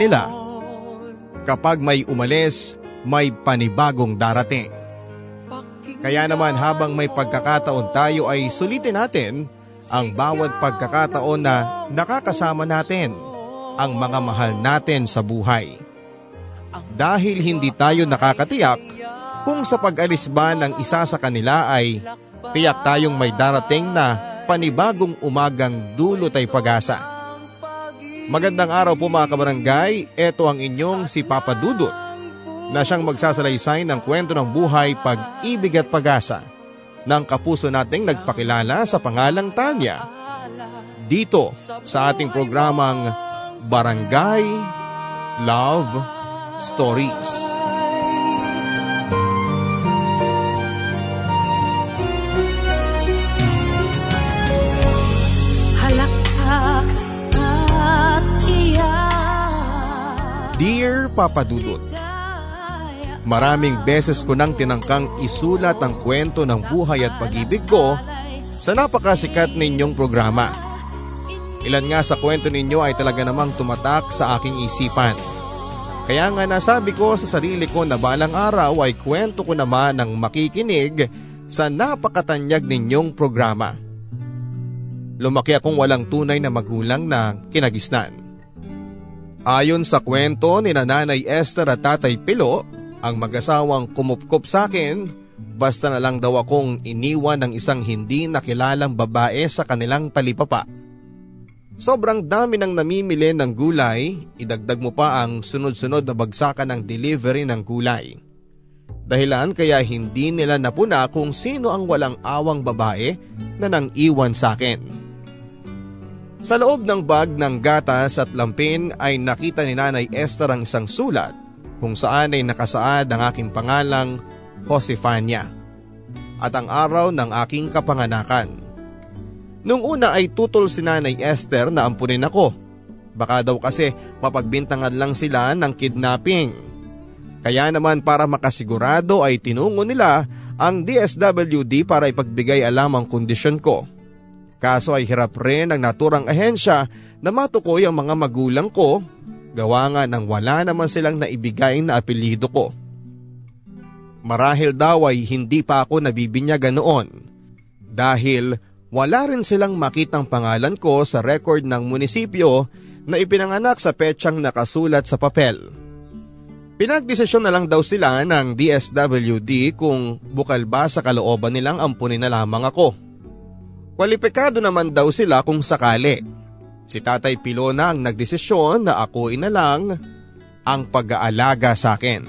Nila, kapag may umalis, may panibagong darating. Kaya naman habang may pagkakataon tayo ay sulitin natin ang bawat pagkakataon na nakakasama natin ang mga mahal natin sa buhay dahil hindi tayo nakakatiyak kung sa pag-alis ba ng isa sa kanila ay tiyak tayong may darating na panibagong umagang dulot ay pag-asa. Magandang araw po mga kabarangay, ito ang inyong si Papa Dudut na siyang magsasalaysay ng kwento ng buhay pag-ibig at pag-asa ng kapuso nating nagpakilala sa pangalang Tanya dito sa ating programang Barangay Love Stories. Papa Dudut, Maraming beses ko nang tinangkang isulat ang kwento ng buhay at pag-ibig ko sa napakasikat ninyong programa. Ilan nga sa kwento ninyo ay talaga namang tumatak sa aking isipan. Kaya nga nasabi ko sa sarili ko na balang araw ay kwento ko naman ng makikinig sa napakatanyag ninyong programa. Lumaki akong walang tunay na magulang na kinagisnan. Ayon sa kwento ni Nanay Esther at Tatay Pilo, ang mag-asawang kumupkop sa akin, basta na lang daw akong iniwan ng isang hindi nakilalang babae sa kanilang talipapa. Sobrang dami ng namimili ng gulay, idagdag mo pa ang sunod-sunod na bagsakan ng delivery ng gulay. Dahilan kaya hindi nila napuna kung sino ang walang awang babae na nang iwan sa akin. Sa loob ng bag ng gatas at lampin ay nakita ni Nanay Esther ang isang sulat kung saan ay nakasaad ang aking pangalang Josefania at ang araw ng aking kapanganakan. Nung una ay tutol si Nanay Esther na ampunin ako. Baka daw kasi mapagbintangan lang sila ng kidnapping. Kaya naman para makasigurado ay tinungo nila ang DSWD para ipagbigay alam ang kondisyon ko. Kaso ay hirap rin ang naturang ahensya na matukoy ang mga magulang ko gawa nga nang wala naman silang naibigay na apelido ko. Marahil daw ay hindi pa ako nabibinyagan noon dahil wala rin silang makitang pangalan ko sa record ng munisipyo na ipinanganak sa petsang nakasulat sa papel. Pinagdesisyon na lang daw sila ng DSWD kung bukal ba sa kalooban nilang ampunin na lamang ako. Kwalipikado naman daw sila kung sakali. Si Tatay Pilona ang nagdesisyon na ako inalang ang pag-aalaga sa akin.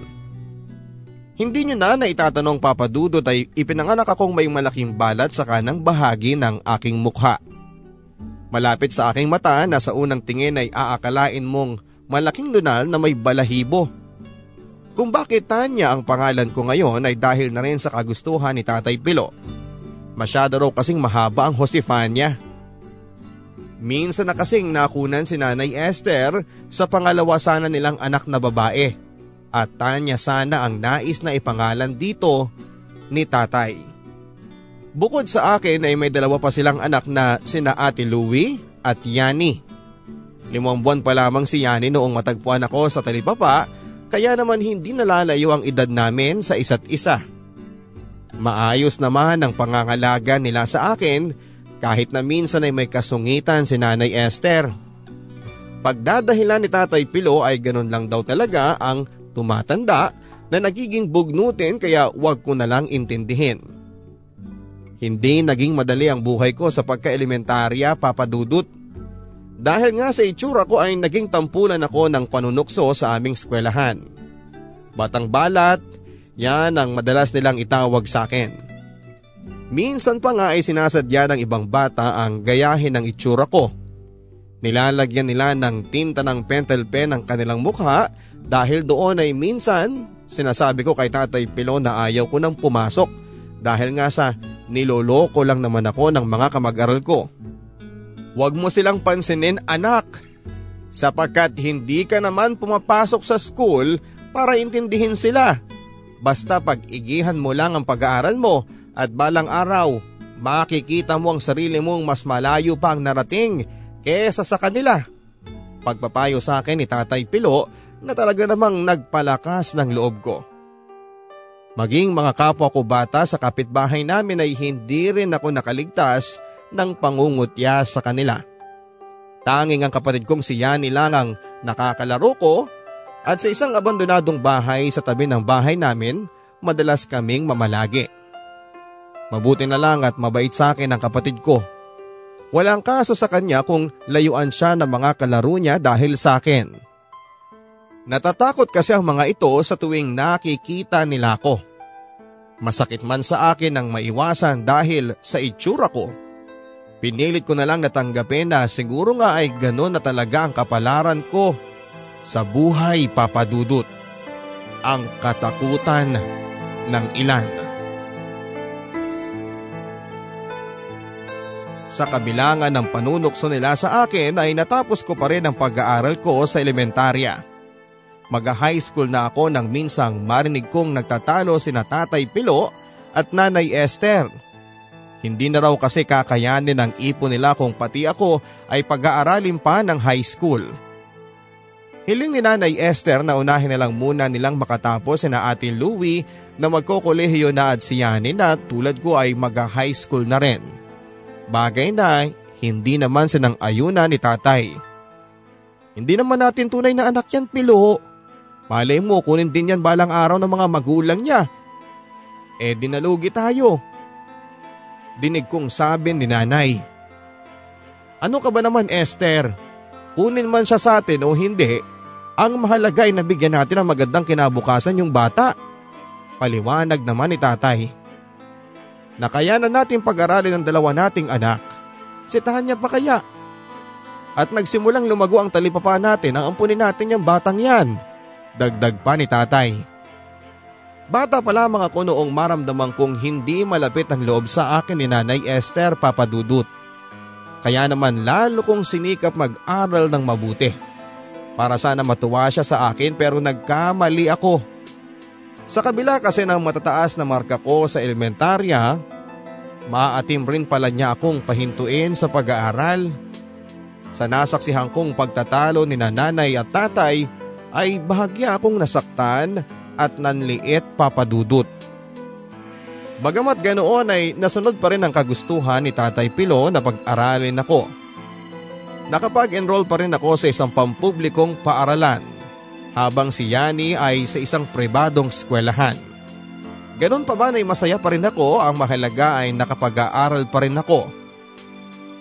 Hindi nyo na na itatanong papadudot ay ipinanganak akong may malaking balat sa kanang bahagi ng aking mukha. Malapit sa aking mata na sa unang tingin ay aakalain mong malaking lunal na may balahibo. Kung bakit Tanya ang pangalan ko ngayon ay dahil na rin sa kagustuhan ni Tatay Pilo. Masyado raw kasing mahaba ang Josefania. Minsan na kasing nakunan si Nanay Esther sa pangalawa sana nilang anak na babae at Tanya sana ang nais na ipangalan dito ni tatay. Bukod sa akin ay may dalawa pa silang anak na sina Ate Louie at Yani. Limang buwan pa lamang si Yani noong matagpuan ako sa talipapa kaya naman hindi nalalayo ang edad namin sa isa't isa. Maayos naman ang pangangalaga nila sa akin kahit na minsan ay may kasungitan si Nanay Esther. Pagdadahilan ni Tatay Pilo ay ganun lang daw talaga ang tumatanda na nagiging bugnutin kaya wag ko na lang intindihin. Hindi naging madali ang buhay ko sa pagka-elementarya papadudot. Dahil nga sa itsura ko ay naging tampulan ako ng panunukso sa aming eskwelahan. Batang balat, yan ang madalas nilang itawag sa akin. Minsan pa nga ay sinasadya ng ibang bata ang gayahin ng itsura ko. Nilalagyan nila ng tinta ng pentel pen ang kanilang mukha dahil doon ay minsan sinasabi ko kay Tatay Pilo na ayaw ko nang pumasok dahil nga sa niloloko lang naman ako ng mga kamag-aral ko. Huwag mo silang pansinin anak, sapagkat hindi ka naman pumapasok sa school para intindihin sila. Basta pag-igihan mo lang ang pag-aaral mo at balang araw, makikita mo ang sarili mong mas malayo pa ang narating kesa sa kanila. Pagpapayo sa akin ni Tatay Pilo na talaga namang nagpalakas ng loob ko. Maging mga kapwa ko bata sa kapitbahay namin ay hindi rin ako nakaligtas ng pangungutya sa kanila. Tanging ang kapatid kong si Yani lang ang nakakalaro ko at sa isang abandonadong bahay sa tabi ng bahay namin, madalas kaming mamalagi. Mabuti na lang at mabait sa akin ang kapatid ko. Walang kaso sa kanya kung layuan siya ng mga kalaro niya dahil sa akin. Natatakot kasi ang mga ito sa tuwing nakikita nila ako. Masakit man sa akin ang maiwasan dahil sa itsura ko. Pinilit ko na lang natanggapin na siguro nga ay gano'n na talaga ang kapalaran ko sa buhay papadudot. Ang katakutan ng ilan. Sa kabilangan ng panunokso nila sa akin ay natapos ko pa rin ang pag-aaral ko sa elementarya. Mag-high school na ako nang minsang marinig kong nagtatalo sina Tatay Pilo at Nanay Esther. Hindi na raw kasi kakayanin ng ipon nila kung pati ako ay pag-aaralin pa ng high school. Hiling ni Nanay Esther na unahin na lang muna nilang makatapos na Ate Louie na magkokolehiyo na at si Yani na tulad ko ay mag-high school na rin. Bagay na hindi naman sinang ayuna ni tatay. Hindi naman natin tunay na anak yan, Pilo. Malay mo kunin din yan balang araw ng mga magulang niya. Eh dinalugi tayo. Dinig kong sabi ni nanay. Ano ka ba naman Esther? Kunin man siya sa atin o hindi, ang mahalaga ay nabigyan natin ng magandang kinabukasan yung bata. Paliwanag naman ni tatay. Nakayanan natin pag-aralin ng dalawa nating anak. Sitahan niya pa kaya? At nagsimulang lumago ang talipapa natin ang ampunin natin yung batang yan. Dagdag pa ni tatay. Bata pa lamang ako noong maramdaman kong hindi malapit ang loob sa akin ni Nanay Esther Papadudut. Kaya naman lalo kong sinikap mag-aral ng mabuti. Para sana matuwa siya sa akin pero nagkamali ako. Sa kabila kasi ng matataas na marka ko sa elementarya, maatim rin pala niya akong pahintuin sa pag-aaral. Sa nasaksihan kong pagtatalo ni nanay at tatay ay bahagya akong nasaktan at nanliit papadudot. Bagamat ganoon ay nasunod pa rin ang kagustuhan ni Tatay Pilo na pag-aralin ako. Nakapag-enroll pa rin ako sa isang pampublikong paaralan habang si Yani ay sa isang pribadong eskwelahan. Ganon pa ba ay masaya pa rin ako ang mahalaga ay nakapag-aaral pa rin ako.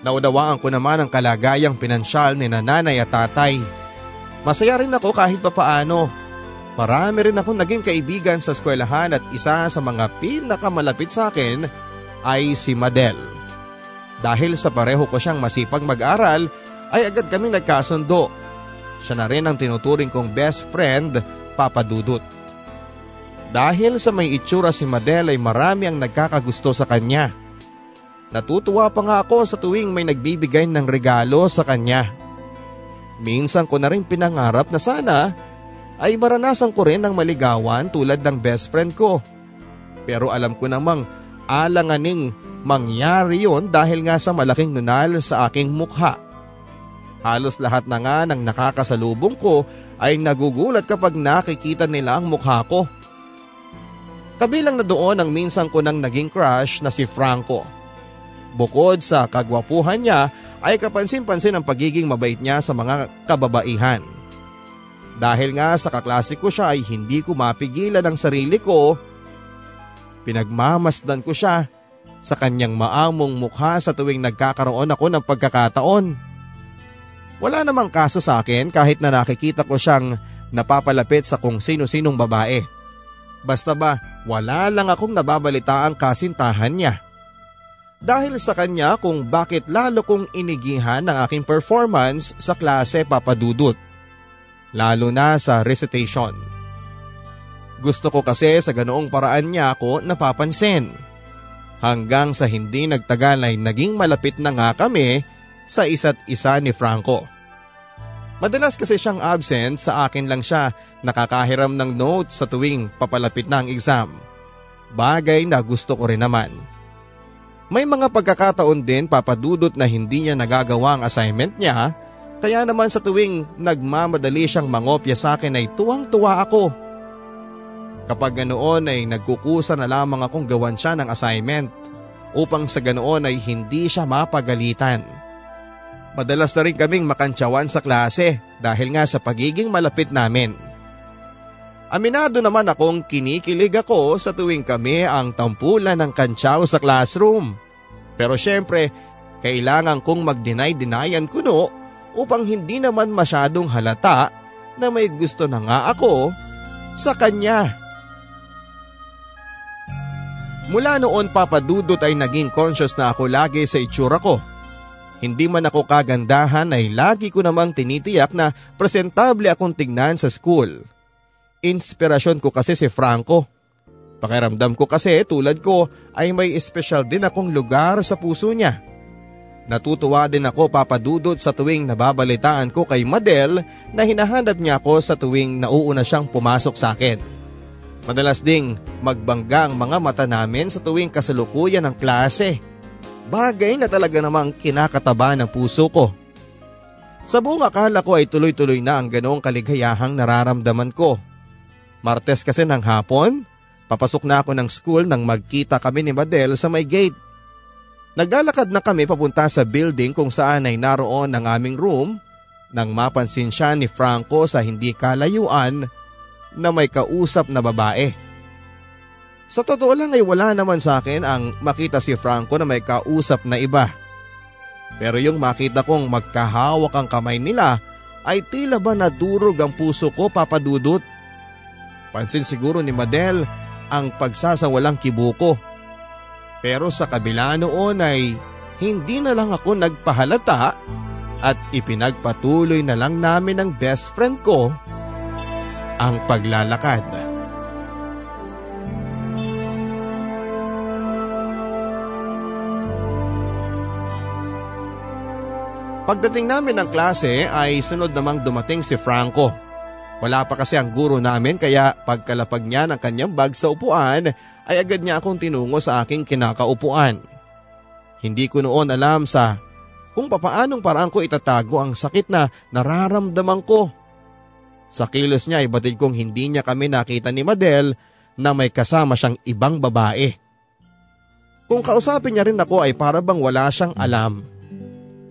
Naunawaan ko naman ang kalagayang pinansyal ni nanay at tatay. Masaya rin ako kahit papaano Marami rin akong naging kaibigan sa eskwelahan at isa sa mga pinakamalapit sa akin ay si Madel. Dahil sa pareho ko siyang masipag mag-aral ay agad kaming nagkasundo. Siya na rin ang tinuturing kong best friend, Papa Dudut. Dahil sa may itsura si Madel ay marami ang nagkakagusto sa kanya. Natutuwa pa nga ako sa tuwing may nagbibigay ng regalo sa kanya. Minsan ko na rin pinangarap na sana ay maranasan ko rin ang maligawan tulad ng best friend ko. Pero alam ko namang alanganing mangyari yon dahil nga sa malaking nunal sa aking mukha. Halos lahat na nga ng nakakasalubong ko ay nagugulat kapag nakikita nila ang mukha ko. Kabilang na doon ang minsan ko nang naging crush na si Franco. Bukod sa kagwapuhan niya ay kapansin-pansin ang pagiging mabait niya sa mga kababaihan. Dahil nga sa kaklase ko siya ay hindi ko mapigilan ang sarili ko. Pinagmamasdan ko siya sa kanyang maamong mukha sa tuwing nagkakaroon ako ng pagkakataon. Wala namang kaso sa akin kahit na nakikita ko siyang napapalapit sa kung sino-sinong babae. Basta ba wala lang akong nababalita ang kasintahan niya. Dahil sa kanya kung bakit lalo kong inigihan ang aking performance sa klase papadudot lalo na sa recitation. Gusto ko kasi sa ganoong paraan niya ako napapansin. Hanggang sa hindi nagtagal ay naging malapit na nga kami sa isa't isa ni Franco. Madalas kasi siyang absent sa akin lang siya nakakahiram ng notes sa tuwing papalapit na ang exam. Bagay na gusto ko rin naman. May mga pagkakataon din papadudot na hindi niya nagagawa ang assignment niya kaya naman sa tuwing nagmamadali siyang mangopya sa akin ay tuwang-tuwa ako. Kapag ganoon ay nagkukusa na lamang akong gawan siya ng assignment upang sa ganoon ay hindi siya mapagalitan. Madalas na rin kaming makantsawan sa klase dahil nga sa pagiging malapit namin. Aminado naman akong kinikilig ako sa tuwing kami ang tampulan ng kantsaw sa classroom. Pero syempre, kailangan kong mag-deny-denian kuno upang hindi naman masyadong halata na may gusto na nga ako sa kanya. Mula noon papadudot ay naging conscious na ako lagi sa itsura ko. Hindi man ako kagandahan ay lagi ko namang tinitiyak na presentable akong tignan sa school. Inspirasyon ko kasi si Franco. Pakiramdam ko kasi tulad ko ay may espesyal din akong lugar sa puso niya. Natutuwa din ako papadudot sa tuwing nababalitaan ko kay Madel na hinahanap niya ako sa tuwing nauuna siyang pumasok sa akin. Madalas ding magbangga ang mga mata namin sa tuwing kasalukuyan ng klase. Bagay na talaga namang kinakataba ng puso ko. Sa buong akala ko ay tuloy-tuloy na ang ganoong kaligayahang nararamdaman ko. Martes kasi ng hapon, papasok na ako ng school nang magkita kami ni Madel sa may gate. Naglalakad na kami papunta sa building kung saan ay naroon ang aming room nang mapansin siya ni Franco sa hindi kalayuan na may kausap na babae. Sa totoo lang ay wala naman sa akin ang makita si Franco na may kausap na iba. Pero yung makita kong magkahawak ang kamay nila ay tila ba nadurog ang puso ko papadudot. Pansin siguro ni Madel ang pagsasawalang kibuko. Pero sa kabila noon ay hindi na lang ako nagpahalata at ipinagpatuloy na lang namin ng best friend ko ang paglalakad. Pagdating namin ng klase ay sunod namang dumating si Franco. Wala pa kasi ang guro namin kaya pagkalapag niya ng kanyang bag sa upuan ay agad niya akong tinungo sa aking kinakaupuan. Hindi ko noon alam sa kung papaanong paraan ko itatago ang sakit na nararamdaman ko. Sa kilos niya ay batid kong hindi niya kami nakita ni Madel na may kasama siyang ibang babae. Kung kausapin niya rin ako ay para bang wala siyang alam.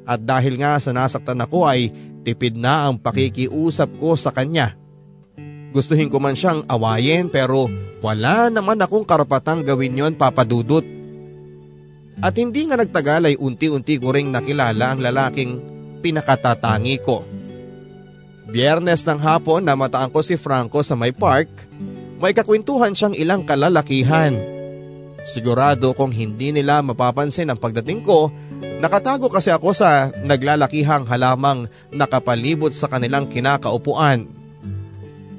At dahil nga sa nasaktan ako ay tipid na ang pakikiusap ko sa kanya. Gustuhin ko man siyang awayin pero wala naman akong karapatang gawin yon papadudot. At hindi nga nagtagal ay unti-unti ko ring nakilala ang lalaking pinakatatangi ko. Biyernes ng hapon namataan ko si Franco sa may park. May kakwentuhan siyang ilang kalalakihan. Sigurado kung hindi nila mapapansin ang pagdating ko, nakatago kasi ako sa naglalakihang halamang nakapalibot sa kanilang kinakaupuan.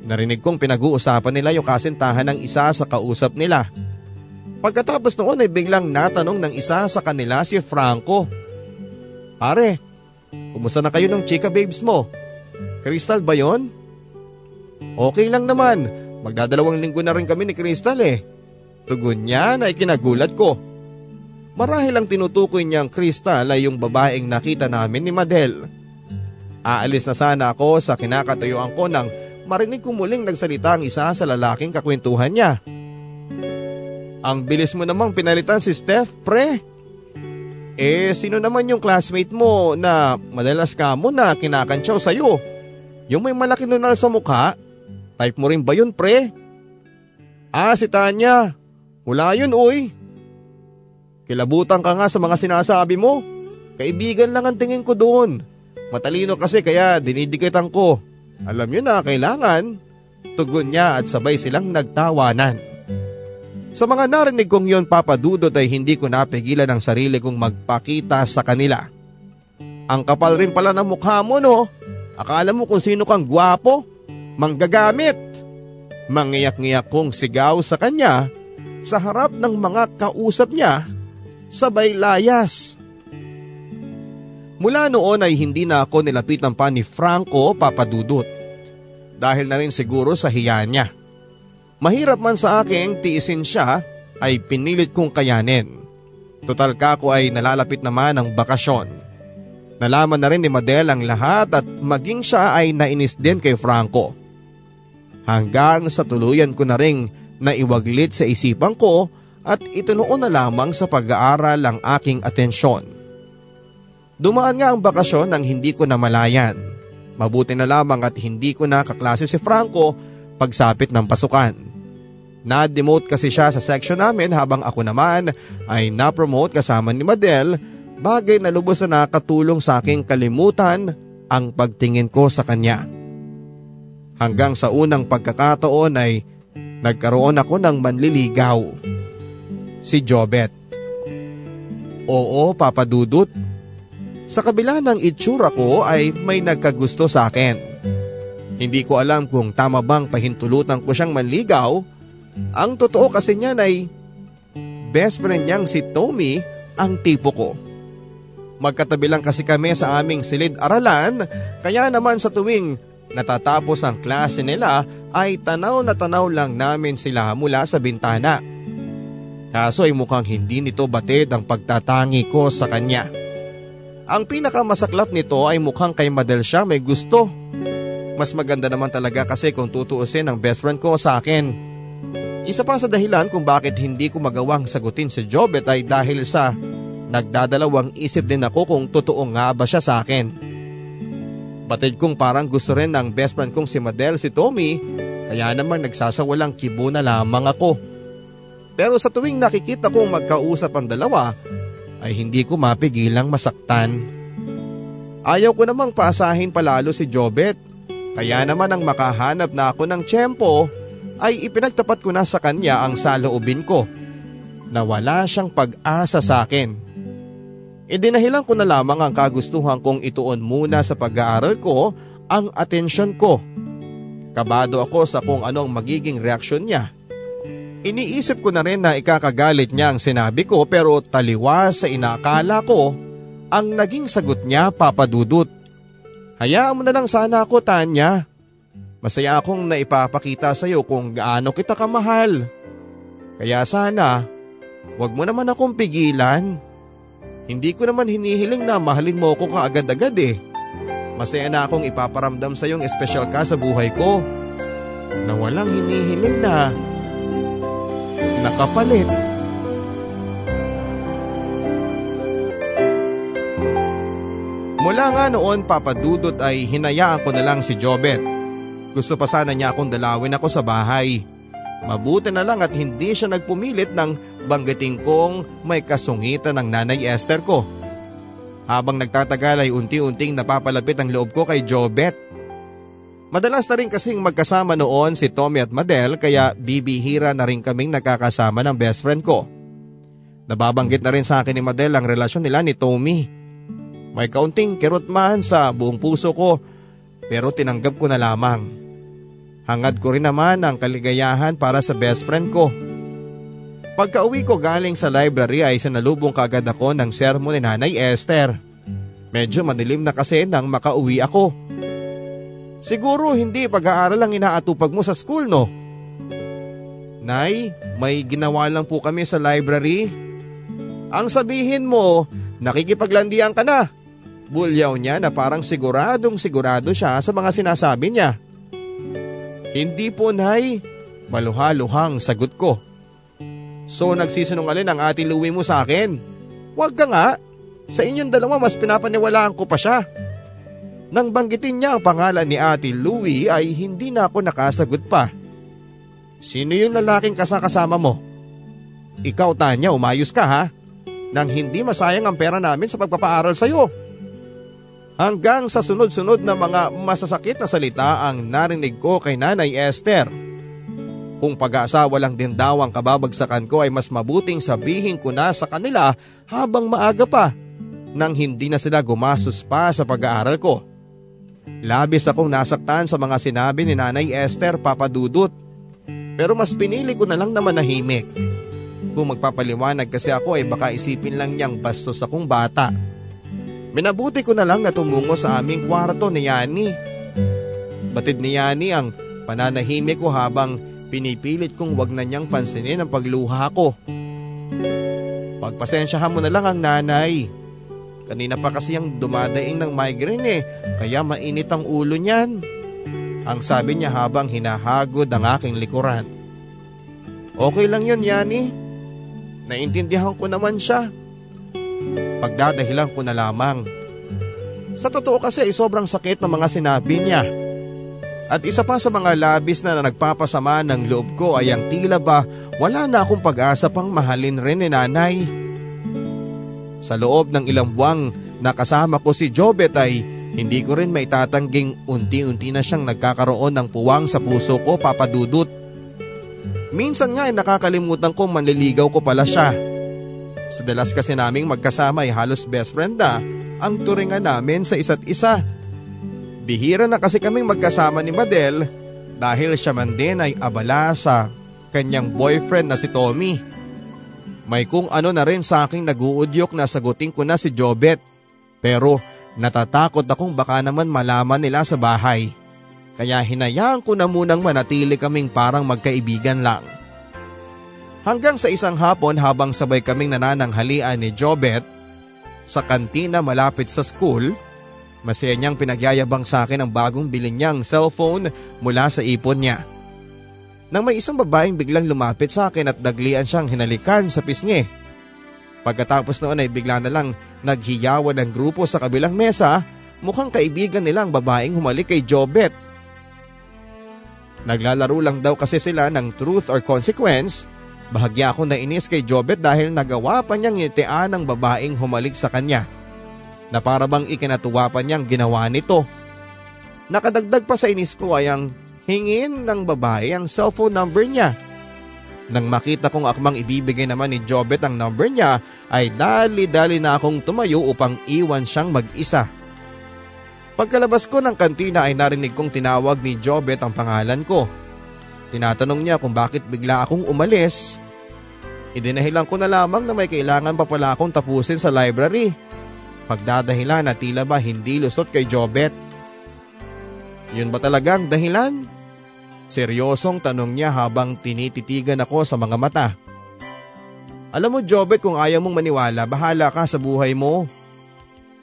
Narinig kong pinag-uusapan nila yung kasintahan ng isa sa kausap nila. Pagkatapos noon ay biglang natanong ng isa sa kanila si Franco. Pare, kumusta na kayo ng chika babes mo? Crystal ba yon? Okay lang naman, magdadalawang linggo na rin kami ni Crystal eh. Tugon niya na ikinagulat ko. Marahil ang tinutukoy niyang kristal ay yung babaeng nakita namin ni Madel. Aalis na sana ako sa kinakatuyuan ko nang marinig ko muling nagsalita ang isa sa lalaking kakwentuhan niya. Ang bilis mo namang pinalitan si Steph, pre. Eh, sino naman yung classmate mo na madalas ka mo na kinakantsaw sa'yo? Yung may malaki nunal sa mukha? Type mo rin ba yun, pre? Ah, si Tanya. Wala yun, uy. Kilabutan ka nga sa mga sinasabi mo. Kaibigan lang ang tingin ko doon. Matalino kasi kaya dinidikitan ko. Alam nyo na kailangan. Tugon niya at sabay silang nagtawanan. Sa mga narinig kong yon papadudot ay hindi ko napigilan ang sarili kong magpakita sa kanila. Ang kapal rin pala ng mukha mo no. Akala mo kung sino kang gwapo, manggagamit. Mangiyak-ngiyak kong sigaw sa kanya sa harap ng mga kausap niya sabay layas. Mula noon ay hindi na ako nilapitan pa ni Franco papadudot. Dahil na rin siguro sa hiya niya. Mahirap man sa aking tiisin siya ay pinilit kong kayanin. Total ka ko ay nalalapit naman ang bakasyon. Nalaman na rin ni Madel ang lahat at maging siya ay nainis din kay Franco. Hanggang sa tuluyan ko na ring naiwaglit sa isipan ko at itunoon na lamang sa pag-aaral ang aking atensyon. Dumaan nga ang bakasyon nang hindi ko namalayan. Mabuti na lamang at hindi ko nakaklase si Franco pagsapit ng pasukan. Na-demote kasi siya sa section namin habang ako naman ay na-promote kasama ni Madel bagay na lubos na nakatulong sa aking kalimutan ang pagtingin ko sa kanya. Hanggang sa unang pagkakataon ay nagkaroon ako ng manliligaw. Si Jobet. Oo, Papa Dudut. Sa kabila ng itsura ko ay may nagkagusto sa akin. Hindi ko alam kung tama bang pahintulutan ko siyang manligaw ang totoo kasi niyan ay best friend niyang si Tommy ang tipo ko. Magkatabi lang kasi kami sa aming silid-aralan kaya naman sa tuwing natatapos ang klase nila ay tanaw na tanaw lang namin sila mula sa bintana. Kaso ay mukhang hindi nito batid ang pagtatangi ko sa kanya. Ang pinakamasaklap nito ay mukhang kay Madel siya may gusto. Mas maganda naman talaga kasi kung tutuusin ang best friend ko sa akin. Isa pa sa dahilan kung bakit hindi ko magawang sagutin si Jobet ay dahil sa nagdadalawang isip din ako kung totoo nga ba siya sa akin. Batid kong parang gusto rin ng best friend kong si Madel si Tommy kaya naman nagsasawalang kibo na lamang ako. Pero sa tuwing nakikita kong magkausap ang dalawa ay hindi ko mapigilang masaktan. Ayaw ko namang paasahin palalo si Jobet kaya naman ang makahanap na ako ng tiyempo ay ipinagtapat ko na sa kanya ang saloobin ko na wala siyang pag-asa sa akin. Idinahilan ko na lamang ang kagustuhan kong ituon muna sa pag-aaral ko ang atensyon ko. Kabado ako sa kung ano ang magiging reaksyon niya. Iniisip ko na rin na ikakagalit niya ang sinabi ko pero taliwas sa inakala ko ang naging sagot niya papadudot. Hayaan mo na lang sana ako Tanya. Masaya akong naipapakita sa iyo kung gaano kita kamahal. Kaya sana, wag mo naman akong pigilan. Hindi ko naman hinihiling na mahalin mo ako kaagad-agad eh. Masaya na akong ipaparamdam sa iyong espesyal ka sa buhay ko. Na walang hinihiling na nakapalit. Mula nga noon papadudot ay hinayaan ko na lang si Jobet gusto pa sana niya akong dalawin ako sa bahay. Mabuti na lang at hindi siya nagpumilit nang banggiting kong may kasungitan ng nanay Esther ko. Habang nagtatagal ay unti-unting napapalapit ang loob ko kay Jobet. Madalas na rin kasing magkasama noon si Tommy at Madel kaya bibihira na rin kaming nakakasama ng best friend ko. Nababanggit na rin sa akin ni Madel ang relasyon nila ni Tommy. May kaunting kirot man sa buong puso ko pero tinanggap ko na lamang. Hangad ko rin naman ang kaligayahan para sa best friend ko. Pagka uwi ko galing sa library ay sanalubong kagad ako ng sermon ni Nanay Esther. Medyo madilim na kasi nang makauwi ako. Siguro hindi pag-aaral ang inaatupag mo sa school no? Nay, may ginawa lang po kami sa library. Ang sabihin mo, nakikipaglandian ka na. Bulyaw niya na parang siguradong sigurado siya sa mga sinasabi niya. Hindi po, Nay. Maluha-luhang sagot ko. So nagsisinungaling ang ate Louie mo sa akin? Huwag ka nga. Sa inyong dalawa mas pinapaniwalaan ko pa siya. Nang banggitin niya ang pangalan ni ate Louie ay hindi na ako nakasagot pa. Sino yung lalaking kasakasama mo? Ikaw Tanya, umayos ka ha? Nang hindi masayang ang pera namin sa pagpapaaral sa'yo. Hanggang sa sunod-sunod na mga masasakit na salita ang narinig ko kay Nanay Esther. Kung pag-aasawa lang din daw ang kababagsakan ko ay mas mabuting sabihin ko na sa kanila habang maaga pa nang hindi na sila gumasos pa sa pag-aaral ko. Labis akong nasaktan sa mga sinabi ni Nanay Esther papadudot pero mas pinili ko na lang na manahimik. Kung magpapaliwanag kasi ako ay baka isipin lang niyang bastos akong bata. Minabuti ko na lang na tumungo sa aming kwarto ni Yani. Batid ni Yani ang pananahimik ko habang pinipilit kong wag na niyang pansinin ang pagluha ko. Pagpasensyahan mo na lang ang nanay. Kanina pa kasi ang dumadaing ng migraine eh, kaya mainit ang ulo niyan. Ang sabi niya habang hinahagod ang aking likuran. Okay lang yun, Yani. Naintindihan ko naman siya. Pagdadahilan ko na lamang. Sa totoo kasi ay sobrang sakit ng mga sinabi niya. At isa pa sa mga labis na, na nagpapasama ng loob ko ay ang tila ba wala na akong pag-asa pang mahalin rin ni nanay. Sa loob ng ilang buwang nakasama ko si Jobet ay hindi ko rin maitatangging unti-unti na siyang nagkakaroon ng puwang sa puso ko papadudot. Minsan nga ay nakakalimutan kong manliligaw ko pala siya. Sa dalas kasi naming magkasama ay halos best friend na ang turingan namin sa isa't isa. Bihira na kasi kaming magkasama ni Madel dahil siya man din ay abala sa kanyang boyfriend na si Tommy. May kung ano na rin sa aking naguudyok na sagutin ko na si Jobet. Pero natatakot akong baka naman malaman nila sa bahay. Kaya hinayaan ko na munang manatili kaming parang magkaibigan lang. Hanggang sa isang hapon habang sabay kaming nanananghalian ni Jobet sa kantina malapit sa school, masaya niyang pinagyayabang sa akin ang bagong bilin niyang cellphone mula sa ipon niya. Nang may isang babaeng biglang lumapit sa akin at daglian siyang hinalikan sa pisngi. Pagkatapos noon ay bigla na lang naghiyawan ng grupo sa kabilang mesa, mukhang kaibigan nilang babaeng humalik kay Jobet. Naglalaro lang daw kasi sila ng truth or consequence Bahagya ako nainis kay Jobet dahil nagawa pa niyang ngitian ng babaeng humalik sa kanya. Na para bang ikinatuwa pa niyang ginawa nito. Nakadagdag pa sa inis ko ay ang hingin ng babae ang cellphone number niya. Nang makita kong akmang ibibigay naman ni Jobet ang number niya ay dali-dali na akong tumayo upang iwan siyang mag-isa. Pagkalabas ko ng kantina ay narinig kong tinawag ni Jobet ang pangalan ko. Tinatanong niya kung bakit bigla akong umalis. Idinahilan ko na lamang na may kailangan pa pala akong tapusin sa library. Pagdadahilan na tila ba hindi lusot kay Jobet. Yun ba talagang dahilan? Seryosong tanong niya habang tinititigan ako sa mga mata. Alam mo Jobet kung ayaw mong maniwala, bahala ka sa buhay mo.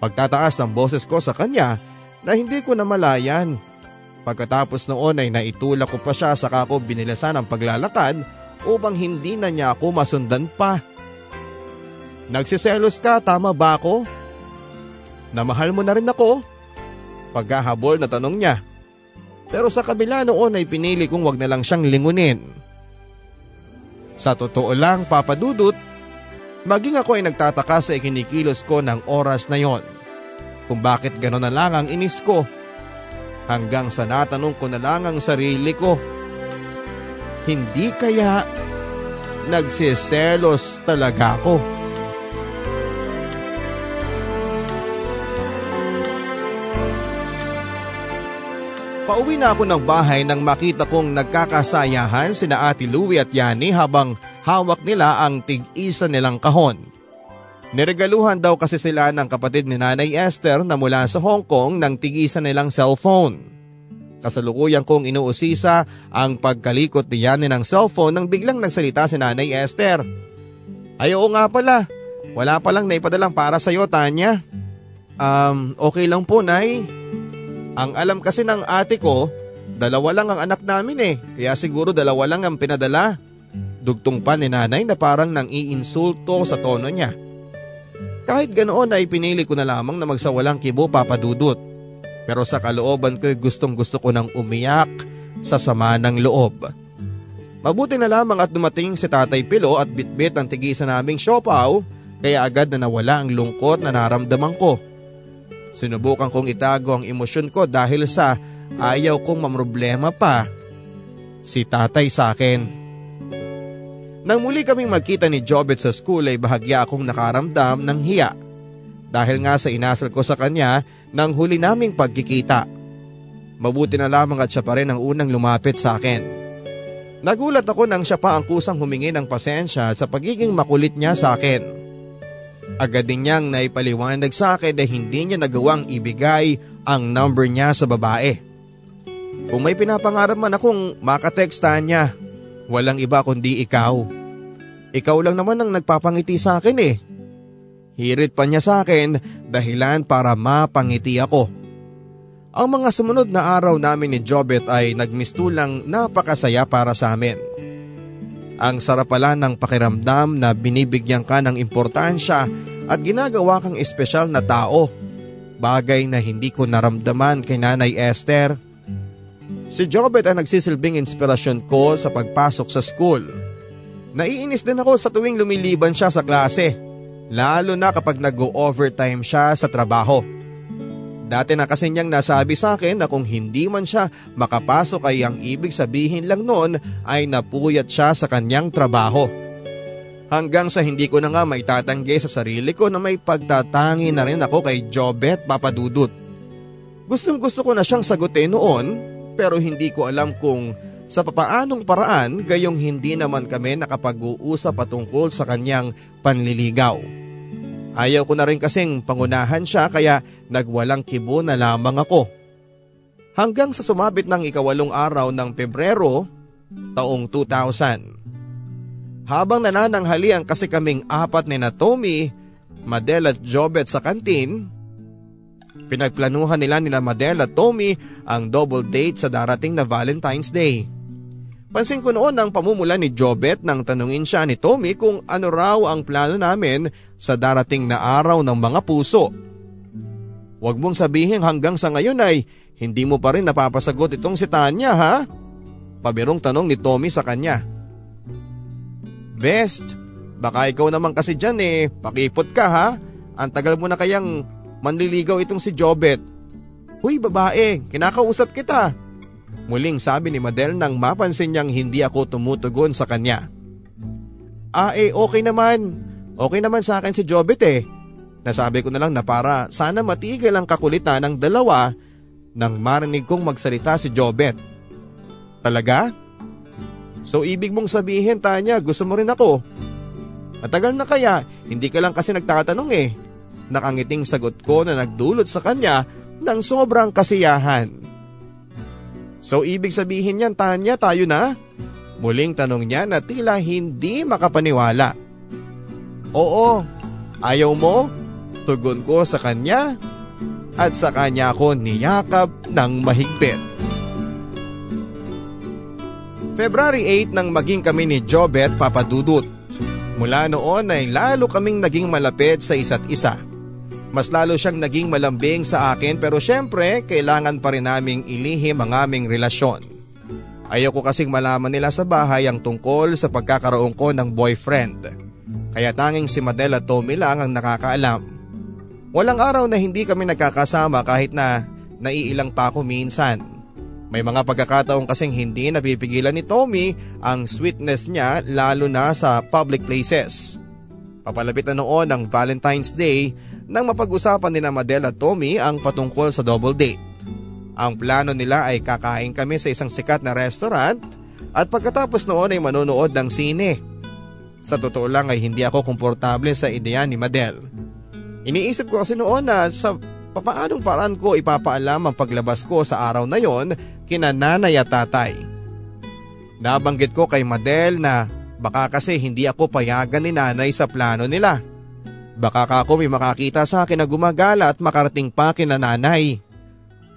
Pagtataas ng boses ko sa kanya na hindi ko na malayan. Pagkatapos noon ay naitulak ko pa siya saka ko binilasan ang paglalakad upang hindi na niya ako masundan pa. Nagsiselos ka, tama ba ako? Namahal mo na rin ako? Pagkahabol na tanong niya. Pero sa kabila noon ay pinili kong wag na lang siyang lingunin. Sa totoo lang, papadudot, maging ako ay nagtataka sa ikinikilos ko ng oras na yon. Kung bakit gano'n na lang ang inis ko hanggang sa natanong ko na lang ang sarili ko. Hindi kaya nagsiselos talaga ako. Pauwi na ako ng bahay nang makita kong nagkakasayahan sina Ate Louie at Yani habang hawak nila ang tig-isa nilang kahon. Niregaluhan daw kasi sila ng kapatid ni Nanay Esther na mula sa Hong Kong ng tigisa nilang cellphone. Kasalukuyan kong inuusisa ang pagkalikot ni Yanin ng cellphone nang biglang nagsalita si Nanay Esther. Ay nga pala, Wala pa lang naipadalang para sa'yo, Tanya. Um, okay lang po, Nay. Ang alam kasi ng ate ko, dalawa lang ang anak namin eh. Kaya siguro dalawa lang ang pinadala. Dugtong pa ni nanay na parang nang iinsulto sa tono niya. Kahit ganoon ay pinili ko na lamang na magsawalang kibo papadudot. Pero sa kalooban ko gustong gusto ko nang umiyak sa sama ng loob. Mabuti na lamang at dumating si Tatay Pilo at bitbit ang tigisa naming siopaw kaya agad na nawala ang lungkot na naramdaman ko. Sinubukan kong itago ang emosyon ko dahil sa ayaw kong mamroblema pa si tatay sa akin. Nang muli kaming magkita ni Jobet sa school ay bahagya akong nakaramdam ng hiya. Dahil nga sa inasal ko sa kanya nang huli naming pagkikita. Mabuti na lamang at siya pa rin ang unang lumapit sa akin. Nagulat ako nang siya pa ang kusang humingi ng pasensya sa pagiging makulit niya sa akin. Agad din niyang naipaliwanag sa akin na hindi niya nagawang ibigay ang number niya sa babae. Kung may pinapangarap man akong makatekstahan niya, walang iba kundi ikaw. Ikaw lang naman ang nagpapangiti sa akin eh. Hirit pa niya sa akin dahilan para mapangiti ako. Ang mga sumunod na araw namin ni Jobet ay nagmistulang napakasaya para sa amin. Ang sarap pala ng pakiramdam na binibigyan ka ng importansya at ginagawa kang espesyal na tao. Bagay na hindi ko naramdaman kay Nanay Esther. Si Jobet ang nagsisilbing inspirasyon ko sa pagpasok sa school. Naiinis din ako sa tuwing lumiliban siya sa klase, lalo na kapag nag-overtime siya sa trabaho. Dati na kasi niyang nasabi sa akin na kung hindi man siya makapasok ay ang ibig sabihin lang noon ay napuyat siya sa kanyang trabaho. Hanggang sa hindi ko na nga maitatanggi sa sarili ko na may pagtatangi na rin ako kay Jobet Papadudut. Gustong gusto ko na siyang sagutin noon pero hindi ko alam kung sa papaanong paraan gayong hindi naman kami nakapag-uusap patungkol sa kanyang panliligaw. Ayaw ko na rin kasing pangunahan siya kaya nagwalang kibo na lamang ako. Hanggang sa sumabit ng ikawalong araw ng Pebrero, taong 2000. Habang nanananghalian kasi kaming apat ni na Tommy, Madel at Jobet sa kantin, pinagplanuhan nila nila Madel at Tommy ang double date sa darating na Valentine's Day. Pansin ko noon ang pamumula ni Jobet nang tanungin siya ni Tommy kung ano raw ang plano namin sa darating na araw ng mga puso. Huwag mong sabihin hanggang sa ngayon ay hindi mo pa rin napapasagot itong si Tanya ha? Pabirong tanong ni Tommy sa kanya. Best, baka ikaw naman kasi dyan eh, pakipot ka ha? Ang tagal mo na kayang manliligaw itong si Jobet. Huy babae, kinakausap kita. Muling sabi ni Madel nang mapansin niyang hindi ako tumutugon sa kanya. Ah eh okay naman. Okay naman sa akin si Jobet eh. Nasabi ko na lang na para sana matigil ang kakulitan ng dalawa nang marinig kong magsalita si Jobet. Talaga? So ibig mong sabihin Tanya gusto mo rin ako? Matagal na kaya, hindi ka lang kasi nagtatanong eh. Nakangiting sagot ko na nagdulot sa kanya ng sobrang kasiyahan. So ibig sabihin niyan Tanya tayo na? Muling tanong niya na tila hindi makapaniwala. Oo, ayaw mo? Tugon ko sa kanya at sa kanya ako niyakap ng mahigpit. February 8 nang maging kami ni Jobet Papadudut. Mula noon ay lalo kaming naging malapit sa isa't isa. Mas lalo siyang naging malambing sa akin pero syempre kailangan pa rin naming ilihim ang aming relasyon. Ayoko kasing malaman nila sa bahay ang tungkol sa pagkakaroon ko ng boyfriend. Kaya tanging si Madel at Tommy lang ang nakakaalam. Walang araw na hindi kami nagkakasama kahit na naiilang pa ako minsan. May mga pagkakataon kasing hindi napipigilan ni Tommy ang sweetness niya lalo na sa public places. Papalapit na noon ang Valentine's Day nang mapag-usapan ni na Madel at Tommy ang patungkol sa double date. Ang plano nila ay kakain kami sa isang sikat na restaurant at pagkatapos noon ay manonood ng sine. Sa totoo lang ay hindi ako komportable sa ideya ni Madel. Iniisip ko kasi noon na sa papaanong paraan ko ipapaalam ang paglabas ko sa araw na yon kina nanay at tatay. Nabanggit ko kay Madel na baka kasi hindi ako payagan ni nanay sa plano nila. Baka ka ako may makakita sa akin na gumagala at makarating pa kina nanay.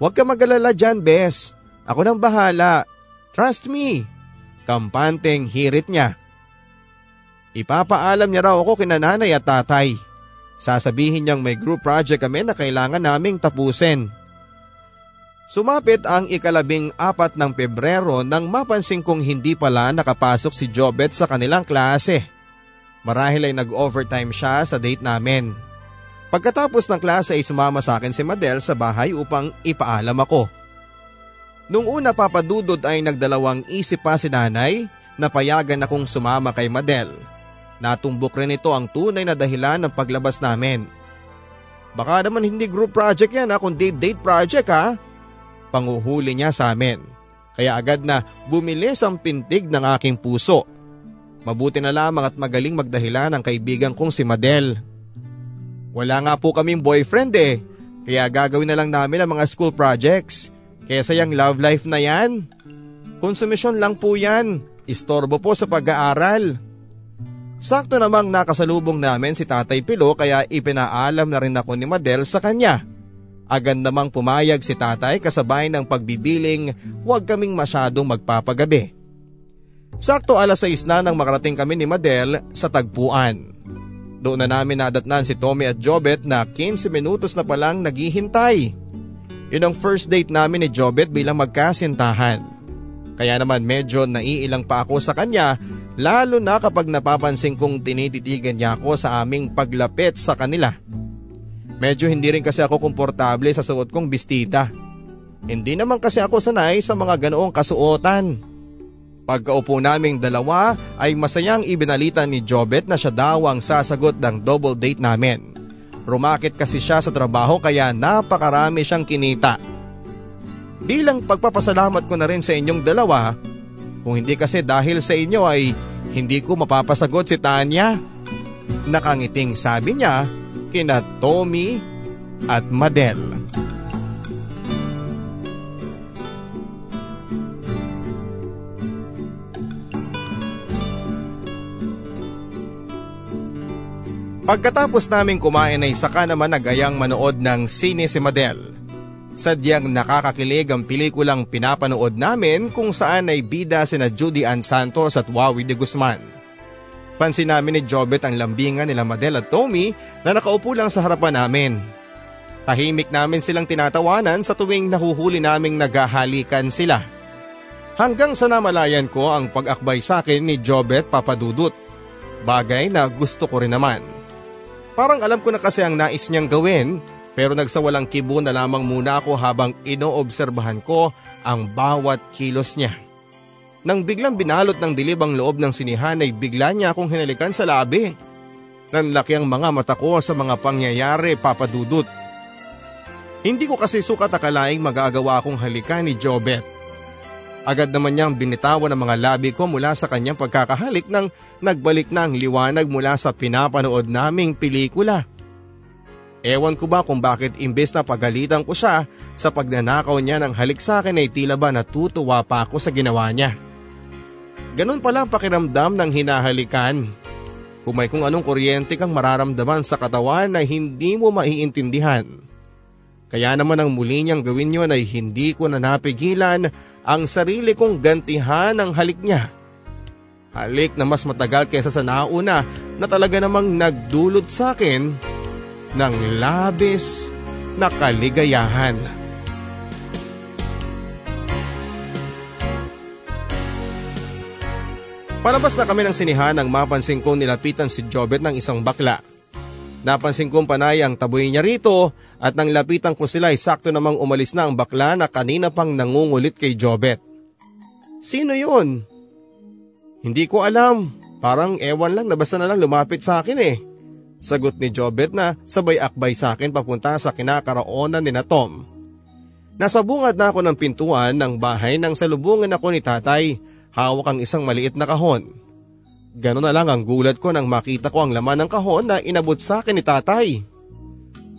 Huwag ka magalala dyan, Bes. Ako nang bahala. Trust me. Kampanteng hirit niya. Ipapaalam niya raw ako kina nanay at tatay. Sasabihin niyang may group project kami na kailangan naming tapusin. Sumapit ang ikalabing apat ng Pebrero nang mapansin kong hindi pala nakapasok si Jobet sa kanilang klase. Marahil ay nag-overtime siya sa date namin. Pagkatapos ng klase ay sumama sa akin si Madel sa bahay upang ipaalam ako. Nung una papadudod ay nagdalawang isip pa si nanay na payagan akong sumama kay Madel. Natumbok rin ito ang tunay na dahilan ng paglabas namin. Baka naman hindi group project yan ha, kundi date project ha panguhuli niya sa amin. Kaya agad na bumilis ang pintig ng aking puso. Mabuti na lamang at magaling magdahilan ang kaibigan kong si Madel. Wala nga po kaming boyfriend eh, kaya gagawin na lang namin ang mga school projects. Kaya sayang love life na yan. Konsumisyon lang po yan, istorbo po sa pag-aaral. Sakto namang nakasalubong namin si Tatay Pilo kaya ipinaalam na rin ako ni Madel sa kanya. Agad namang pumayag si tatay kasabay ng pagbibiling huwag kaming masyadong magpapagabi. Sakto alas 6 na nang makarating kami ni Madel sa tagpuan. Doon na namin nadatnan si Tommy at Jobet na 15 minutos na palang naghihintay. Yun ang first date namin ni Jobet bilang magkasintahan. Kaya naman medyo naiilang pa ako sa kanya lalo na kapag napapansin kong tinititigan niya ako sa aming paglapit sa kanila. Medyo hindi rin kasi ako komportable sa suot kong bistita. Hindi naman kasi ako sanay sa mga ganoong kasuotan. Pagkaupo naming dalawa ay masayang ibinalita ni Jobet na siya daw ang sasagot ng double date namin. Rumakit kasi siya sa trabaho kaya napakarami siyang kinita. Bilang pagpapasalamat ko na rin sa inyong dalawa, kung hindi kasi dahil sa inyo ay hindi ko mapapasagot si Tanya. Nakangiting sabi niya kina Tommy at Madel. Pagkatapos naming kumain ay saka naman nagayang manood ng sine si Madel. Sadyang nakakakilig ang pelikulang pinapanood namin kung saan ay bida sina Judy Ann Santos at Wawi de Guzman. Pansin namin ni Jobet ang lambingan nila Madel at Tommy na nakaupo lang sa harapan namin. Tahimik namin silang tinatawanan sa tuwing nahuhuli naming naghahalikan sila. Hanggang sa namalayan ko ang pag-akbay sa akin ni Jobet Papadudut. Bagay na gusto ko rin naman. Parang alam ko na kasi ang nais niyang gawin pero nagsawalang kibo na lamang muna ako habang inoobserbahan ko ang bawat kilos niya. Nang biglang binalot ng dilib ang loob ng sinihan ay bigla niya akong hinalikan sa labi. Nanlaki ang mga mata ko sa mga pangyayari papadudot. Hindi ko kasi sukat akalaing magagawa akong halikan ni Jobet. Agad naman niyang binitawan ang mga labi ko mula sa kanyang pagkakahalik nang nagbalik na ang liwanag mula sa pinapanood naming pelikula. Ewan ko ba kung bakit imbes na pagalitan ko siya sa pagnanakaw niya ng halik sa akin ay tila ba natutuwa pa ako sa ginawa niya. Ganun pala ang pakiramdam ng hinahalikan. Kung may kung anong kuryente kang mararamdaman sa katawan na hindi mo maiintindihan. Kaya naman ang muli niyang gawin yun ay hindi ko na napigilan ang sarili kong gantihan ng halik niya. Halik na mas matagal kaysa sa nauna na talaga namang nagdulot sa akin ng labis na kaligayahan. Palabas na kami ng sinihan nang mapansin kong nilapitan si Jobet ng isang bakla. Napansin kong panay ang taboy niya rito at nang lapitan ko sila ay sakto namang umalis na ang bakla na kanina pang nangungulit kay Jobet. Sino yun? Hindi ko alam. Parang ewan lang na basta na lang lumapit sa akin eh. Sagot ni Jobet na sabay akbay sa akin papunta sa kinakaraonan ni na Tom. Nasa bungad na ako ng pintuan ng bahay nang salubungan ako ni tatay hawak ang isang maliit na kahon. Ganon na lang ang gulat ko nang makita ko ang laman ng kahon na inabot sa akin ni tatay.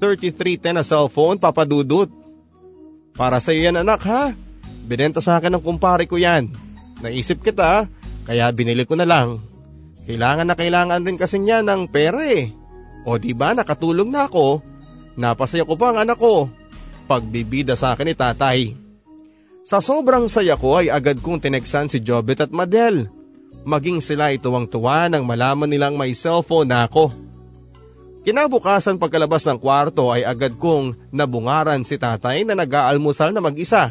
3310 na cellphone papadudot. Para sa yan anak ha. Binenta sa akin ng kumpare ko yan. Naisip kita kaya binili ko na lang. Kailangan na kailangan din kasi niya ng pera eh. O di ba nakatulong na ako? Napasaya ko pa ang anak ko. Pagbibida sa akin ni tatay. Sa sobrang saya ko ay agad kong tineksan si Jobet at Madel. Maging sila ituwang tuwa nang malaman nilang may cellphone na ako. Kinabukasan pagkalabas ng kwarto ay agad kong nabungaran si tatay na nag-aalmusal na mag-isa.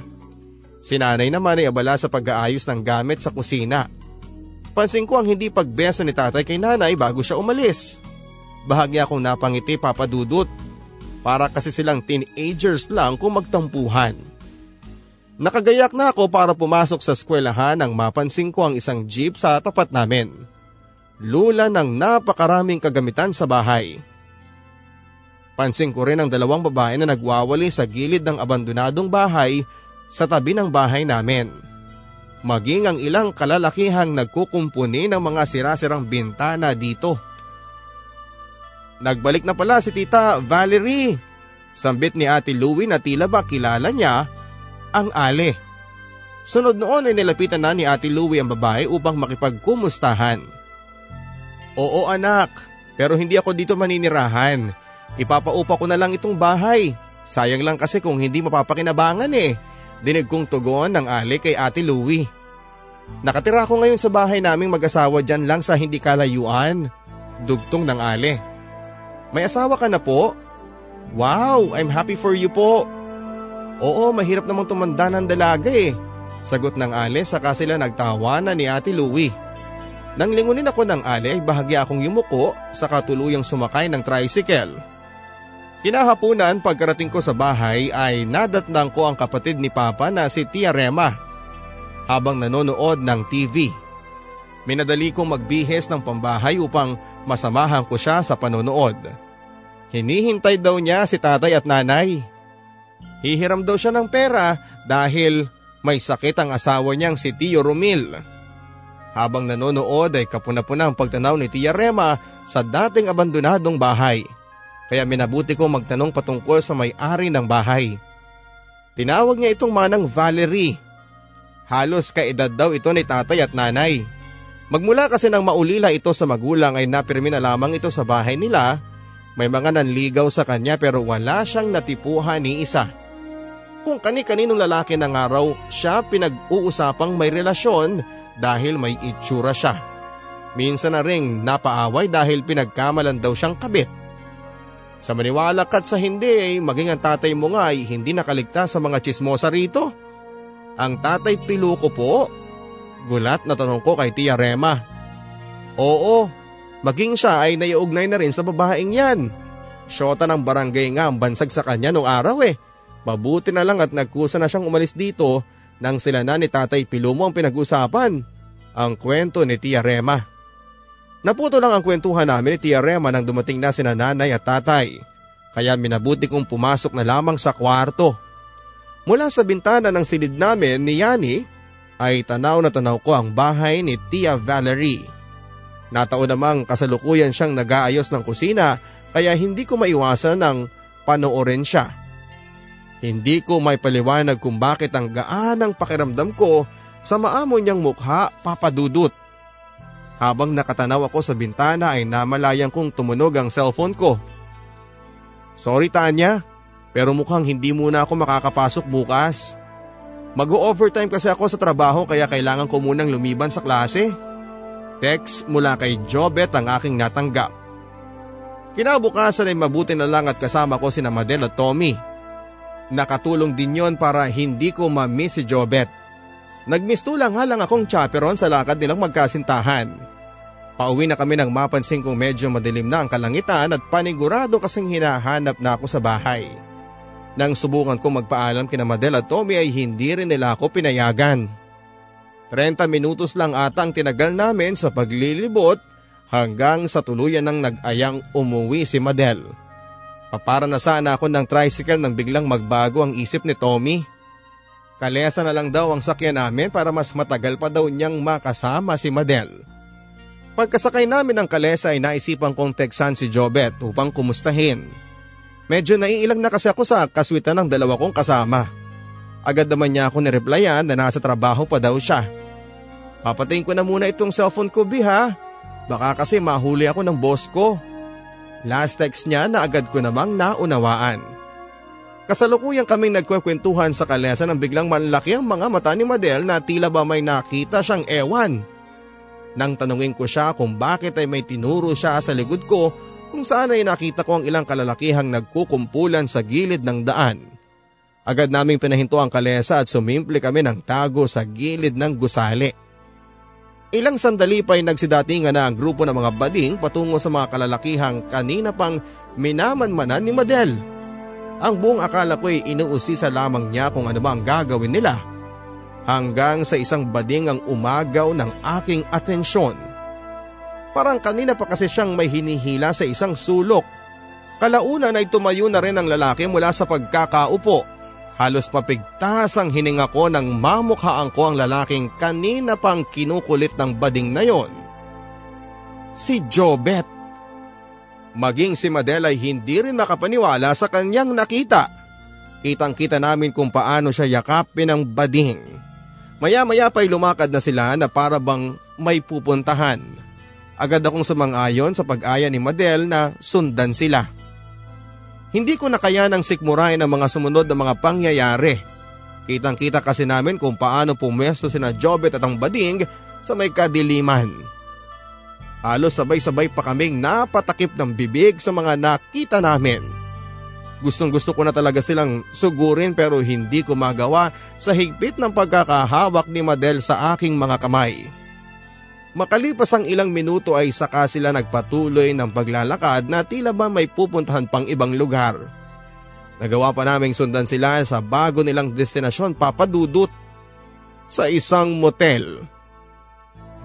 Si nanay naman ay abala sa pag-aayos ng gamit sa kusina. Pansin ko ang hindi pagbeso ni tatay kay nanay bago siya umalis. Bahagya akong napangiti papadudot. Para kasi silang teenagers lang kung magtampuhan. Nakagayak na ako para pumasok sa eskwelahan nang mapansin ko ang isang jeep sa tapat namin. Lula ng napakaraming kagamitan sa bahay. Pansin ko rin ang dalawang babae na nagwawali sa gilid ng abandonadong bahay sa tabi ng bahay namin. Maging ang ilang kalalakihang nagkukumpuni ng mga sirasirang bintana dito. Nagbalik na pala si Tita Valerie. Sambit ni Ate Louie na tila ba kilala niya ang ale. Sunod noon ay nilapitan na ni Ate Louie ang babae upang makipagkumustahan. Oo anak, pero hindi ako dito maninirahan. Ipapaupa ko na lang itong bahay. Sayang lang kasi kung hindi mapapakinabangan eh. Dinig kong tugon ng ale kay Ate Louie. Nakatira ako ngayon sa bahay naming mag-asawa dyan lang sa hindi kalayuan. Dugtong ng ale. May asawa ka na po? Wow, I'm happy for you po. Oo, mahirap namang tumanda ng dalaga eh. Sagot ng Ale saka sila nagtawanan ni Ate Louie. Nang lingunin ako ng Ale ay bahagya akong yumuko sa katuluyang sumakay ng tricycle. Kinahapunan pagkarating ko sa bahay ay nadatnang ko ang kapatid ni Papa na si Tia Rema habang nanonood ng TV. Minadali kong magbihes ng pambahay upang masamahan ko siya sa panonood. Hinihintay daw niya si tatay at nanay. Hihiram daw siya ng pera dahil may sakit ang asawa niyang si Tio Romil. Habang nanonood ay kapuna-puna ang pagtanaw ni Tia Rema sa dating abandonadong bahay. Kaya minabuti kong magtanong patungkol sa may-ari ng bahay. Tinawag niya itong manang Valerie. Halos kaedad daw ito ni tatay at nanay. Magmula kasi nang maulila ito sa magulang ay napirmi na lamang ito sa bahay nila. May mga nanligaw sa kanya pero wala siyang natipuhan ni isa. Kung kani-kaninong lalaki ng araw siya pinag-uusapang may relasyon dahil may itsura siya. Minsan na ring napaaway dahil pinagkamalan daw siyang kabit. Sa maniwala kat sa hindi ay maging ang tatay mo nga ay hindi nakaligtas sa mga chismosa rito. Ang tatay piluko po Gulat na tanong ko kay Tia Rema. Oo, maging siya ay naiugnay na rin sa babaeng yan. Shota ng barangay nga ang bansag sa kanya nung araw eh. Mabuti na lang at nagkusa na siyang umalis dito nang sila na ni Tatay Pilumo ang pinag-usapan. Ang kwento ni Tia Rema. Naputo lang ang kwentuhan namin ni Tia Rema nang dumating na sina nanay at tatay. Kaya minabuti kong pumasok na lamang sa kwarto. Mula sa bintana ng silid namin ni Yani ay tanaw na tanaw ko ang bahay ni Tia Valerie. Nataon namang kasalukuyan siyang nag-aayos ng kusina kaya hindi ko maiwasan ng panoorin siya. Hindi ko may paliwanag kung bakit ang gaanang pakiramdam ko sa maamo niyang mukha papadudot. Habang nakatanaw ako sa bintana ay namalayang kong tumunog ang cellphone ko. Sorry Tanya, pero mukhang hindi muna ako makakapasok bukas. Mag-overtime kasi ako sa trabaho kaya kailangan ko munang lumiban sa klase. Text mula kay Jobet ang aking natanggap. Kinabukasan ay mabuti na lang at kasama ko si Madel at Tommy. Nakatulong din yon para hindi ko ma-miss si Jobet. Nagmisto lang nga lang akong chaperon sa lakad nilang magkasintahan. Pauwi na kami nang mapansin kong medyo madilim na ang kalangitan at panigurado kasing hinahanap na ako sa bahay. Nang subukan ko magpaalam kina Madel at Tommy ay hindi rin nila ako pinayagan. 30 minutos lang ata ang tinagal namin sa paglilibot hanggang sa tuluyan ng nag-ayang umuwi si Madel. Papara na sana ako ng tricycle nang biglang magbago ang isip ni Tommy. Kalesa na lang daw ang sakyan namin para mas matagal pa daw niyang makasama si Madel. Pagkasakay namin ng kalesa ay naisipan kong teksan si Jobet upang kumustahin. Medyo naiilang na kasi ako sa kaswitan ng dalawa kong kasama. Agad naman niya ako nireplyan na nasa trabaho pa daw siya. Papatayin ko na muna itong cellphone ko, Bi ha. Baka kasi mahuli ako ng boss ko. Last text niya na agad ko namang naunawaan. Kasalukuyang kaming nagkwekwentuhan sa kalesa nang biglang malaki ang mga mata ni Madel na tila ba may nakita siyang ewan. Nang tanungin ko siya kung bakit ay may tinuro siya sa likod ko kung saan ay nakita ko ang ilang kalalakihang nagkukumpulan sa gilid ng daan. Agad naming pinahinto ang kalesa at sumimple kami ng tago sa gilid ng gusali. Ilang sandali pa ay nagsidatingan na ang grupo ng mga bading patungo sa mga kalalakihang kanina pang minamanmanan ni Madel. Ang buong akala ko ay inuusisa lamang niya kung ano ba ang gagawin nila. Hanggang sa isang bading ang umagaw ng aking atensyon. Parang kanina pa kasi siyang may hinihila sa isang sulok. Kalaunan ay tumayo na rin ang lalaki mula sa pagkakaupo. Halos papigtas ang hininga ko nang mamukhaan ko ang lalaking kanina pang kinukulit ng bading na yon. Si Jobet. Maging si Madel ay hindi rin makapaniwala sa kanyang nakita. Kitang kita namin kung paano siya yakapin ng bading. Maya-maya pa'y lumakad na sila na para bang may pupuntahan. Agad akong sumang-ayon sa pag-aya ni Madel na sundan sila. Hindi ko na kaya ng sikmurahin ang mga sumunod na mga pangyayari. Kitang kita kasi namin kung paano pumesto sina Jobet at ang bading sa may kadiliman. Halos sabay-sabay pa kaming napatakip ng bibig sa mga nakita namin. Gustong gusto ko na talaga silang sugurin pero hindi ko magawa sa higpit ng pagkakahawak ni Madel sa aking mga kamay. Makalipas ang ilang minuto ay saka sila nagpatuloy ng paglalakad na tila ba may pupuntahan pang ibang lugar. Nagawa pa naming sundan sila sa bago nilang destinasyon papadudot sa isang motel.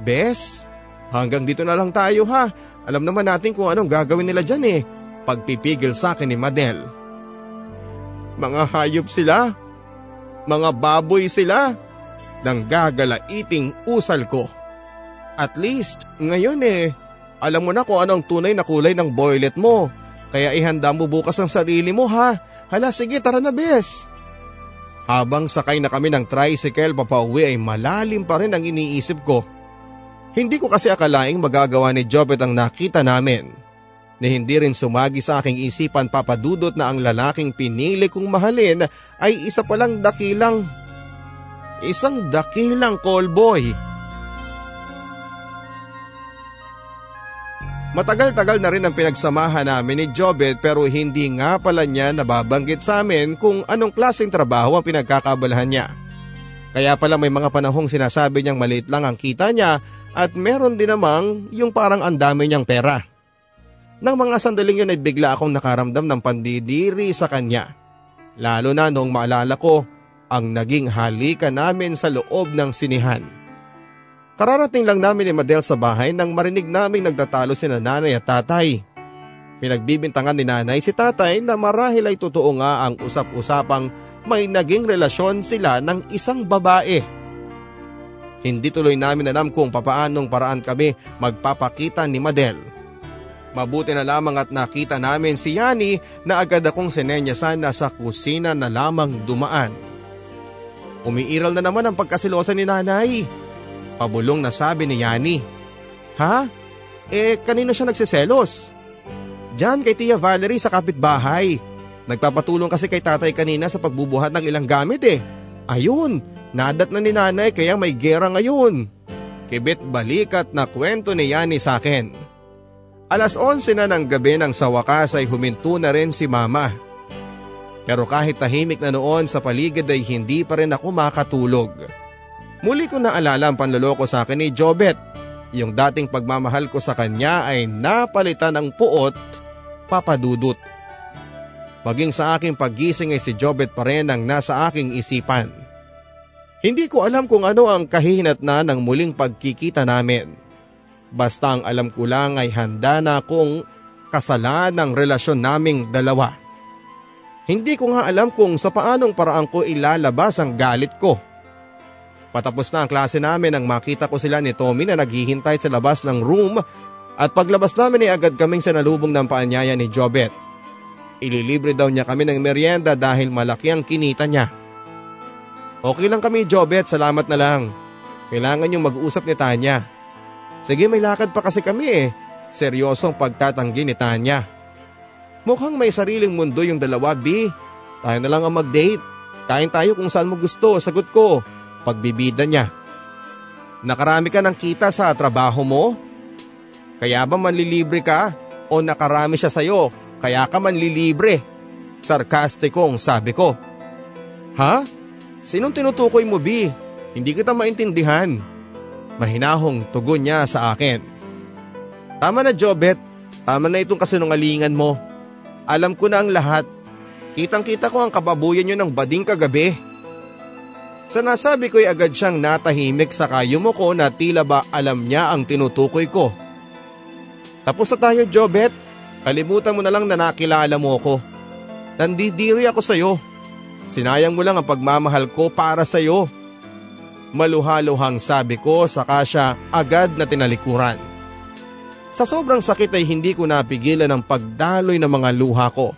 Bes, Hanggang dito na lang tayo ha. Alam naman natin kung anong gagawin nila dyan eh. Pagpipigil sa akin ni Madel. Mga hayop sila. Mga baboy sila. Nang gagalaiting usal ko. At least, ngayon eh, alam mo na kung anong tunay na kulay ng boylet mo. Kaya ihanda mo bukas ang sarili mo ha. Hala sige tara na bes. Habang sakay na kami ng tricycle papauwi ay malalim pa rin ang iniisip ko. Hindi ko kasi akalaing magagawa ni Jobet ang nakita namin. Na hindi rin sumagi sa aking isipan papadudot na ang lalaking pinili kong mahalin ay isa palang dakilang, isang dakilang callboy. Matagal-tagal na rin ang pinagsamahan namin ni Jobet pero hindi nga pala niya nababanggit sa amin kung anong klaseng trabaho ang pinagkakabalahan niya. Kaya pala may mga panahong sinasabi niyang maliit lang ang kita niya at meron din namang yung parang ang dami niyang pera. Nang mga sandaling yun ay bigla akong nakaramdam ng pandidiri sa kanya. Lalo na noong maalala ko ang naging halika namin sa loob ng sinihan. Kararating lang namin ni Madel sa bahay nang marinig naming nagtatalo si nanay at tatay. Pinagbibintangan ni nanay si tatay na marahil ay totoo nga ang usap-usapang may naging relasyon sila ng isang babae. Hindi tuloy namin alam kung papaanong paraan kami magpapakita ni Madel. Mabuti na lamang at nakita namin si Yani na agad akong sinenyasan na sa kusina na lamang dumaan. Umiiral na naman ang pagkasilosa ni nanay. Pabulong na sabi ni Yani. Ha? Eh kanino siya nagsiselos? Diyan kay Tia Valerie sa kapitbahay. Nagpapatulong kasi kay tatay kanina sa pagbubuhat ng ilang gamit eh. Ayun, Nadat na ni nanay kaya may gera ngayon. Kibit balikat na kwento ni Yani sa akin. Alas 11 na ng gabi nang sa wakas ay huminto na rin si mama. Pero kahit tahimik na noon sa paligid ay hindi pa rin ako makatulog. Muli ko naalala ang panloloko sa akin ni Jobet. Yung dating pagmamahal ko sa kanya ay napalitan ng puot, papadudot. Maging sa aking paggising ay si Jobet pa rin ang nasa aking isipan. Hindi ko alam kung ano ang kahihinat na ng muling pagkikita namin. Basta ang alam ko lang ay handa na akong kasalan ng relasyon naming dalawa. Hindi ko nga alam kung sa paanong paraan ko ilalabas ang galit ko. Patapos na ang klase namin nang makita ko sila ni Tommy na naghihintay sa labas ng room at paglabas namin ay agad kaming sanalubong ng paanyaya ni Jobet. Ililibre daw niya kami ng merienda dahil malaki ang kinita niya. Okay lang kami Jobet, salamat na lang. Kailangan yung mag-uusap ni Tanya. Sige may lakad pa kasi kami eh. Seryosong pagtatanggi ni Tanya. Mukhang may sariling mundo yung dalawa, B. Tayo na lang ang mag-date. Kain tayo kung saan mo gusto, sagot ko. Pagbibida niya. Nakarami ka ng kita sa trabaho mo? Kaya ba manlilibre ka? O nakarami siya sa'yo, kaya ka manlilibre? Sarkastikong sabi ko. Ha? Sinong tinutukoy mo, B? Hindi kita maintindihan. Mahinahong tugon niya sa akin. Tama na, Jobet. Tama na itong kasinungalingan mo. Alam ko na ang lahat. Kitang kita ko ang kababuyan niyo ng bading kagabi. Sa nasabi ko'y agad siyang natahimik sa kayumo ko na tila ba alam niya ang tinutukoy ko. Tapos na tayo Jobet, kalimutan mo na lang na nakilala mo ko. Nandidiri ako sa'yo. Sinayang mo lang ang pagmamahal ko para sa'yo. Maluhaluhang sabi ko saka siya agad na tinalikuran. Sa sobrang sakit ay hindi ko napigilan ang pagdaloy ng mga luha ko.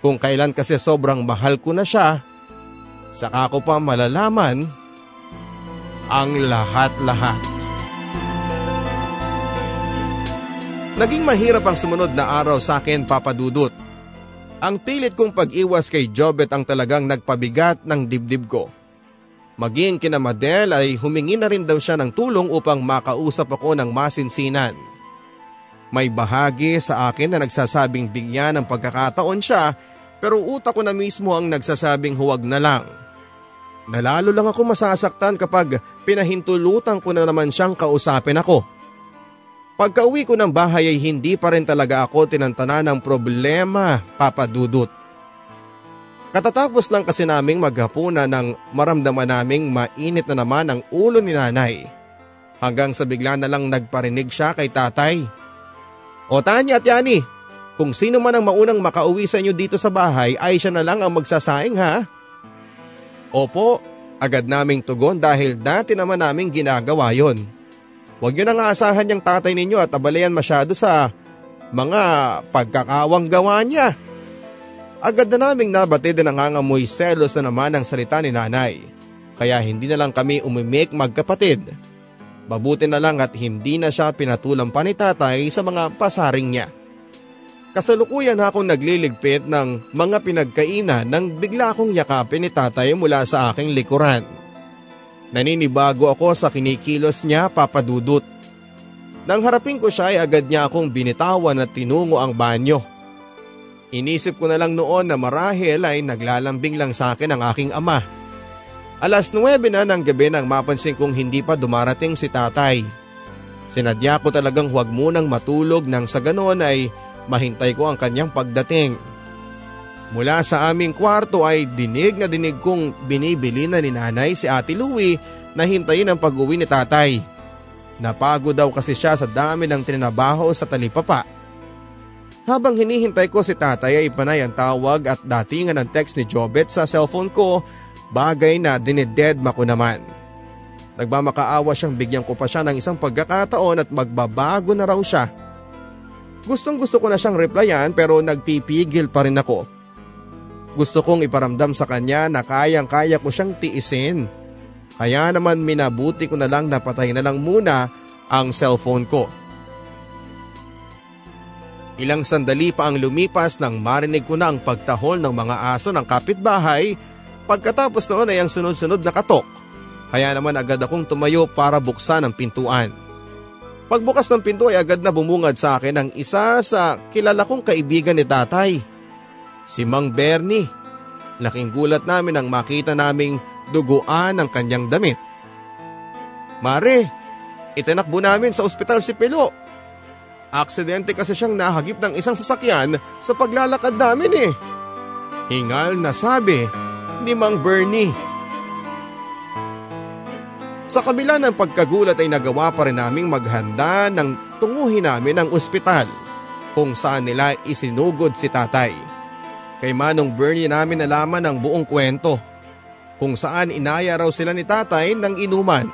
Kung kailan kasi sobrang mahal ko na siya, Saka ko pa malalaman ang lahat-lahat. Naging mahirap ang sumunod na araw sa akin papadudot. Ang pilit kong pag-iwas kay Jobet ang talagang nagpabigat ng dibdib ko. Maging kina Madel ay humingi na rin daw siya ng tulong upang makausap ako ng masinsinan. May bahagi sa akin na nagsasabing bigyan ng pagkakataon siya pero utak ko na mismo ang nagsasabing huwag na lang. Nalalo lang ako masasaktan kapag pinahintulutan ko na naman siyang kausapin ako. Pagka uwi ko ng bahay ay hindi pa rin talaga ako tinantana ng problema, Papa Dudut. Katatapos lang kasi naming maghapunan nang maramdaman naming mainit na naman ang ulo ni nanay. Hanggang sa bigla na lang nagparinig siya kay tatay. O Tanya at Yani, kung sino man ang maunang makauwi sa inyo dito sa bahay ay siya na lang ang magsasaing ha. Opo, agad naming tugon dahil dati naman naming ginagawa yon. Huwag nyo nang aasahan yung tatay ninyo at abalayan masyado sa mga pagkakawang gawa niya. Agad na naming nabatid na nangangamoy selos na naman ang salita ni nanay. Kaya hindi na lang kami umimik magkapatid. Mabuti na lang at hindi na siya pinatulang pa ni tatay sa mga pasaring niya. Kasalukuyan na akong nagliligpit ng mga pinagkainan nang bigla akong yakapin ni tatay mula sa aking likuran. Naninibago ako sa kinikilos niya papadudot. Nang harapin ko siya ay agad niya akong binitawan at tinungo ang banyo. Inisip ko na lang noon na marahil ay naglalambing lang sa akin ang aking ama. Alas 9 na ng gabi nang mapansin kong hindi pa dumarating si tatay. Sinadya ko talagang huwag munang matulog nang sa ganoon ay mahintay ko ang kanyang pagdating. Mula sa aming kwarto ay dinig na dinig kong binibili na ni nanay si Ate Louie na hintayin ang pag-uwi ni tatay. Napagod daw kasi siya sa dami ng trinabaho sa talipapa. Habang hinihintay ko si tatay ay panay ang tawag at datingan ng text ni Jobet sa cellphone ko bagay na dinidedma ko naman. Nagmamakaawa siyang bigyan ko pa siya ng isang pagkakataon at magbabago na raw siya. Gustong gusto ko na siyang replyan pero nagpipigil pa rin ako. Gusto kong iparamdam sa kanya na kayang kaya ko siyang tiisin. Kaya naman minabuti ko na lang na patay na lang muna ang cellphone ko. Ilang sandali pa ang lumipas nang marinig ko na ang pagtahol ng mga aso ng kapitbahay pagkatapos noon ay ang sunod-sunod na katok. Kaya naman agad akong tumayo para buksan ang pintuan. Pagbukas ng pinto ay agad na bumungad sa akin ang isa sa kilala kong kaibigan ni tatay. Si Mang Bernie. Laking gulat namin nang makita naming duguan ang kanyang damit. Mare, itinakbo namin sa ospital si Pilo. Aksidente kasi siyang nahagip ng isang sasakyan sa paglalakad namin eh. Hingal na sabi ni Mang Bernie. Sa kabila ng pagkagulat ay nagawa pa rin naming maghanda ng tunguhin namin ang ospital kung saan nila isinugod si tatay. Kay Manong Bernie namin nalaman ang buong kwento kung saan inaya raw sila ni tatay ng inuman.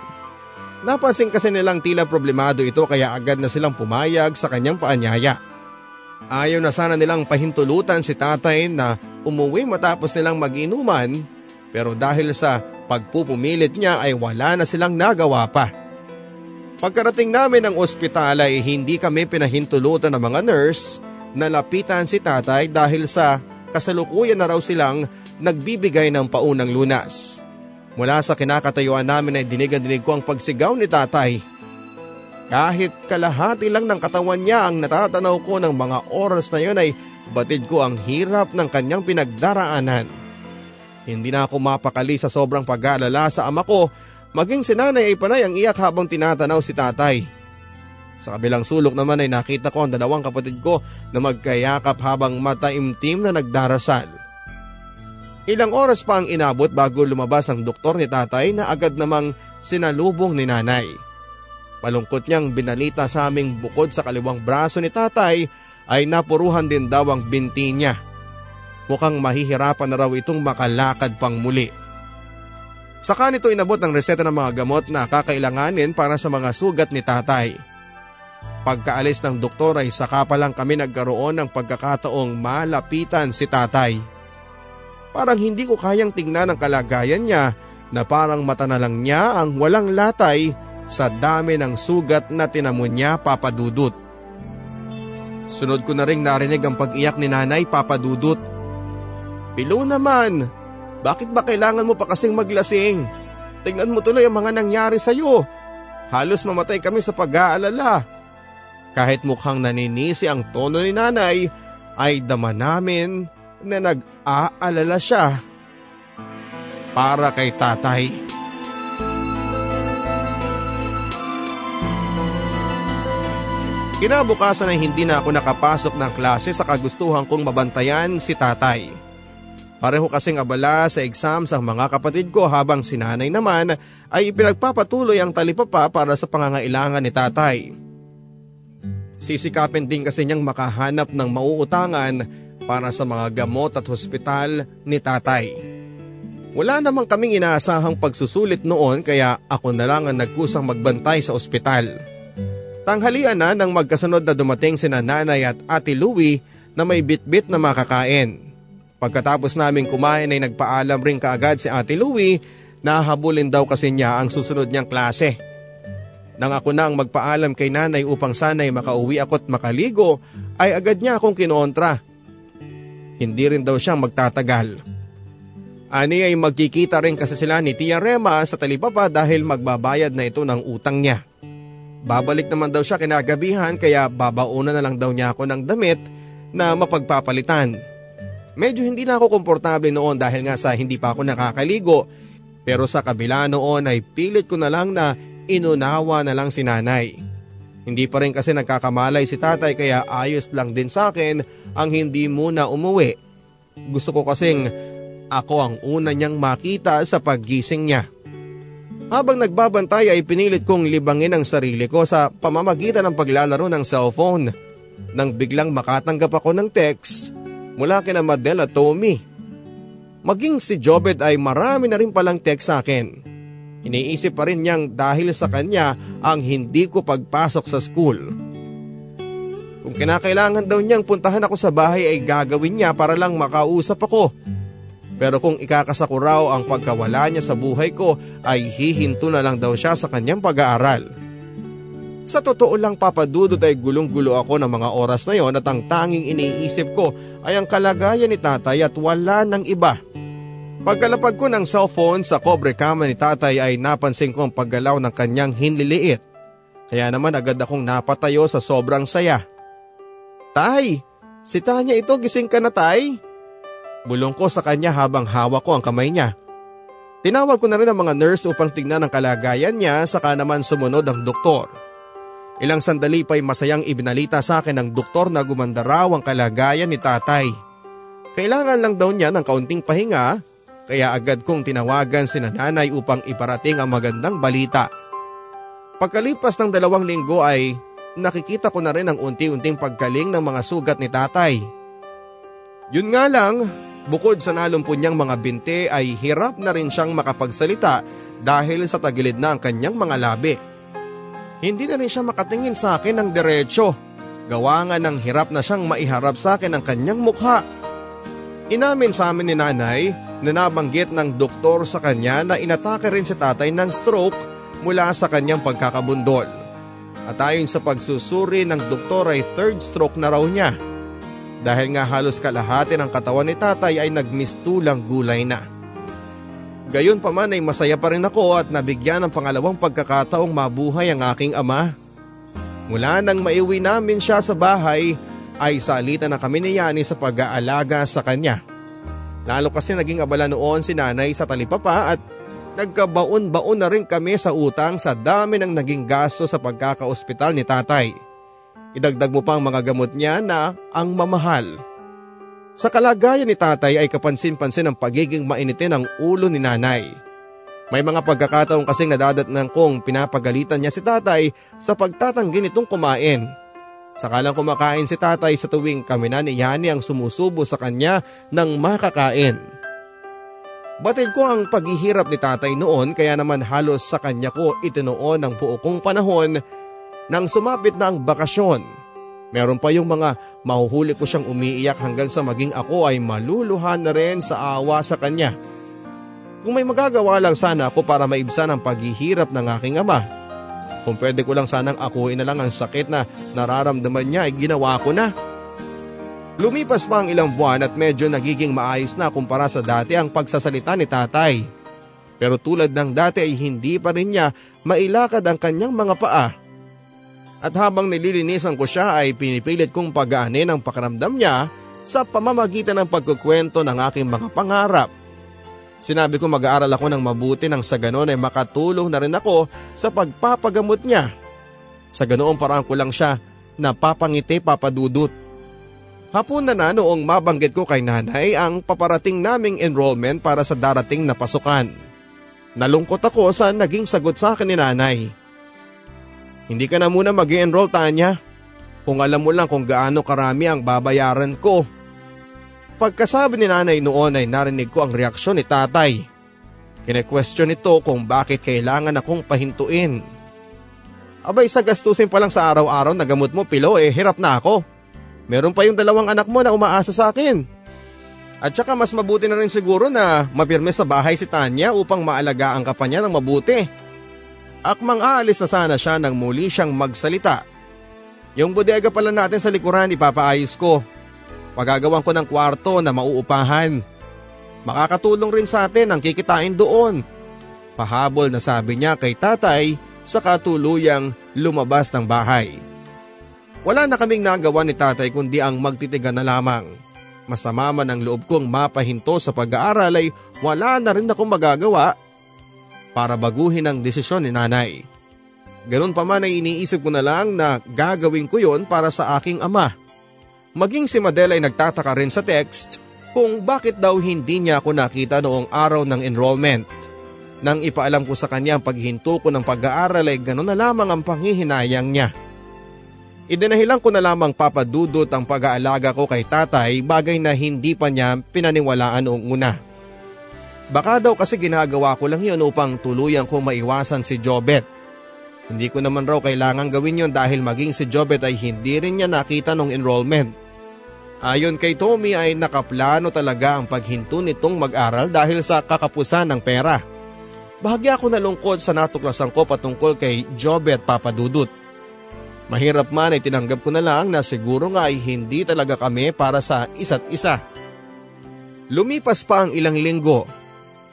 Napansin kasi nilang tila problemado ito kaya agad na silang pumayag sa kanyang paanyaya. Ayaw na sana nilang pahintulutan si tatay na umuwi matapos nilang mag-inuman pero dahil sa pagpupumilit niya ay wala na silang nagawa pa. Pagkarating namin ng ospital ay hindi kami pinahintulutan ng mga nurse nalapitan si tatay dahil sa kasalukuyan na raw silang nagbibigay ng paunang lunas. Mula sa kinakatayuan namin ay dinig-dinig ko ang pagsigaw ni tatay. Kahit kalahati lang ng katawan niya ang natatanaw ko ng mga oras na yun ay batid ko ang hirap ng kanyang pinagdaraanan. Hindi na ako mapakali sa sobrang pag-aalala sa ama ko, maging si nanay ay panay ang iyak habang tinatanaw si tatay. Sa kabilang sulok naman ay nakita ko ang dalawang kapatid ko na magkayakap habang mataimtim na nagdarasal. Ilang oras pa ang inabot bago lumabas ang doktor ni tatay na agad namang sinalubong ni nanay. Malungkot niyang binalita sa aming bukod sa kaliwang braso ni tatay ay napuruhan din daw ang binti niya. Mukhang mahihirapan na raw itong makalakad pang muli. Saka nito inabot ang reseta ng mga gamot na kakailanganin para sa mga sugat ni tatay. Pagkaalis ng doktor ay saka pa lang kami nagkaroon ng pagkakataong malapitan si tatay. Parang hindi ko kayang tingnan ang kalagayan niya na parang mata na lang niya ang walang latay sa dami ng sugat na tinamon niya papadudot. Sunod ko na rin narinig ang pag-iyak ni nanay papadudot. Pilo naman, bakit ba kailangan mo pa kasing maglasing? Tingnan mo tuloy ang mga nangyari sa iyo. Halos mamatay kami sa pag-aalala. Kahit mukhang naninisi ang tono ni nanay, ay dama namin na nag-aalala siya para kay tatay. Kinabukasan ay hindi na ako nakapasok ng klase sa kagustuhan kong mabantayan si tatay. Pareho kasing abala sa exam sa mga kapatid ko habang si nanay naman ay ipinagpapatuloy ang talipapa para sa pangangailangan ni tatay. Sisikapin din kasi niyang makahanap ng mauutangan para sa mga gamot at hospital ni tatay. Wala namang kaming inaasahang pagsusulit noon kaya ako na lang ang nagkusang magbantay sa ospital. Tanghalian na nang magkasunod na dumating si nanay at ate Louie na may bitbit na makakain. Pagkatapos naming kumain ay nagpaalam rin kaagad si ate Louie na habulin daw kasi niya ang susunod niyang klase. Nang ako na ang magpaalam kay nanay upang sanay makauwi ako't makaligo ay agad niya akong kinontra hindi rin daw siyang magtatagal. Ani ay magkikita rin kasi sila ni Tia Rema sa talipapa dahil magbabayad na ito ng utang niya. Babalik naman daw siya kinagabihan kaya babauna na lang daw niya ako ng damit na mapagpapalitan. Medyo hindi na ako komportable noon dahil nga sa hindi pa ako nakakaligo pero sa kabila noon ay pilit ko na lang na inunawa na lang si nanay. Hindi pa rin kasi nagkakamalay si tatay kaya ayos lang din sa akin ang hindi muna umuwi. Gusto ko kasing ako ang una niyang makita sa paggising niya. Habang nagbabantay ay pinilit kong libangin ang sarili ko sa pamamagitan ng paglalaro ng cellphone. Nang biglang makatanggap ako ng text mula kina Madel at Tommy. Maging si Jobed ay marami na rin palang text sa akin. Iniisip pa rin niyang dahil sa kanya ang hindi ko pagpasok sa school. Kung kinakailangan daw niyang puntahan ako sa bahay ay gagawin niya para lang makausap ako. Pero kung ikakasako raw ang pagkawala niya sa buhay ko ay hihinto na lang daw siya sa kanyang pag-aaral. Sa totoo lang papadudod ay gulong-gulo ako ng mga oras na yon at ang tanging iniisip ko ay ang kalagayan ni tatay at wala ng iba. Pagkalapag ko ng cellphone sa kobre kama ni tatay ay napansin ko ang paggalaw ng kanyang hinliliit. Kaya naman agad akong napatayo sa sobrang saya. Tay, si Tanya ito gising ka na tay? Bulong ko sa kanya habang hawak ko ang kamay niya. Tinawag ko na rin ang mga nurse upang tingnan ang kalagayan niya saka naman sumunod ang doktor. Ilang sandali pa'y masayang ibinalita sa akin ng doktor na gumanda raw ang kalagayan ni tatay. Kailangan lang daw niya ng kaunting pahinga kaya agad kong tinawagan si nanay upang iparating ang magandang balita. Pagkalipas ng dalawang linggo ay nakikita ko na rin ang unti-unting paggaling ng mga sugat ni tatay. Yun nga lang, bukod sa nalumpo niyang mga binte ay hirap na rin siyang makapagsalita dahil sa tagilid na ang kanyang mga labi. Hindi na rin siya makatingin sa akin ng diretsyo. Gawa nga ng hirap na siyang maiharap sa akin ang kanyang mukha. Inamin sa amin ni nanay na nabanggit ng doktor sa kanya na inatake rin si tatay ng stroke mula sa kanyang pagkakabundol. At ayon sa pagsusuri ng doktor ay third stroke na raw niya. dahil nga halos kalahati ng katawan ni tatay ay nagmistulang gulay na. Gayon pa man ay masaya pa rin ako at nabigyan ng pangalawang pagkakataong mabuhay ang aking ama. Mula nang maiwi namin siya sa bahay ay salita na kami ni Yani sa pag-aalaga sa kanya. Lalo kasi naging abala noon si nanay sa talipapa at nagkabaon-baon na rin kami sa utang sa dami ng naging gasto sa pagkakaospital ni tatay. Idagdag mo pa ang mga gamot niya na ang mamahal. Sa kalagayan ni tatay ay kapansin-pansin ang pagiging mainitin ng ulo ni nanay. May mga pagkakataon kasing nadadatnan kong pinapagalitan niya si tatay sa pagtatanggi nitong kumain. Sakalang kumakain si tatay sa tuwing kami na ni Yani ang sumusubo sa kanya ng makakain. Batid ko ang paghihirap ni tatay noon kaya naman halos sa kanya ko itinuon ang buo kong panahon nang sumapit na ang bakasyon Meron pa yung mga mahuhuli ko siyang umiiyak hanggang sa maging ako ay maluluhan na rin sa awa sa kanya. Kung may magagawa lang sana ako para maibsan ang paghihirap ng aking ama. Kung pwede ko lang sanang akuin na lang ang sakit na nararamdaman niya ay ginawa ko na. Lumipas pa ang ilang buwan at medyo nagiging maayos na kumpara sa dati ang pagsasalita ni tatay. Pero tulad ng dati ay hindi pa rin niya mailakad ang kanyang mga paa at habang nililinisan ko siya ay pinipilit kong pagaanin ang pakaramdam niya sa pamamagitan ng pagkukwento ng aking mga pangarap. Sinabi ko mag-aaral ako ng mabuti nang sa ganon ay makatulong na rin ako sa pagpapagamot niya. Sa ganoong paraan ko lang siya napapangiti papadudot. Hapon na na noong mabanggit ko kay nanay ang paparating naming enrollment para sa darating na pasukan. Nalungkot ako sa naging sagot sa akin ni nanay. Hindi ka na muna mag enroll Tanya. Kung alam mo lang kung gaano karami ang babayaran ko. Pagkasabi ni nanay noon ay narinig ko ang reaksyon ni tatay. Kine-question ito kung bakit kailangan akong pahintuin. Abay sa gastusin pa lang sa araw-araw na gamot mo pilo eh hirap na ako. Meron pa yung dalawang anak mo na umaasa sa akin. At saka mas mabuti na rin siguro na mapirme sa bahay si Tanya upang maalagaan ka pa niya ng mabuti. Akmang aalis na sana siya nang muli siyang magsalita. Yung bodega pala natin sa likuran ipapaayos ko. Pagagawan ko ng kwarto na mauupahan. Makakatulong rin sa atin ang kikitain doon. Pahabol na sabi niya kay tatay sa katuluyang lumabas ng bahay. Wala na kaming nagawa ni tatay kundi ang magtitigan na lamang. Masama man ang loob kong mapahinto sa pag-aaral ay wala na rin akong magagawa para baguhin ang desisyon ni nanay. Ganun pa man ay iniisip ko na lang na gagawin ko yon para sa aking ama. Maging si Madel ay nagtataka rin sa text kung bakit daw hindi niya ako nakita noong araw ng enrollment. Nang ipaalam ko sa kanya ang paghinto ko ng pag-aaral ay gano'n na lamang ang panghihinayang niya. Idinahilan ko na lamang papadudot ang pag-aalaga ko kay tatay bagay na hindi pa niya pinaniwalaan noong una. Baka daw kasi ginagawa ko lang yun upang tuluyan kong maiwasan si Jobet. Hindi ko naman raw kailangan gawin yon dahil maging si Jobet ay hindi rin niya nakita nung enrollment. Ayon kay Tommy ay nakaplano talaga ang paghinto nitong mag-aral dahil sa kakapusan ng pera. Bahagya ako nalungkot sa natuklasan ko patungkol kay Jobet Papadudut. Mahirap man ay tinanggap ko na lang na siguro nga ay hindi talaga kami para sa isa't isa. Lumipas pa ang ilang linggo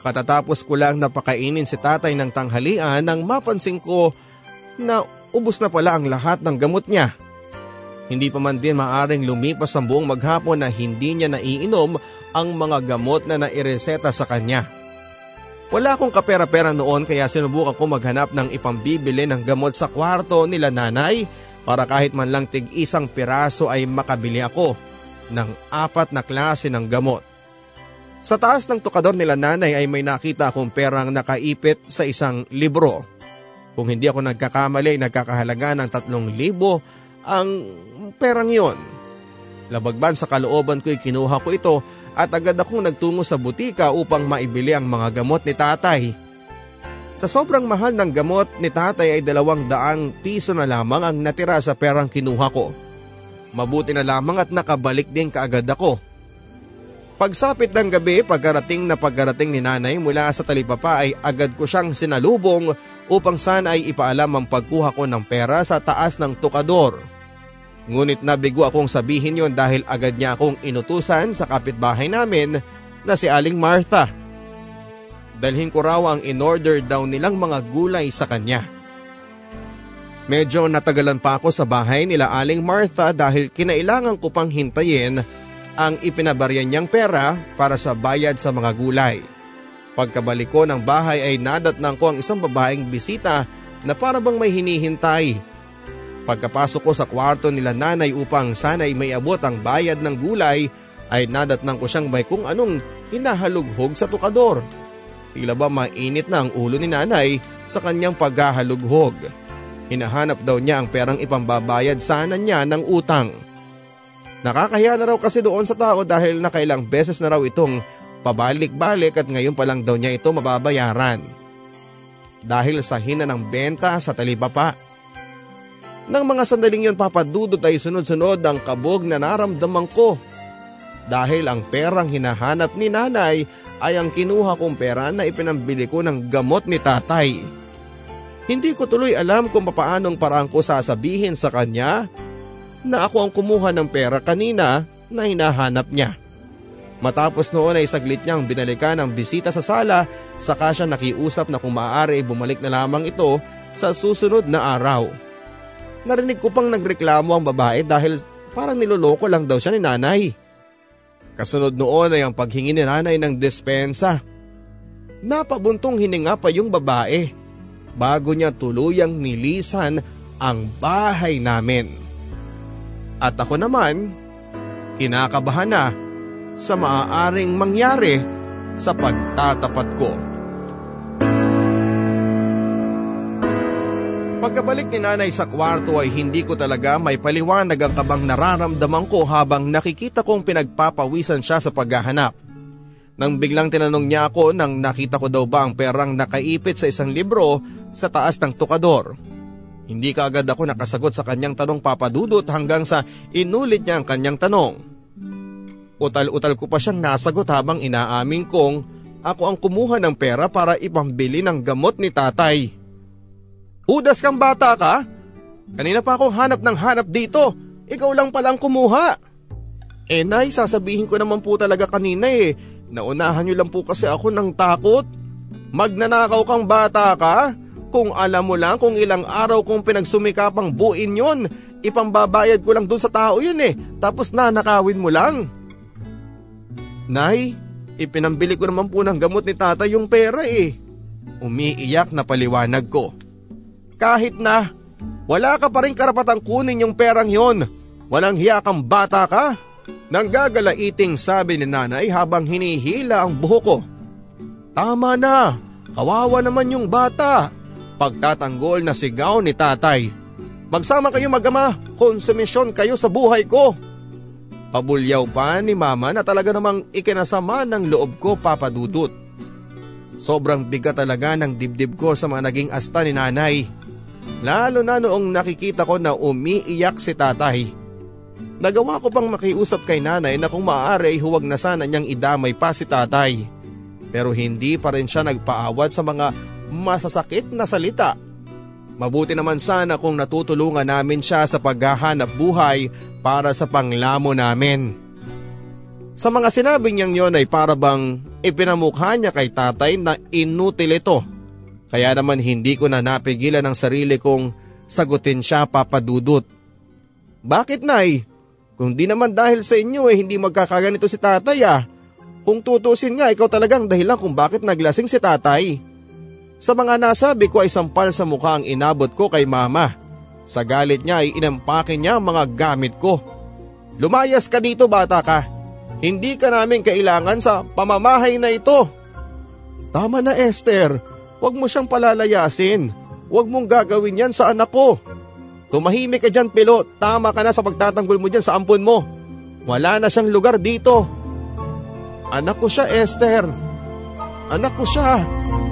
Katatapos ko lang napakainin si tatay ng tanghalian nang mapansin ko na ubos na pala ang lahat ng gamot niya. Hindi pa man din maaring lumipas ang buong maghapon na hindi niya naiinom ang mga gamot na naireseta sa kanya. Wala akong kapera-pera noon kaya sinubukan ko maghanap ng ipambibili ng gamot sa kwarto nila nanay para kahit man lang tig isang piraso ay makabili ako ng apat na klase ng gamot. Sa taas ng tukador nila nanay ay may nakita akong perang nakaipit sa isang libro. Kung hindi ako nagkakamali, nagkakahalaga ng tatlong libo ang perang yon. Labagban sa kalooban ko'y kinuha ko ito at agad akong nagtungo sa butika upang maibili ang mga gamot ni tatay. Sa sobrang mahal ng gamot ni tatay ay dalawang daang piso na lamang ang natira sa perang kinuha ko. Mabuti na lamang at nakabalik din kaagad ako. Pagsapit ng gabi, pagkarating na pagkarating ni nanay mula sa talipapa ay agad ko siyang sinalubong upang sana ay ipaalam ang pagkuha ko ng pera sa taas ng tukador. Ngunit nabigo akong sabihin yon dahil agad niya akong inutusan sa kapitbahay namin na si Aling Martha. Dalhin ko raw ang in-order daw nilang mga gulay sa kanya. Medyo natagalan pa ako sa bahay nila Aling Martha dahil kinailangan ko pang hintayin ang ipinabarya niyang pera para sa bayad sa mga gulay. Pagkabalik ko ng bahay ay nadatnang ko ang isang babaeng bisita na para bang may hinihintay. Pagkapasok ko sa kwarto nila nanay upang sana'y may abot ang bayad ng gulay ay nadatnang ko siyang may kung anong hinahalughog sa tukador. Tila ba mainit na ang ulo ni nanay sa kanyang paghahalughog. Hinahanap daw niya ang perang ipambabayad sana niya ng utang. Nakakahiya na raw kasi doon sa tao dahil nakailang beses na raw itong pabalik-balik at ngayon pa lang daw niya ito mababayaran. Dahil sa hina ng benta sa talipapa. Nang mga sandaling yon papadudot ay sunod-sunod ang kabog na naramdaman ko. Dahil ang perang hinahanap ni nanay ay ang kinuha kong pera na ipinambili ko ng gamot ni tatay. Hindi ko tuloy alam kung paanong parang ko sasabihin sa kanya na ako ang kumuha ng pera kanina na hinahanap niya. Matapos noon ay saglit niyang binalikan ang bisita sa sala saka siya nakiusap na kung maaari bumalik na lamang ito sa susunod na araw. Narinig ko pang nagreklamo ang babae dahil parang niloloko lang daw siya ni nanay. Kasunod noon ay ang paghingi ni nanay ng despensa. Napabuntong hininga pa yung babae bago niya tuluyang nilisan ang bahay namin. At ako naman, kinakabahan na sa maaaring mangyari sa pagtatapat ko. Pagkabalik ni nanay sa kwarto ay hindi ko talaga may paliwanag ang kabang nararamdaman ko habang nakikita kong pinagpapawisan siya sa paghahanap. Nang biglang tinanong niya ako nang nakita ko daw ba ang perang nakaipit sa isang libro sa taas ng tukador. Hindi ka agad ako nakasagot sa kanyang tanong papadudot hanggang sa inulit niya ang kanyang tanong. Utal-utal ko pa siyang nasagot habang inaamin kong ako ang kumuha ng pera para ipambili ng gamot ni tatay. Hudas kang bata ka? Kanina pa akong hanap ng hanap dito. Ikaw lang palang kumuha. Eh nay, sasabihin ko naman po talaga kanina eh Naunahan niyo lang po kasi ako ng takot. Magnanakaw kang bata ka? Kung alam mo lang kung ilang araw kong pinagsumikapang buin yon, ipambabayad ko lang dun sa tao yun eh, tapos nanakawin mo lang. Nay, ipinambili ko naman po ng gamot ni tata yung pera eh. Umiiyak na paliwanag ko. Kahit na, wala ka pa rin karapatang kunin yung perang yon. Walang hiya kang bata ka. Nanggagalaiting sabi ni nanay habang hinihila ang buho ko. Tama na, kawawa naman yung bata. Pagtatanggol na sigaw ni tatay. Magsama kayo magama, konsumisyon kayo sa buhay ko. Pabulyaw pa ni mama na talaga namang ikinasama ng loob ko papadudot. Sobrang bigat talaga ng dibdib ko sa mga naging asta ni nanay. Lalo na noong nakikita ko na umiiyak si tatay. Nagawa ko pang makiusap kay nanay na kung maaari ay huwag na sana niyang idamay pa si tatay. Pero hindi pa rin siya nagpaawat sa mga masasakit na salita. Mabuti naman sana kung natutulungan namin siya sa paghahanap buhay para sa panglamo namin. Sa mga sinabi niyang yon ay para bang ipinamukha niya kay tatay na inutil ito. Kaya naman hindi ko na napigilan ang sarili kong sagutin siya papadudot. Bakit nay? Kung di naman dahil sa inyo eh hindi magkakaganito si tatay ah. Kung tutusin nga ikaw talagang dahilan kung bakit naglasing si tatay. Sa mga nasabi ko ay sampal sa mukha ang inabot ko kay mama. Sa galit niya ay inampake niya ang mga gamit ko. Lumayas ka dito bata ka. Hindi ka namin kailangan sa pamamahay na ito. Tama na Esther, huwag mo siyang palalayasin. Huwag mong gagawin yan sa anak ko. Tumahimik ka dyan Pilo, tama ka na sa pagtatanggol mo dyan sa ampon mo. Wala na siyang lugar dito. Anak ko siya Esther. Anak ko siya. Anak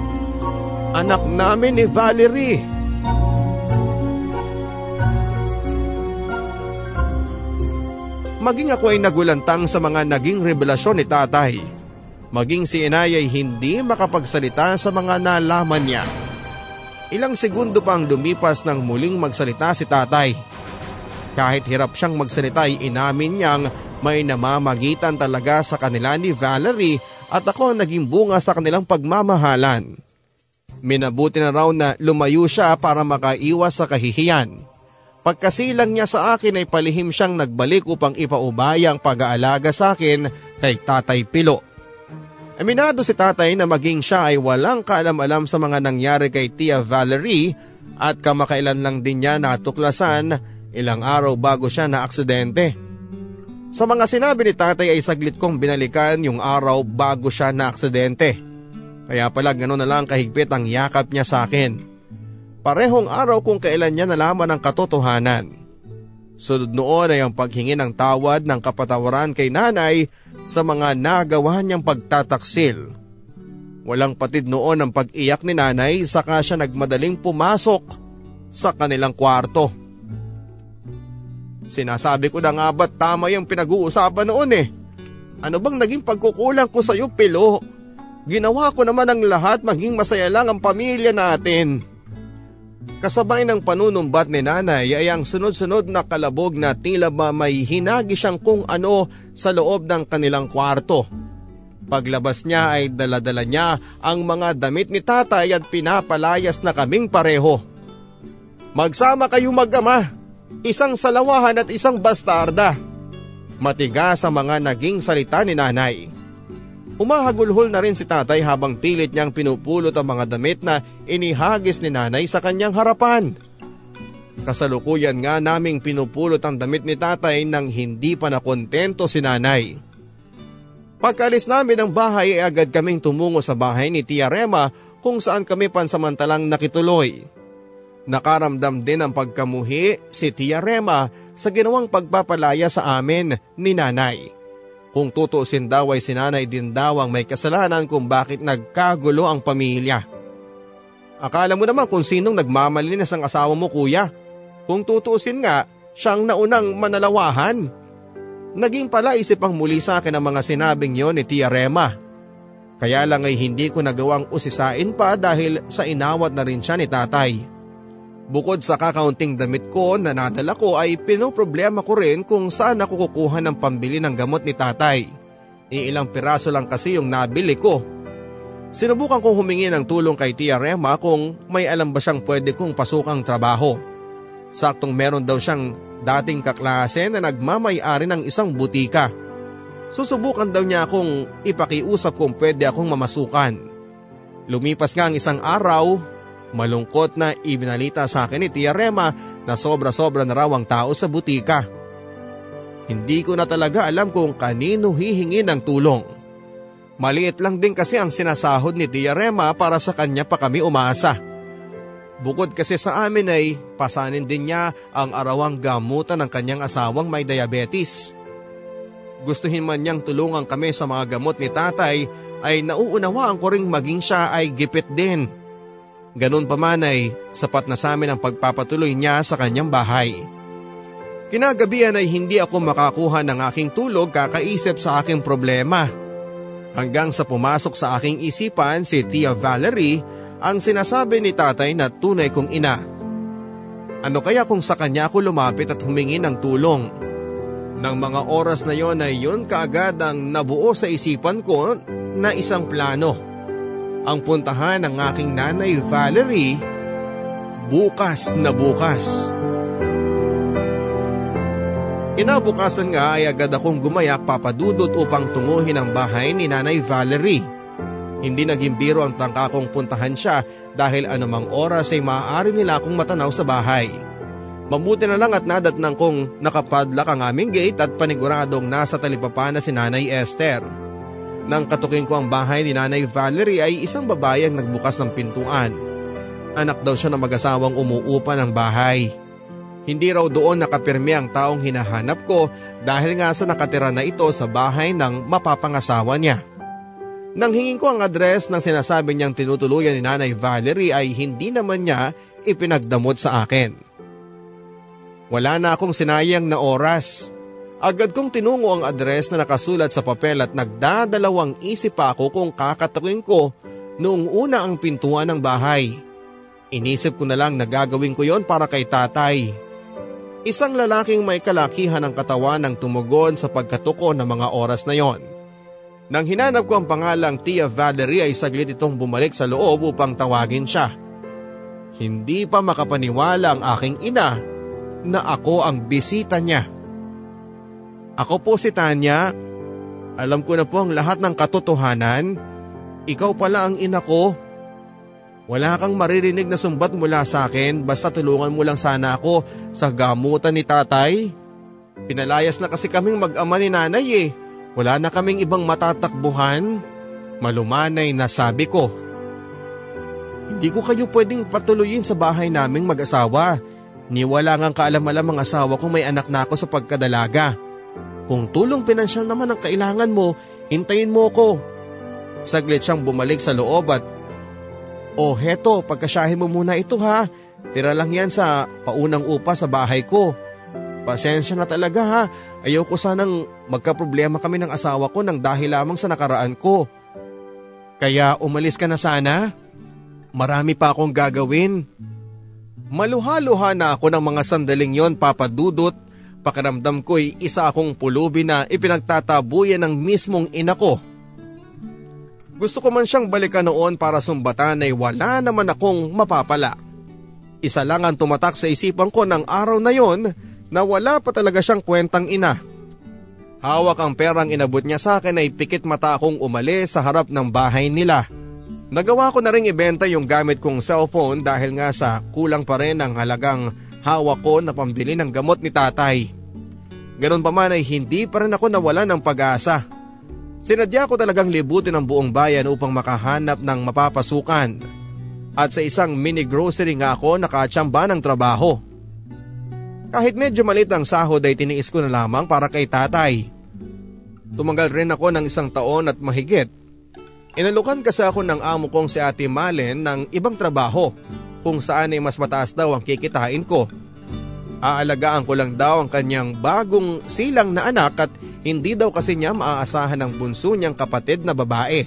namin ni Valerie. Maging ako ay nagulantang sa mga naging revelasyon ni tatay. Maging si inay ay hindi makapagsalita sa mga nalaman niya. Ilang segundo pang lumipas nang muling magsalita si tatay. Kahit hirap siyang magsalita ay inamin niyang may namamagitan talaga sa kanila ni Valerie at ako ang naging bunga sa kanilang pagmamahalan. Minabuti na raw na lumayo siya para makaiwas sa kahihiyan. Pagkasilang niya sa akin ay palihim siyang nagbalik upang ipaubaya ang pag-aalaga sa akin kay Tatay Pilo. Aminado si tatay na maging siya ay walang kaalam-alam sa mga nangyari kay Tia Valerie at kamakailan lang din niya natuklasan ilang araw bago siya na aksidente. Sa mga sinabi ni tatay ay saglit kong binalikan yung araw bago siya na aksidente. Kaya pala gano'n na lang kahigpit ang yakap niya sa akin. Parehong araw kung kailan niya nalaman ang katotohanan. Sunod noon ay ang paghingi ng tawad ng kapatawaran kay nanay sa mga nagawa niyang pagtataksil. Walang patid noon ang pag-iyak ni nanay saka siya nagmadaling pumasok sa kanilang kwarto. Sinasabi ko na nga ba't tama yung pinag-uusapan noon eh. Ano bang naging pagkukulang ko sa iyo, Pilo? Ginawa ko naman ang lahat maging masaya lang ang pamilya natin. Kasabay ng panunumbat ni nanay ay ang sunod-sunod na kalabog na tila ba may hinagi siyang kung ano sa loob ng kanilang kwarto. Paglabas niya ay daladala niya ang mga damit ni tatay at pinapalayas na kaming pareho. Magsama kayo mag-ama, isang salawahan at isang bastarda. Matigas ang mga naging salita ni nanay. Umahagulhol na rin si tatay habang pilit niyang pinupulot ang mga damit na inihagis ni nanay sa kanyang harapan. Kasalukuyan nga naming pinupulot ang damit ni tatay nang hindi pa nakontento si nanay. Pagkalis namin ng bahay ay agad kaming tumungo sa bahay ni Tia Rema kung saan kami pansamantalang nakituloy. Nakaramdam din ang pagkamuhi si Tia Rema sa ginawang pagpapalaya sa amin ni nanay. Kung tutusin daw ay sinanay din daw ang may kasalanan kung bakit nagkagulo ang pamilya. Akala mo naman kung sinong nagmamalinis ang asawa mo kuya. Kung tutusin nga, siyang naunang manalawahan. Naging pala isip ang muli sa akin ang mga sinabing yon ni Tia Rema. Kaya lang ay hindi ko nagawang usisain pa dahil sa inawat na rin siya ni tatay. Bukod sa kakaunting damit ko na nadala ko ay pinoproblema ko rin kung saan ako kukuha ng pambili ng gamot ni tatay. Iilang piraso lang kasi yung nabili ko. Sinubukan kong humingi ng tulong kay Tia Rema kung may alam ba siyang pwede kong pasukang trabaho. Saktong meron daw siyang dating kaklase na nagmamay-ari ng isang butika. Susubukan daw niya akong ipakiusap kung pwede akong mamasukan. Lumipas nga ang isang araw Malungkot na ibinalita sa akin ni Tia Rema na sobra-sobra na raw ang tao sa butika. Hindi ko na talaga alam kung kanino hihingi ng tulong. Maliit lang din kasi ang sinasahod ni Tia Rema para sa kanya pa kami umasa. Bukod kasi sa amin ay pasanin din niya ang arawang gamutan ng kanyang asawang may diabetes. Gustuhin man niyang tulungan kami sa mga gamot ni tatay ay nauunawaan ko ring maging siya ay gipit din Ganun pa man ay sapat na sa amin ang pagpapatuloy niya sa kanyang bahay. Kinagabihan ay hindi ako makakuha ng aking tulog kakaisip sa aking problema. Hanggang sa pumasok sa aking isipan si Tia Valerie ang sinasabi ni tatay na tunay kong ina. Ano kaya kung sa kanya ako lumapit at humingi ng tulong? Nang mga oras na yon ay yun kaagad ang nabuo sa isipan ko na isang plano ang puntahan ng aking nanay Valerie bukas na bukas. Inabukasan nga ay agad akong gumayak papadudot upang tunguhin ang bahay ni nanay Valerie. Hindi naging biro ang tangka kong puntahan siya dahil anumang oras ay maaari nila akong matanaw sa bahay. Mabuti na lang at nadatnang kong nakapadlak ang aming gate at paniguradong nasa talipapa na si Nanay Esther. Nang katukin ko ang bahay ni Nanay Valerie ay isang babae ang nagbukas ng pintuan. Anak daw siya ng mag-asawang umuupa ng bahay. Hindi raw doon nakapirmi ang taong hinahanap ko dahil nga sa nakatira na ito sa bahay ng mapapangasawa niya. Nang hingin ko ang address ng sinasabi niyang tinutuluyan ni Nanay Valerie ay hindi naman niya ipinagdamot sa akin. Wala na akong sinayang na oras. Agad kong tinungo ang address na nakasulat sa papel at nagdadalawang isip ako kung kakatukin ko noong una ang pintuan ng bahay. Inisip ko na lang na gagawin ko yon para kay tatay. Isang lalaking may kalakihan ng katawan ng tumugon sa pagkatuko ng mga oras na yon. Nang hinanap ko ang pangalang Tia Valerie ay saglit itong bumalik sa loob upang tawagin siya. Hindi pa makapaniwala ang aking ina na ako ang bisita niya. Ako po si Tanya. Alam ko na po ang lahat ng katotohanan. Ikaw pala ang ina ko. Wala kang maririnig na sumbat mula sa akin basta tulungan mo lang sana ako sa gamutan ni tatay. Pinalayas na kasi kaming mag-ama ni nanay eh. Wala na kaming ibang matatakbuhan. Malumanay na sabi ko. Hindi ko kayo pwedeng patuloyin sa bahay naming mag-asawa. Niwala ngang kaalam-alam ang asawa kong may anak na ako sa pagkadalaga. Kung tulong pinansyal naman ang kailangan mo, hintayin mo ko. Saglit siyang bumalik sa loob at o heto, pagkasyahin mo muna ito ha. Tira lang yan sa paunang upa sa bahay ko. Pasensya na talaga ha. Ayaw ko sanang magkaproblema kami ng asawa ko nang dahil lamang sa nakaraan ko. Kaya umalis ka na sana. Marami pa akong gagawin. Maluha-luha na ako ng mga sandaling yon papadudot. Pakiramdam ko'y isa akong pulubi na ipinagtatabuyan ng mismong ina ko. Gusto ko man siyang balikan noon para sumbatan ay wala naman akong mapapala. Isa lang ang tumatak sa isipan ko ng araw na yon na wala pa talaga siyang kwentang ina. Hawak ang perang inabot niya sa akin ay pikit mata akong umalis sa harap ng bahay nila. Nagawa ko na rin ibenta yung gamit kong cellphone dahil nga sa kulang pa rin ang halagang hawak ko na pambili ng gamot ni tatay. Ganon pa man ay hindi pa rin ako nawala ng pag-asa. Sinadya ko talagang libutin ang buong bayan upang makahanap ng mapapasukan. At sa isang mini grocery nga ako nakatsamba ng trabaho. Kahit medyo malit ang sahod ay tiniis ko na lamang para kay tatay. Tumagal rin ako ng isang taon at mahigit. Inalukan kasi ako ng amo kong si Ate Malen ng ibang trabaho kung saan ay mas mataas daw ang kikitain ko. Aalagaan ko lang daw ang kanyang bagong silang na anak at hindi daw kasi niya maaasahan ang bunso niyang kapatid na babae.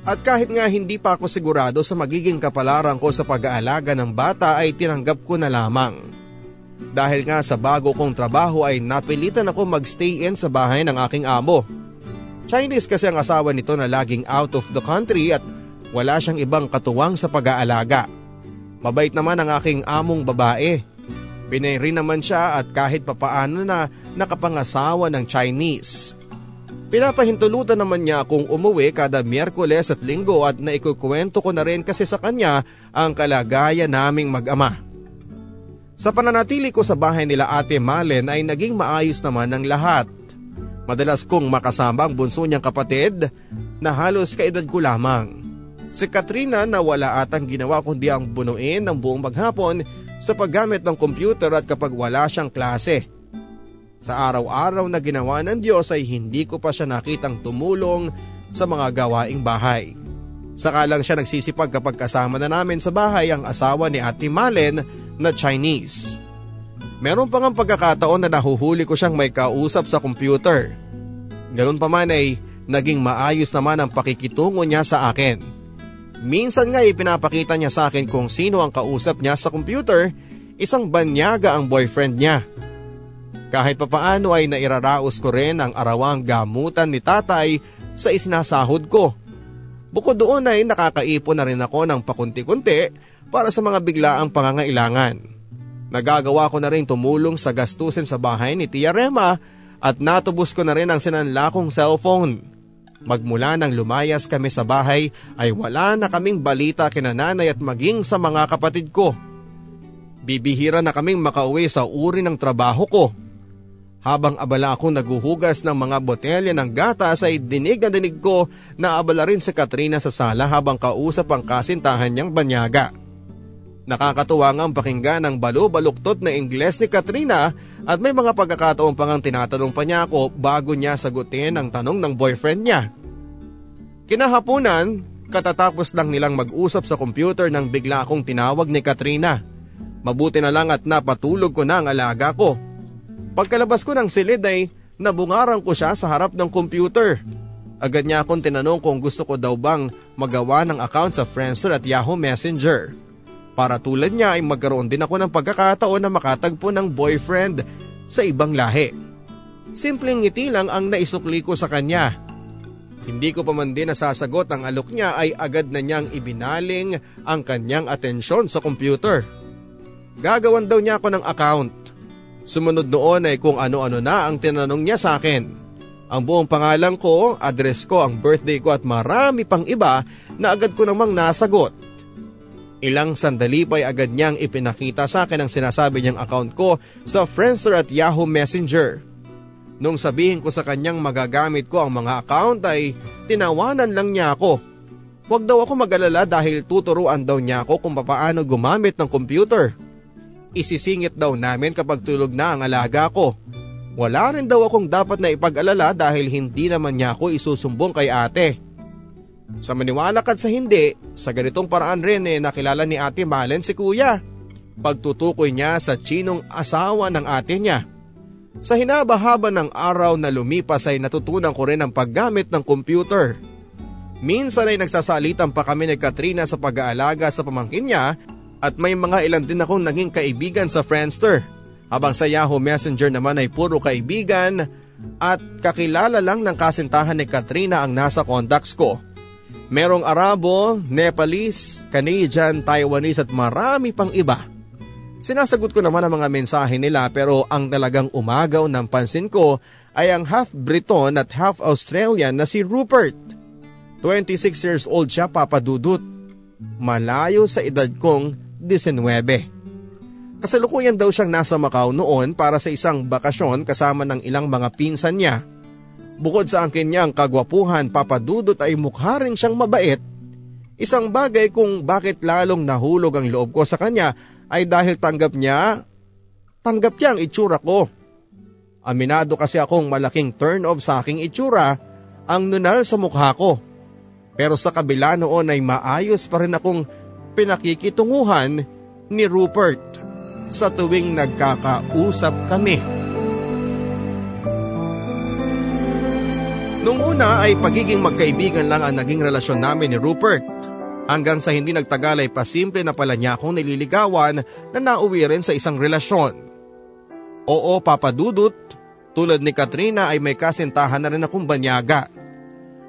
At kahit nga hindi pa ako sigurado sa magiging kapalaran ko sa pag-aalaga ng bata ay tinanggap ko na lamang. Dahil nga sa bago kong trabaho ay napilitan ako magstay in sa bahay ng aking amo. Chinese kasi ang asawa nito na laging out of the country at wala siyang ibang katuwang sa pag-aalaga. Mabait naman ang aking among babae Pinay naman siya at kahit papaano na nakapangasawa ng Chinese. Pinapahintulutan naman niya akong umuwi kada Miyerkules at Linggo at naikukwento ko na rin kasi sa kanya ang kalagayan naming mag-ama. Sa pananatili ko sa bahay nila Ate Malen ay naging maayos naman ang lahat. Madalas kong makasama ang bunso niyang kapatid na halos kaedad ko lamang. Si Katrina na wala atang ginawa kundi ang bunuin ng buong maghapon sa paggamit ng computer at kapag wala siyang klase. Sa araw-araw na ginawa ng Diyos ay hindi ko pa siya nakitang tumulong sa mga gawaing bahay. Saka lang siya nagsisipag kapag kasama na namin sa bahay ang asawa ni Ate Malen na Chinese. Meron pa nga pagkakataon na nahuhuli ko siyang may kausap sa computer. Ganun pa man ay naging maayos naman ang pakikitungo niya sa akin. Minsan nga ipinapakita niya sa akin kung sino ang kausap niya sa computer, isang banyaga ang boyfriend niya. Kahit papaano ay nairaraos ko rin ang arawang gamutan ni tatay sa isinasahod ko. Bukod doon ay nakakaipon na rin ako ng pakunti-kunti para sa mga biglaang pangangailangan. Nagagawa ko na rin tumulong sa gastusin sa bahay ni Tia Rema at natubos ko na rin ang sinanlakong cellphone. Magmula nang lumayas kami sa bahay ay wala na kaming balita kina nanay at maging sa mga kapatid ko. Bibihira na kaming makauwi sa uri ng trabaho ko. Habang abala akong naguhugas ng mga botelya ng gatas ay dinig na dinig ko na abala rin si Katrina sa sala habang kausap ang kasintahan niyang banyaga. Nakakatuwa ang pakinggan ng balo-baluktot na Ingles ni Katrina at may mga pagkakataon pang ang tinatanong pa niya ako bago niya sagutin ang tanong ng boyfriend niya. Kinahaponan, katatapos lang nilang mag-usap sa computer nang bigla akong tinawag ni Katrina. Mabuti na lang at napatulog ko na ang alaga ko. Pagkalabas ko ng silid ay nabungarang ko siya sa harap ng computer. Agad niya akong tinanong kung gusto ko daw bang magawa ng account sa Friendster at Yahoo Messenger. Para tulad niya ay magkaroon din ako ng pagkakataon na makatagpo ng boyfriend sa ibang lahi. Simpleng ngiti lang ang naisukli ko sa kanya. Hindi ko pa man din nasasagot ang alok niya ay agad na niyang ibinaling ang kanyang atensyon sa computer. Gagawan daw niya ako ng account. Sumunod noon ay kung ano-ano na ang tinanong niya sa akin. Ang buong pangalan ko, address ko, ang birthday ko at marami pang iba na agad ko namang nasagot. Ilang sandali pa ay agad niyang ipinakita sa akin ang sinasabi niyang account ko sa Friendster at Yahoo Messenger. Nung sabihin ko sa kanyang magagamit ko ang mga account ay tinawanan lang niya ako. Huwag daw ako mag-alala dahil tuturuan daw niya ako kung paano gumamit ng computer. Isisingit daw namin kapag tulog na ang alaga ko. Wala rin daw akong dapat na ipag-alala dahil hindi naman niya ako isusumbong kay ate. Sa maniwala at sa hindi, sa ganitong paraan rin eh nakilala ni ate Malen si kuya. Pagtutukoy niya sa chinong asawa ng ate niya. Sa hinabahaba ng araw na lumipas ay natutunan ko rin ang paggamit ng computer. Minsan ay nagsasalitan pa kami ni Katrina sa pag-aalaga sa pamangkin niya at may mga ilan din akong naging kaibigan sa Friendster. Habang sa Yahoo Messenger naman ay puro kaibigan at kakilala lang ng kasintahan ni Katrina ang nasa contacts ko. Merong Arabo, Nepalese, Canadian, Taiwanese at marami pang iba. Sinasagot ko naman ang mga mensahe nila pero ang talagang umagaw ng pansin ko ay ang half Briton at half Australian na si Rupert. 26 years old siya papadudot. Malayo sa edad kong 19. Kasalukuyan daw siyang nasa Macau noon para sa isang bakasyon kasama ng ilang mga pinsan niya. Bukod sa ang kanyang kagwapuhan, papadudot ay mukha rin siyang mabait. Isang bagay kung bakit lalong nahulog ang loob ko sa kanya ay dahil tanggap niya, tanggap niya ang itsura ko. Aminado kasi akong malaking turn off sa aking itsura ang nunal sa mukha ko. Pero sa kabila noon ay maayos pa rin akong pinakikitunguhan ni Rupert sa tuwing nagkakausap kami. Nung una ay pagiging magkaibigan lang ang naging relasyon namin ni Rupert. Hanggang sa hindi nagtagal ay pasimple na pala niya akong nililigawan na nauwi rin sa isang relasyon. Oo papadudot, tulad ni Katrina ay may kasintahan na rin akong banyaga.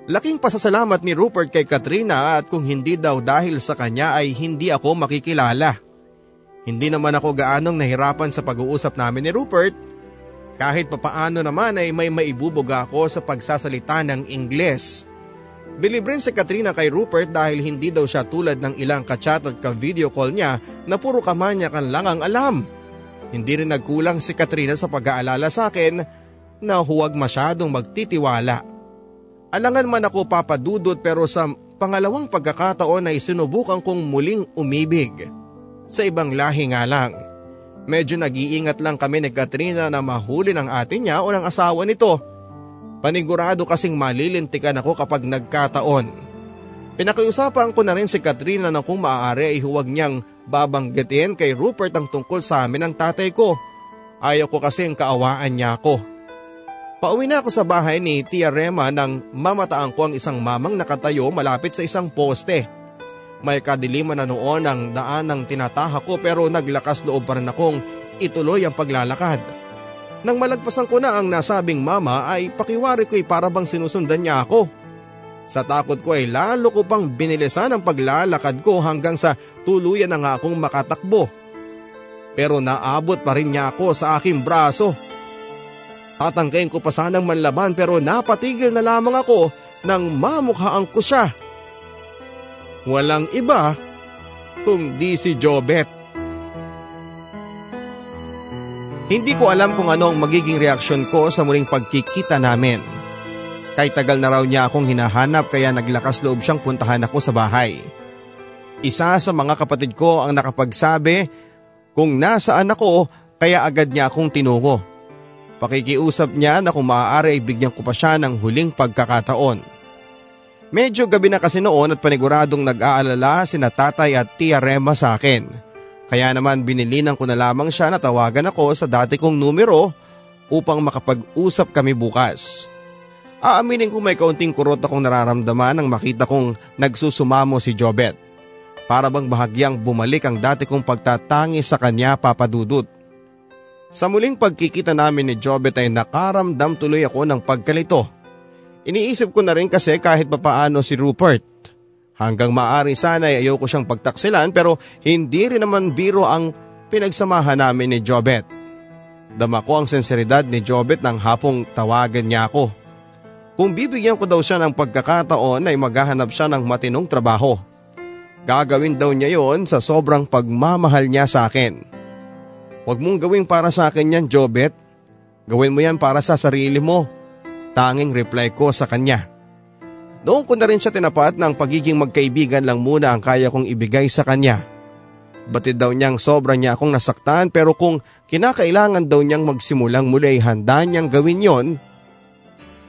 Laking pasasalamat ni Rupert kay Katrina at kung hindi daw dahil sa kanya ay hindi ako makikilala. Hindi naman ako gaanong nahirapan sa pag-uusap namin ni Rupert kahit papaano naman ay may maibubuga ako sa pagsasalita ng Ingles. Bilib rin si Katrina kay Rupert dahil hindi daw siya tulad ng ilang kachat at ka-video call niya na puro kamanyakan lang ang alam. Hindi rin nagkulang si Katrina sa pag-aalala sa akin na huwag masyadong magtitiwala. Alangan man ako papadudot pero sa pangalawang pagkakataon ay sinubukan kong muling umibig. Sa ibang lahi nga lang. Medyo nag-iingat lang kami ni Katrina na mahuli ng ate niya o ng asawa nito. Panigurado kasing malilintikan ako kapag nagkataon. Pinakiusapan ko na rin si Katrina na kung maaari ay huwag niyang babanggitin kay Rupert ang tungkol sa amin ng tatay ko. Ayaw ko kasing kaawaan niya ako. Pauwi na ako sa bahay ni Tia Rema nang mamataan ko ang isang mamang nakatayo malapit sa isang poste. May kadiliman na noon ang daan ng tinataha ko pero naglakas loob pa rin akong ituloy ang paglalakad. Nang malagpasan ko na ang nasabing mama ay pakiwari ko'y para bang sinusundan niya ako. Sa takot ko ay lalo ko pang binilisan ang paglalakad ko hanggang sa tuluyan na nga akong makatakbo. Pero naabot pa rin niya ako sa aking braso. Tatangkain ko pa sanang manlaban pero napatigil na lamang ako nang mamukhaan ko siya. Walang iba kundi si Jobet. Hindi ko alam kung ano ang magiging reaksyon ko sa muling pagkikita namin. Kay tagal na raw niya akong hinahanap kaya naglakas loob siyang puntahan ako sa bahay. Isa sa mga kapatid ko ang nakapagsabi kung nasaan ako kaya agad niya akong tinungo. Pakikiusap niya na kung maaari ay bigyan ko pa siya ng huling pagkakataon. Medyo gabi na kasi noon at paniguradong nag-aalala si tatay at tia Rema sa akin. Kaya naman binilinan ko na lamang siya na tawagan ako sa dati kong numero upang makapag-usap kami bukas. Aaminin ko may kaunting kurot akong nararamdaman nang makita kong nagsusumamo si Jobet. Para bang bahagyang bumalik ang dati kong pagtatangi sa kanya papadudot. Sa muling pagkikita namin ni Jobet ay nakaramdam tuloy ako ng pagkalito. Iniisip ko na rin kasi kahit papaano si Rupert. Hanggang maaari sana ay ayoko siyang pagtaksilan pero hindi rin naman biro ang pinagsamahan namin ni Jobet. Dama ko ang senseridad ni Jobet nang hapong tawagan niya ako. Kung bibigyan ko daw siya ng pagkakataon ay maghahanap siya ng matinong trabaho. Gagawin daw niya yon sa sobrang pagmamahal niya sa akin. Huwag mong gawing para sa akin yan, Jobet. Gawin mo yan para sa sarili mo. Tanging reply ko sa kanya. Noong ko na rin siya tinapat ng pagiging magkaibigan lang muna ang kaya kong ibigay sa kanya. Batid daw niyang sobra niya akong nasaktan pero kung kinakailangan daw niyang magsimulang muli handa niyang gawin yon,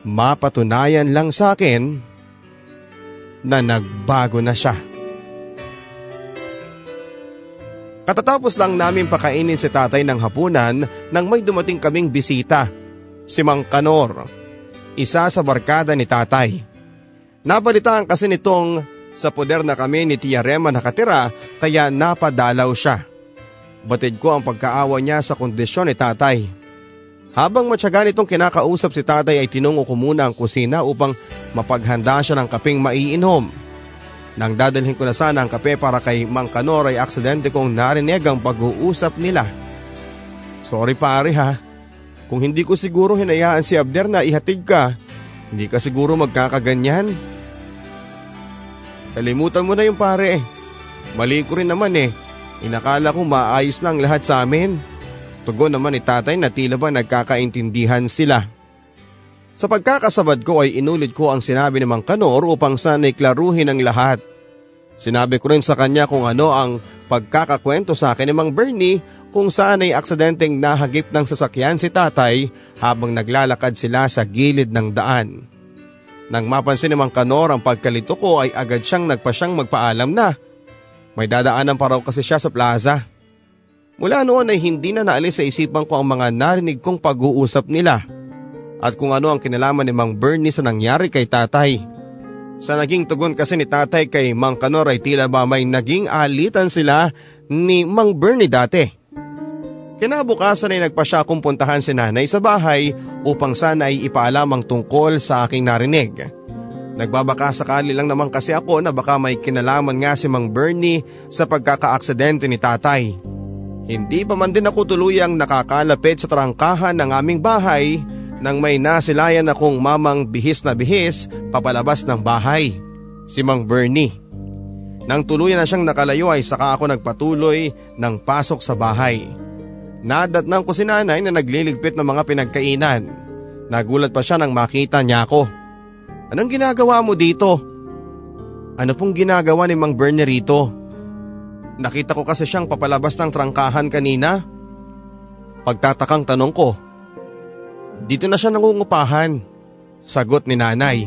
mapatunayan lang sa akin na nagbago na siya. Katatapos lang namin pakainin si tatay ng hapunan nang may dumating kaming bisita, si Mang Kanor, isa sa barkada ni tatay. Nabalitaan kasi nitong sa poder na kami ni Tia Rema nakatira kaya napadalaw siya. Batid ko ang pagkaawa niya sa kondisyon ni tatay. Habang matyaga nitong kinakausap si tatay ay tinungo ko muna ang kusina upang mapaghanda siya ng kaping maiinom. Nang dadalhin ko na sana ang kape para kay Mang Kanor ay aksidente kong narinig ang pag-uusap nila. Sorry pare ha. Kung hindi ko siguro hinayaan si Abner na ihatid ka, hindi ka siguro magkakaganyan. Kalimutan mo na yung pare. Mali ko rin naman eh. Inakala ko maayos na ang lahat sa amin. Tugon naman ni tatay na tila ba nagkakaintindihan sila. Sa pagkakasabad ko ay inulit ko ang sinabi ni Mang Kanor upang sana'y klaruhin ang lahat. Sinabi ko rin sa kanya kung ano ang pagkakakwento sa akin ni Mang Bernie kung saan ay aksidenteng nahagip ng sasakyan si tatay habang naglalakad sila sa gilid ng daan. Nang mapansin ni Mang Kanor ang pagkalito ko ay agad siyang nagpasyang magpaalam na. May dadaanan pa raw kasi siya sa plaza. Mula noon ay hindi na naalis sa isipan ko ang mga narinig kong pag-uusap nila at kung ano ang kinalaman ni Mang Bernie sa nangyari kay tatay. Sa naging tugon kasi ni tatay kay Mang Kanor ay tila ba may naging alitan sila ni Mang Bernie dati. Kinabukasan ay nagpa siya akong puntahan si nanay sa bahay upang sana ay ipaalam ang tungkol sa aking narinig. Nagbabaka sakali lang naman kasi ako na baka may kinalaman nga si Mang Bernie sa pagkakaaksidente ni tatay. Hindi pa man din ako tuluyang nakakalapit sa trangkahan ng aming bahay nang may nasilayan akong mamang bihis na bihis papalabas ng bahay, si Mang Bernie. Nang tuluyan na siyang nakalayo ay saka ako nagpatuloy ng pasok sa bahay. Nadatnang ko si nanay na nagliligpit ng mga pinagkainan. Nagulat pa siya nang makita niya ako. Anong ginagawa mo dito? Ano pong ginagawa ni Mang Bernie rito? Nakita ko kasi siyang papalabas ng trangkahan kanina. Pagtatakang tanong ko, dito na siya nangungupahan. Sagot ni nanay.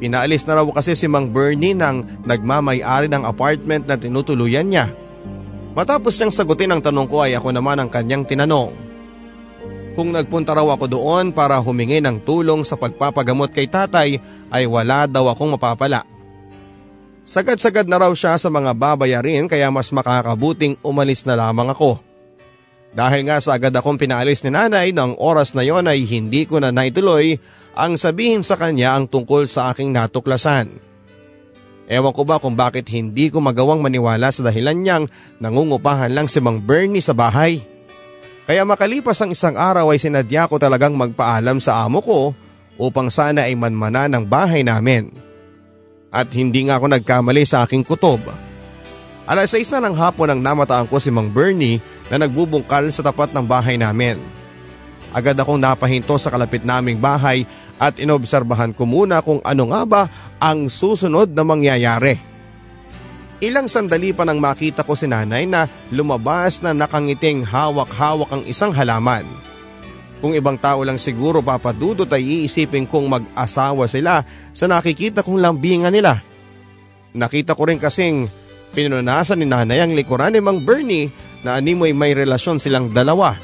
Pinaalis na raw kasi si Mang Bernie nang nagmamay-ari ng apartment na tinutuluyan niya. Matapos niyang sagutin ang tanong ko ay ako naman ang kanyang tinanong. Kung nagpunta raw ako doon para humingi ng tulong sa pagpapagamot kay tatay ay wala daw akong mapapala. Sagad-sagad na raw siya sa mga babayarin kaya mas makakabuting umalis na lamang ako. Dahil nga sa agad akong pinaalis ni nanay ng oras na yon ay hindi ko na naituloy ang sabihin sa kanya ang tungkol sa aking natuklasan. Ewan ko ba kung bakit hindi ko magawang maniwala sa dahilan niyang nangungupahan lang si Mang Bernie sa bahay. Kaya makalipas ang isang araw ay sinadya ko talagang magpaalam sa amo ko upang sana ay manmana ng bahay namin. At hindi nga ako nagkamali sa aking kutob. Alas 6 na ng hapon nang namataan ko si Mang Bernie na nagbubungkal sa tapat ng bahay namin. Agad akong napahinto sa kalapit naming bahay at inobserbahan ko muna kung ano nga ba ang susunod na mangyayari. Ilang sandali pa nang makita ko si nanay na lumabas na nakangiting hawak-hawak ang isang halaman. Kung ibang tao lang siguro papadudot ay iisipin kong mag-asawa sila sa nakikita kong lambingan nila. Nakita ko rin kasing Pinunasan ni nanay ang likuran ni Mang Bernie na animoy may relasyon silang dalawa.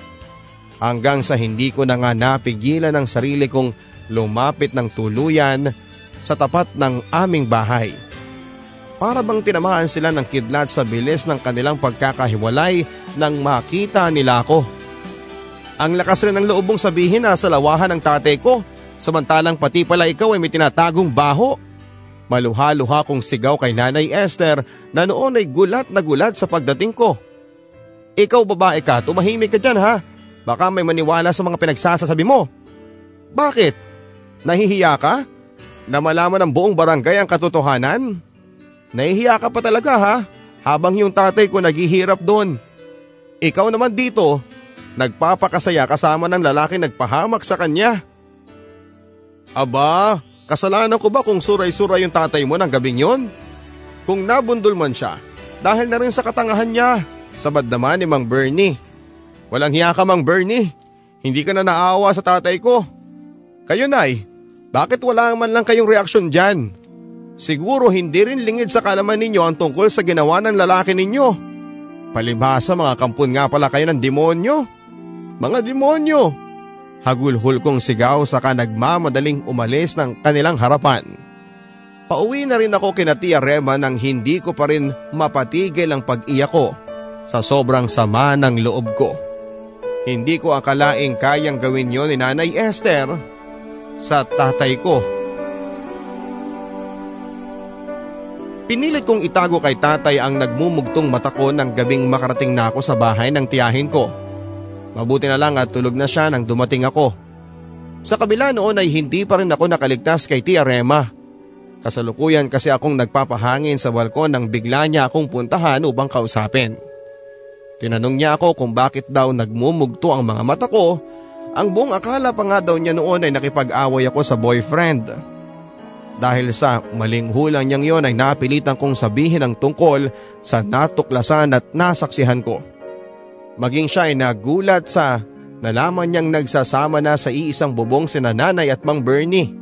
Hanggang sa hindi ko na nga napigilan ang sarili kong lumapit ng tuluyan sa tapat ng aming bahay. para bang tinamaan sila ng kidlat sa bilis ng kanilang pagkakahiwalay nang makita nila ako. Ang lakas rin ng loob mong sabihin na sa lawahan ng tatay ko, samantalang pati pala ikaw ay may tinatagong baho. Maluha-luha kong sigaw kay Nanay Esther na noon ay gulat na gulat sa pagdating ko. Ikaw babae ka, tumahimik ka dyan ha. Baka may maniwala sa mga pinagsasasabi mo. Bakit? Nahihiya ka? Na malaman ng buong barangay ang katotohanan? Nahihiya ka pa talaga ha? Habang yung tatay ko naghihirap doon. Ikaw naman dito, nagpapakasaya kasama ng lalaki nagpahamak sa kanya. Aba, kasalanan ko ba kung suray-suray yung tatay mo ng gabing yon? Kung nabundol man siya, dahil na rin sa katangahan niya, sabad naman ni Mang Bernie. Walang hiya ka Mang Bernie, hindi ka na naawa sa tatay ko. Kayo nay, bakit wala man lang kayong reaksyon dyan? Siguro hindi rin lingid sa kalaman ninyo ang tungkol sa ginawa ng lalaki ninyo. Palibhasa mga kampun nga pala kayo ng demonyo. Mga demonyo! Hagulhul kong sigaw saka nagmamadaling umalis ng kanilang harapan. Pauwi na rin ako kina Tia Rema nang hindi ko pa rin mapatigil ang pag-iyak ko sa sobrang sama ng loob ko. Hindi ko akalaing kayang gawin yon ni Nanay Esther sa tatay ko. Pinilit kong itago kay tatay ang nagmumugtong mata ko ng gabing makarating na ako sa bahay ng tiyahin ko. Mabuti na lang at tulog na siya nang dumating ako. Sa kabila noon ay hindi pa rin ako nakaligtas kay Tia Rema. Kasalukuyan kasi akong nagpapahangin sa balkon nang bigla niya akong puntahan upang kausapin. Tinanong niya ako kung bakit daw nagmumugto ang mga mata ko. Ang buong akala pa nga daw niya noon ay nakipag-away ako sa boyfriend. Dahil sa maling hulang niyang yon ay napilitan kong sabihin ang tungkol sa natuklasan at nasaksihan ko. Maging siya ay nagulat sa nalaman niyang nagsasama na sa iisang bubong si nanay at Mang Bernie.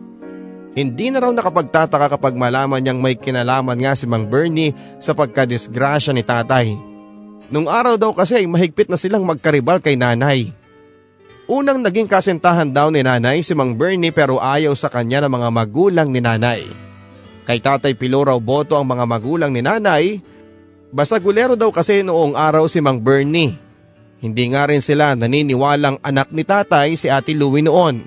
Hindi na raw nakapagtataka kapag malaman niyang may kinalaman nga si Mang Bernie sa pagkadisgrasya ni tatay. Nung araw daw kasi ay mahigpit na silang magkaribal kay nanay. Unang naging kasintahan daw ni nanay si Mang Bernie pero ayaw sa kanya ng mga magulang ni nanay. Kay tatay Pilo raw boto ang mga magulang ni nanay. Basta gulero daw kasi noong araw si Mang Bernie. Hindi nga rin sila naniniwalang anak ni tatay si Ate Louie noon.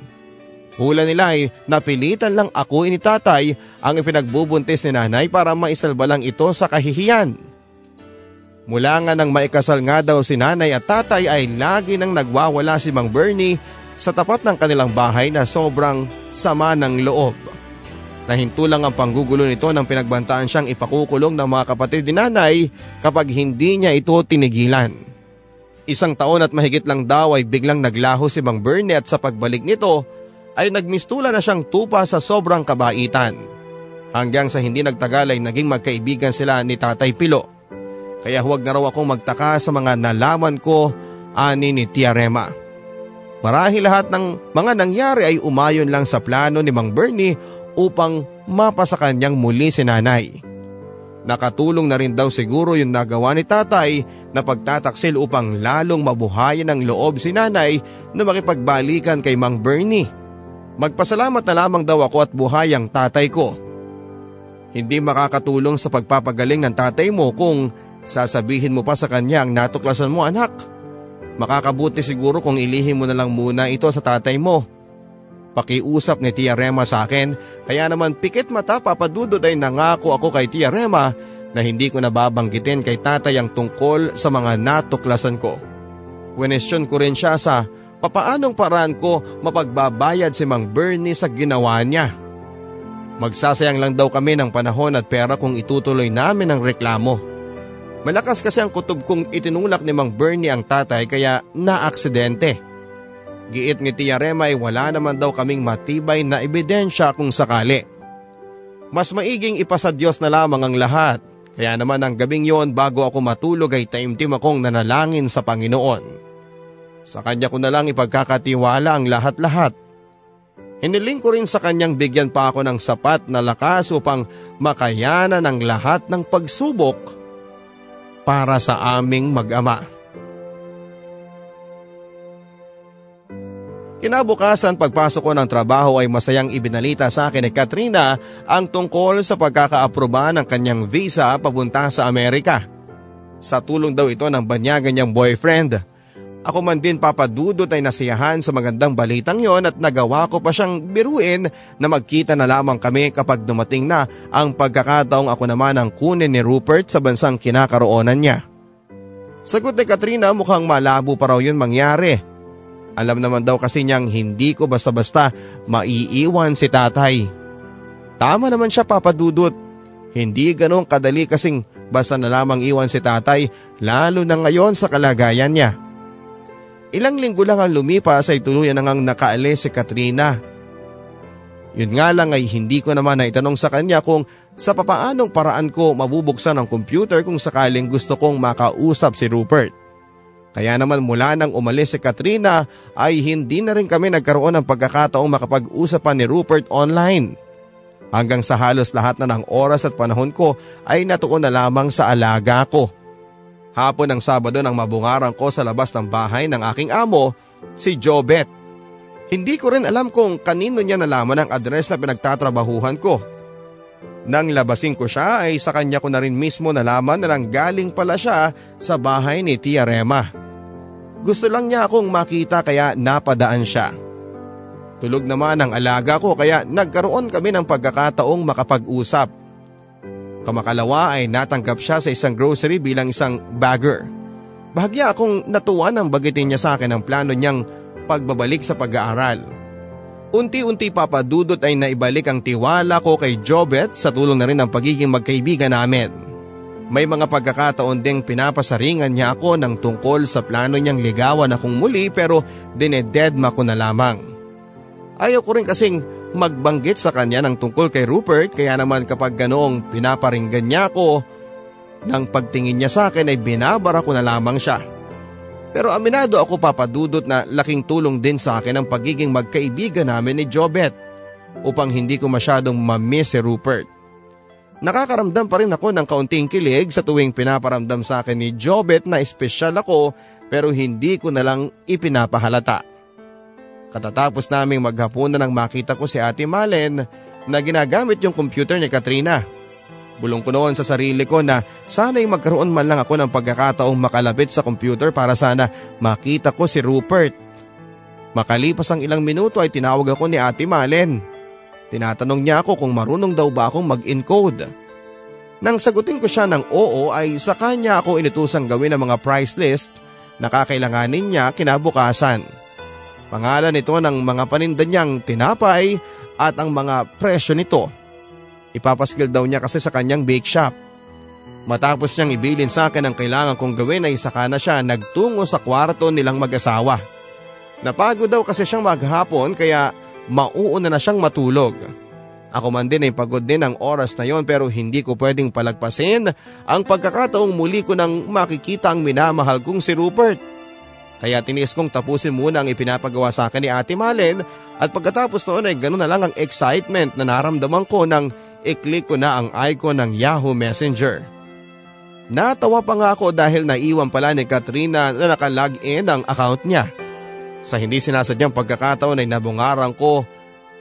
Hula nila ay napilitan lang ako ni tatay ang ipinagbubuntis ni nanay para maisalba lang ito sa kahihiyan. Mula nga nang maikasal nga daw si nanay at tatay ay lagi nang nagwawala si Mang Bernie sa tapat ng kanilang bahay na sobrang sama ng loob. Nahinto lang ang panggugulo nito nang pinagbantaan siyang ipakukulong ng mga kapatid ni nanay kapag hindi niya ito tinigilan. Isang taon at mahigit lang daw ay biglang naglaho si Mang Bernie at sa pagbalik nito ay nagmistula na siyang tupa sa sobrang kabaitan. Hanggang sa hindi nagtagal ay naging magkaibigan sila ni Tatay Pilo. Kaya huwag na raw akong magtaka sa mga nalaman ko ani ni Tia Rema. Marahil lahat ng mga nangyari ay umayon lang sa plano ni Mang Bernie upang mapasa kanyang muli si nanay. Nakatulong na rin daw siguro yung nagawa ni tatay na pagtataksil upang lalong mabuhayan ang loob si nanay na makipagbalikan kay Mang Bernie. Magpasalamat na lamang daw ako at buhay ang tatay ko. Hindi makakatulong sa pagpapagaling ng tatay mo kung Sasabihin mo pa sa kanya ang natuklasan mo anak. Makakabuti siguro kung ilihim mo na lang muna ito sa tatay mo. Pakiusap ni Tia Rema sa akin kaya naman pikit mata papadudod ay nangako ako kay Tia Rema na hindi ko nababanggitin kay tatay ang tungkol sa mga natuklasan ko. Kwenestyon ko rin siya sa papaanong paraan ko mapagbabayad si Mang Bernie sa ginawa niya. Magsasayang lang daw kami ng panahon at pera kung itutuloy namin ang reklamo. Malakas kasi ang kutob kong itinulak ni Mang Bernie ang tatay kaya naaksidente. Giit ni Tia Rema ay wala naman daw kaming matibay na ebidensya kung sakali. Mas maiging ipasa Diyos na lamang ang lahat. Kaya naman ang gabing yon bago ako matulog ay taimtim akong nanalangin sa Panginoon. Sa Kanya ko na lang ipagkakatiwala ang lahat-lahat. Hiniling ko rin sa Kanyang bigyan pa ako ng sapat na lakas upang makayanan ang lahat ng pagsubok para sa aming mag-ama. Kinabukasan pagpasok ko ng trabaho ay masayang ibinalita sa akin ni Katrina ang tungkol sa pagkakaaproba ng kanyang visa papunta sa Amerika. Sa tulong daw ito ng banyagan niyang boyfriend. Ako man din papadudot ay nasiyahan sa magandang balitang yon at nagawa ko pa siyang biruin na magkita na lamang kami kapag dumating na ang pagkakataong ako naman ang kunin ni Rupert sa bansang kinakaroonan niya. Sagot ni Katrina mukhang malabo pa raw yun mangyari alam naman daw kasi niyang hindi ko basta-basta maiiwan si tatay. Tama naman siya papadudot. Hindi ganong kadali kasing basta na lamang iwan si tatay lalo na ngayon sa kalagayan niya. Ilang linggo lang ang lumipas ay tuluyan na ngang nakaalis si Katrina. Yun nga lang ay hindi ko naman naitanong sa kanya kung sa papaanong paraan ko mabubuksan ang computer kung sakaling gusto kong makausap si Rupert. Kaya naman mula nang umalis si Katrina ay hindi na rin kami nagkaroon ng pagkakataong makapag-usap pa ni Rupert online. Hanggang sa halos lahat na ng oras at panahon ko ay natuon na lamang sa alaga ko. Hapon ng Sabado nang mabungaran ko sa labas ng bahay ng aking amo, si Jobet. Hindi ko rin alam kung kanino niya nalaman ang address na pinagtatrabahuhan ko. Nang labasin ko siya ay sa kanya ko na rin mismo nalaman na galing pala siya sa bahay ni Tia Rema. Gusto lang niya akong makita kaya napadaan siya. Tulog naman ang alaga ko kaya nagkaroon kami ng pagkakataong makapag-usap. Kamakalawa ay natanggap siya sa isang grocery bilang isang bagger. Bahagya akong natuwa nang bagitin niya sa akin ang plano niyang pagbabalik sa pag-aaral. Unti-unti papadudot ay naibalik ang tiwala ko kay Jobet sa tulong na rin ng pagiging magkaibigan namin. May mga pagkakataon ding pinapasaringan niya ako ng tungkol sa plano niyang ligawan akong muli pero dinededma ko na lamang. Ayaw ko rin kasing magbanggit sa kanya ng tungkol kay Rupert kaya naman kapag ganoong pinaparinggan niya ako, nang pagtingin niya sa akin ay binabara ko na lamang siya. Pero aminado ako papadudot na laking tulong din sa akin ang pagiging magkaibigan namin ni Jobet upang hindi ko masyadong mamiss si Rupert. Nakakaramdam pa rin ako ng kaunting kilig sa tuwing pinaparamdam sa akin ni Jobet na espesyal ako pero hindi ko na lang ipinapahalata. Katatapos naming maghapunan nang makita ko si Ate Malen na ginagamit yung computer ni Katrina. Bulong ko noon sa sarili ko na sana'y magkaroon man lang ako ng pagkakataong makalapit sa computer para sana makita ko si Rupert. Makalipas ang ilang minuto ay tinawag ako ni Ate Malen. Tinatanong niya ako kung marunong daw ba akong mag-encode. Nang sagutin ko siya ng oo ay sa kanya ako inutusang gawin ang mga price list na kakailanganin niya kinabukasan. Pangalan nito ng mga paninda niyang tinapay at ang mga presyo nito. Ipapaskil daw niya kasi sa kanyang bake shop. Matapos niyang ibilin sa akin ang kailangan kong gawin ay saka na siya nagtungo sa kwarto nilang mag-asawa. Napagod daw kasi siyang maghapon kaya mauuna na siyang matulog. Ako man din ay pagod din ang oras na yon pero hindi ko pwedeng palagpasin ang pagkakataong muli ko nang makikita ang minamahal kong si Rupert. Kaya tiniis kong tapusin muna ang ipinapagawa sa akin ni Ate Malen at pagkatapos noon ay ganoon na lang ang excitement na naramdaman ko nang i-click ko na ang icon ng Yahoo Messenger. Natawa pa nga ako dahil naiwan pala ni Katrina na nakalagin ang account niya. Sa hindi sinasadyang pagkakataon ay nabungarang ko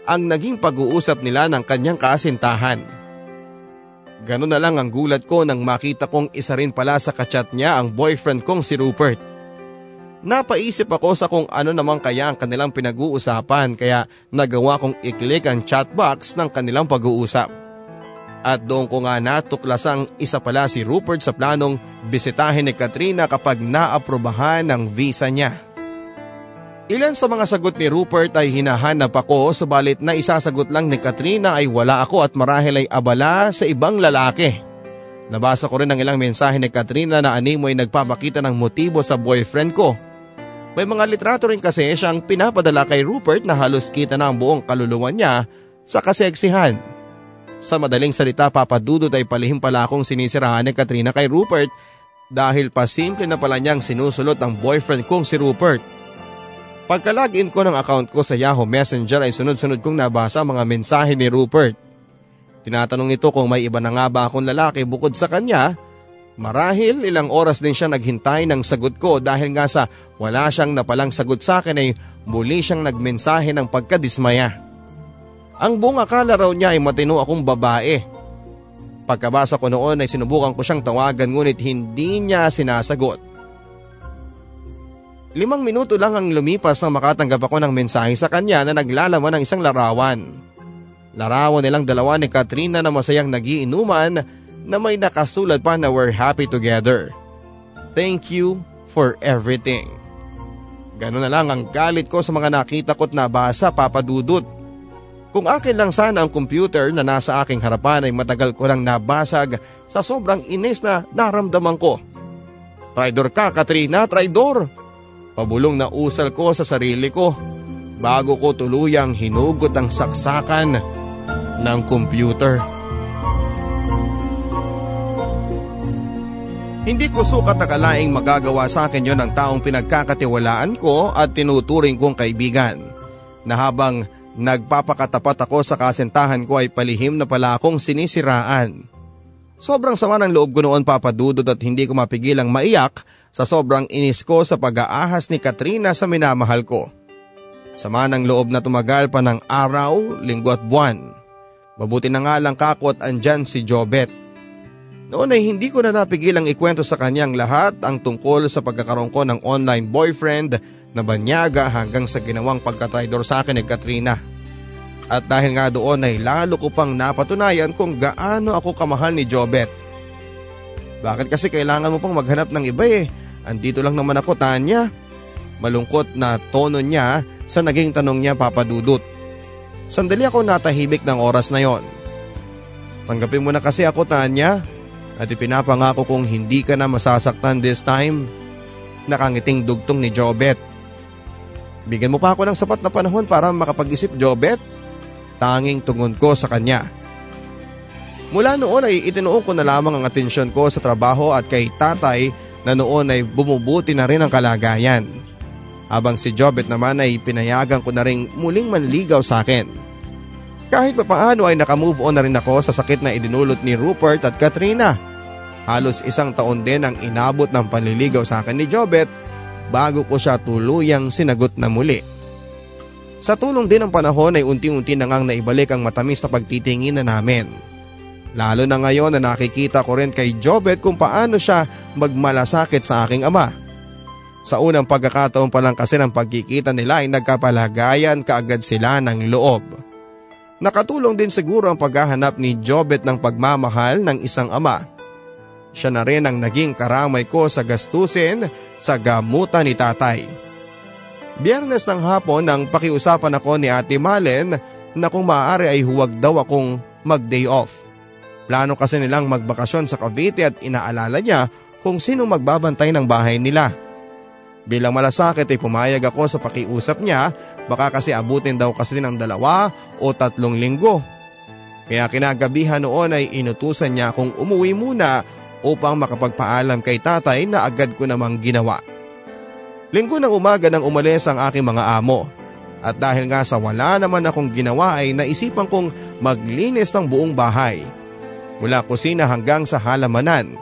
ang naging pag-uusap nila ng kanyang kasintahan. Ganun na lang ang gulat ko nang makita kong isa rin pala sa kachat niya ang boyfriend kong si Rupert. Napaisip ako sa kung ano naman kaya ang kanilang pinag-uusapan kaya nagawa kong i-click ang chat box ng kanilang pag-uusap. At doon ko nga natuklasang isa pala si Rupert sa planong bisitahin ni Katrina kapag naaprobahan ng visa niya. Ilan sa mga sagot ni Rupert ay hinahanap ako subalit na isasagot lang ni Katrina ay wala ako at marahil ay abala sa ibang lalaki. Nabasa ko rin ang ilang mensahe ni Katrina na animo ay nagpapakita ng motibo sa boyfriend ko. May mga litrato rin kasi siyang pinapadala kay Rupert na halos kita na ang buong kaluluwa niya sa kaseksihan. Sa madaling salita papadudot ay palihim pala akong sinisiraan ni Katrina kay Rupert dahil pasimple na pala niyang sinusulot ang boyfriend kong si Rupert. Pagka-login ko ng account ko sa Yahoo Messenger ay sunod-sunod kong nabasa ang mga mensahe ni Rupert. Tinatanong nito kung may iba na nga ba akong lalaki bukod sa kanya Marahil ilang oras din siya naghintay ng sagot ko dahil nga sa wala siyang napalang sagot sa akin ay muli siyang nagmensahe ng pagkadismaya. Ang buong akala raw niya ay matino akong babae. Pagkabasa ko noon ay sinubukan ko siyang tawagan ngunit hindi niya sinasagot. Limang minuto lang ang lumipas nang makatanggap ako ng mensahe sa kanya na naglalaman ng isang larawan. Larawan nilang dalawa ni Katrina na masayang nagiinuman na may nakasulat pa na we're happy together. Thank you for everything. Ganun na lang ang galit ko sa mga nakita ko't nabasa papadudot. Kung akin lang sana ang computer na nasa aking harapan ay matagal ko lang nabasag sa sobrang inis na naramdaman ko. Traidor ka Katrina, traidor! Pabulong na usal ko sa sarili ko bago ko tuluyang hinugot ang saksakan ng computer. Hindi ko sukat nakalaing magagawa sa akin yon ng taong pinagkakatiwalaan ko at tinuturing kong kaibigan. Na habang nagpapakatapat ako sa kasintahan ko ay palihim na pala akong sinisiraan. Sobrang sama ng loob ko noon papadudod at hindi ko mapigilang maiyak sa sobrang inis ko sa pag-aahas ni Katrina sa minamahal ko. Sama ng loob na tumagal pa ng araw, linggo at buwan. Mabuti na nga lang kakot andyan si Jobet. Noon ay hindi ko na napigilang ikwento sa kanyang lahat ang tungkol sa pagkakaroon ko ng online boyfriend na banyaga hanggang sa ginawang pagkatraidor sa akin ni Katrina. At dahil nga doon ay lalo ko pang napatunayan kung gaano ako kamahal ni Jobet. Bakit kasi kailangan mo pang maghanap ng iba eh? Andito lang naman ako Tanya. Malungkot na tono niya sa naging tanong niya papadudot. Sandali ako natahimik ng oras na yon. Tanggapin mo na kasi ako Tanya at ipinapangako kong hindi ka na masasaktan this time. Nakangiting dugtong ni Jobet. Bigyan mo pa ako ng sapat na panahon para makapag-isip Jobet. Tanging tungon ko sa kanya. Mula noon ay itinuon ko na lamang ang atensyon ko sa trabaho at kay tatay na noon ay bumubuti na rin ang kalagayan. Habang si Jobet naman ay pinayagan ko na rin muling manligaw sa akin. Kahit papaano ay nakamove on na rin ako sa sakit na idinulot ni Rupert at Katrina. Halos isang taon din ang inabot ng panliligaw sa akin ni Jobet bago ko siya tuluyang sinagot na muli. Sa tulong din ng panahon ay unti-unti na ngang naibalik ang matamis na pagtitingin na namin. Lalo na ngayon na nakikita ko rin kay Jobet kung paano siya magmalasakit sa aking ama. Sa unang pagkakataon pa lang kasi ng pagkikita nila ay nagkapalagayan kaagad sila ng loob. Nakatulong din siguro ang paghahanap ni Jobet ng pagmamahal ng isang ama. Siya na rin ang naging karamay ko sa gastusin sa gamutan ni tatay. Biyernes ng hapon nang pakiusapan ako ni Ate Malen na kung maaari ay huwag daw akong mag-day off. Plano kasi nilang magbakasyon sa Cavite at inaalala niya kung sino magbabantay ng bahay nila. Bilang malasakit ay pumayag ako sa pakiusap niya baka kasi abutin daw kasi ng dalawa o tatlong linggo. Kaya kinagabihan noon ay inutusan niya akong umuwi muna upang makapagpaalam kay tatay na agad ko namang ginawa. Linggo ng umaga nang umalis ang aking mga amo. At dahil nga sa wala naman akong ginawa ay naisipan kong maglinis ng buong bahay. Mula kusina hanggang sa halamanan.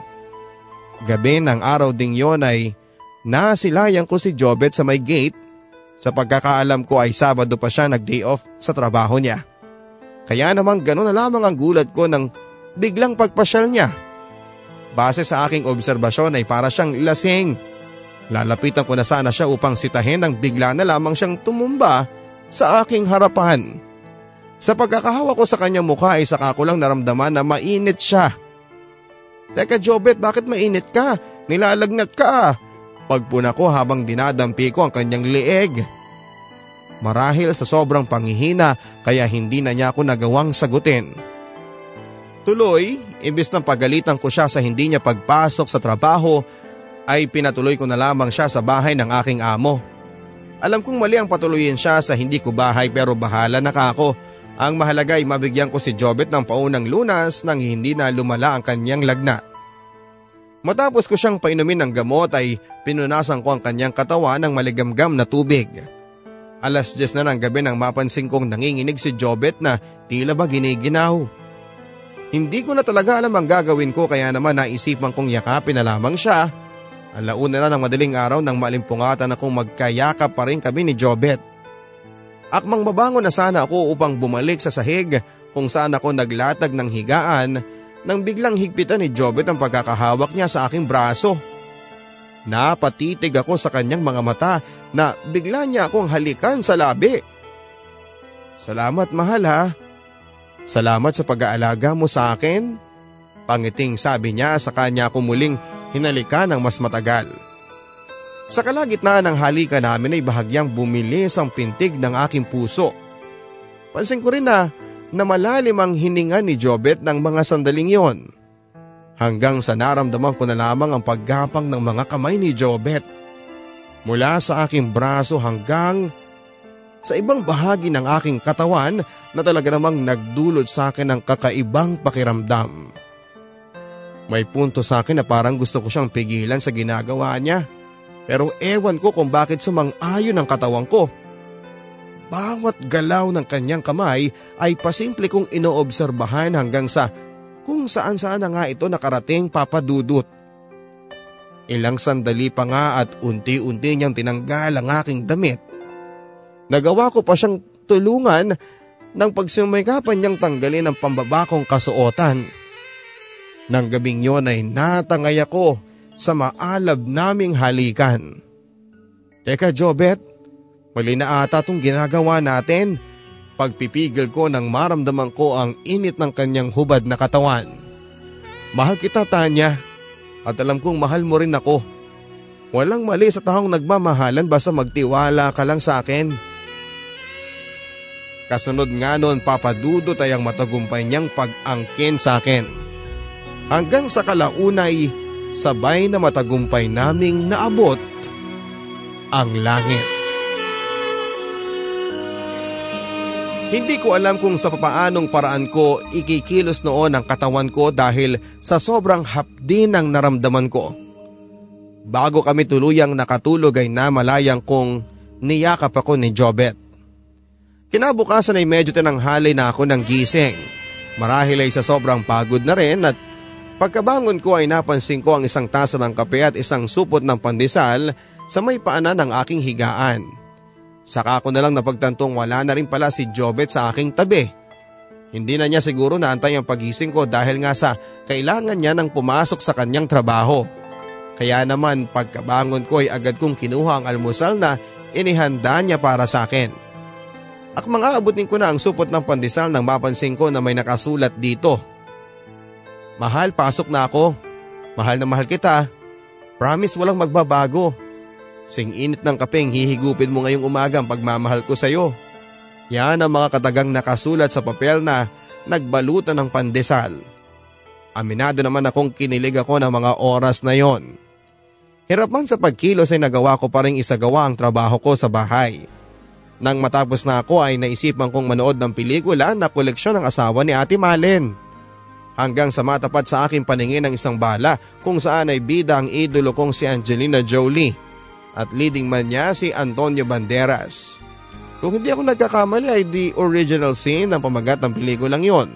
Gabi ng araw ding yon ay Nasilayan ko si Jobet sa may gate. Sa pagkakaalam ko ay Sabado pa siya nag-day off sa trabaho niya. Kaya namang gano'n na lamang ang gulat ko nang biglang pagpasyal niya. Base sa aking obserbasyon ay para siyang lasing. Lalapitan ko na sana siya upang sitahin nang bigla na lamang siyang tumumba sa aking harapan. Sa pagkakahawa ko sa kanyang mukha ay saka ko lang naramdaman na mainit siya. Teka Jobet, bakit mainit ka? Nilalagnat ka Pagpuna ko habang dinadampi ko ang kanyang lieg. Marahil sa sobrang pangihina kaya hindi na niya ako nagawang sagutin. Tuloy, imbis ng pagalitan ko siya sa hindi niya pagpasok sa trabaho, ay pinatuloy ko na lamang siya sa bahay ng aking amo. Alam kong mali ang patuloyin siya sa hindi ko bahay pero bahala na ako. Ang mahalaga ay mabigyan ko si Jobet ng paunang lunas nang hindi na lumala ang kanyang lagnat. Matapos ko siyang painumin ng gamot ay pinunasan ko ang kanyang katawan ng maligamgam na tubig. Alas 10 na ng gabi nang mapansin kong nanginginig si Jobet na tila ba giniginaw. Hindi ko na talaga alam ang gagawin ko kaya naman naisipan kong yakapin na lamang siya. Ang launa na ng madaling araw nang malimpungatan akong magkayakap pa rin kami ni Jobet. Akmang babangon na sana ako upang bumalik sa sahig kung saan ako naglatag ng higaan nang biglang higpitan ni Jobet ang pagkakahawak niya sa aking braso. Napatitig ako sa kanyang mga mata na bigla niya akong halikan sa labi. Salamat mahal ha. Salamat sa pag-aalaga mo sa akin. Pangiting sabi niya sa kanya ako muling hinalika ng mas matagal. Sa kalagitnaan ng halika namin ay bahagyang bumilis ang pintig ng aking puso. Pansin ko rin na na malalim ang hininga ni Jobet ng mga sandaling yon. Hanggang sa naramdaman ko na lamang ang paggapang ng mga kamay ni Jobet. Mula sa aking braso hanggang sa ibang bahagi ng aking katawan na talaga namang nagdulot sa akin ng kakaibang pakiramdam. May punto sa akin na parang gusto ko siyang pigilan sa ginagawa niya. Pero ewan ko kung bakit sumang-ayon ang katawan ko. Bawat galaw ng kanyang kamay ay pasimple kong inoobserbahan hanggang sa kung saan saan nga ito nakarating papadudot. Ilang sandali pa nga at unti-unti niyang tinanggal ang aking damit Nagawa ko pa siyang tulungan nang pagsumaykapan niyang tanggalin ang pambabakong kasuotan. Nang gabing yon ay natangay ako sa maalab naming halikan. Teka Jobet, mali na ata itong ginagawa natin. Pagpipigil ko nang maramdaman ko ang init ng kanyang hubad na katawan. Mahal kita Tanya at alam kong mahal mo rin ako. Walang mali sa taong nagmamahalan basta magtiwala ka lang sa akin. Kasunod nga noon papadudot ay ang matagumpay niyang pag-angkin sa akin. Hanggang sa kalaunay, sabay na matagumpay naming naabot ang langit. Hindi ko alam kung sa papaanong paraan ko ikikilos noon ang katawan ko dahil sa sobrang hapdi ng naramdaman ko. Bago kami tuluyang nakatulog ay namalayang kong niyakap ako ni Jobet. Kinabukasan ay medyo tinanghali na ako ng gising. Marahil ay sa sobrang pagod na rin at pagkabangon ko ay napansin ko ang isang tasa ng kape at isang supot ng pandesal sa may paanan ng aking higaan. Saka ko na lang napagtantong wala na rin pala si Jobet sa aking tabi. Hindi na niya siguro naantay ang pagising ko dahil nga sa kailangan niya nang pumasok sa kanyang trabaho. Kaya naman pagkabangon ko ay agad kong kinuha ang almusal na inihanda niya para sa akin. Ak mga abutin ko na ang supot ng pandesal nang mapansin ko na may nakasulat dito. Mahal, pasok na ako. Mahal na mahal kita. Promise walang magbabago. Sing init ng kapeng hihigupin mo ngayong umaga ang pagmamahal ko sa'yo. Yan ang mga katagang nakasulat sa papel na nagbalutan ng pandesal. Aminado naman akong kinilig ako ng mga oras na yon. Hirap man sa pagkilos ay nagawa ko pa rin isagawa ang trabaho ko sa bahay. Nang matapos na ako ay naisipan kong manood ng pelikula na koleksyon ng asawa ni Ate Malen. Hanggang sa matapat sa aking paningin ng isang bala kung saan ay bida ang idolo kong si Angelina Jolie at leading man niya si Antonio Banderas. Kung hindi ako nagkakamali ay the original scene ng pamagat ng pelikulang yon.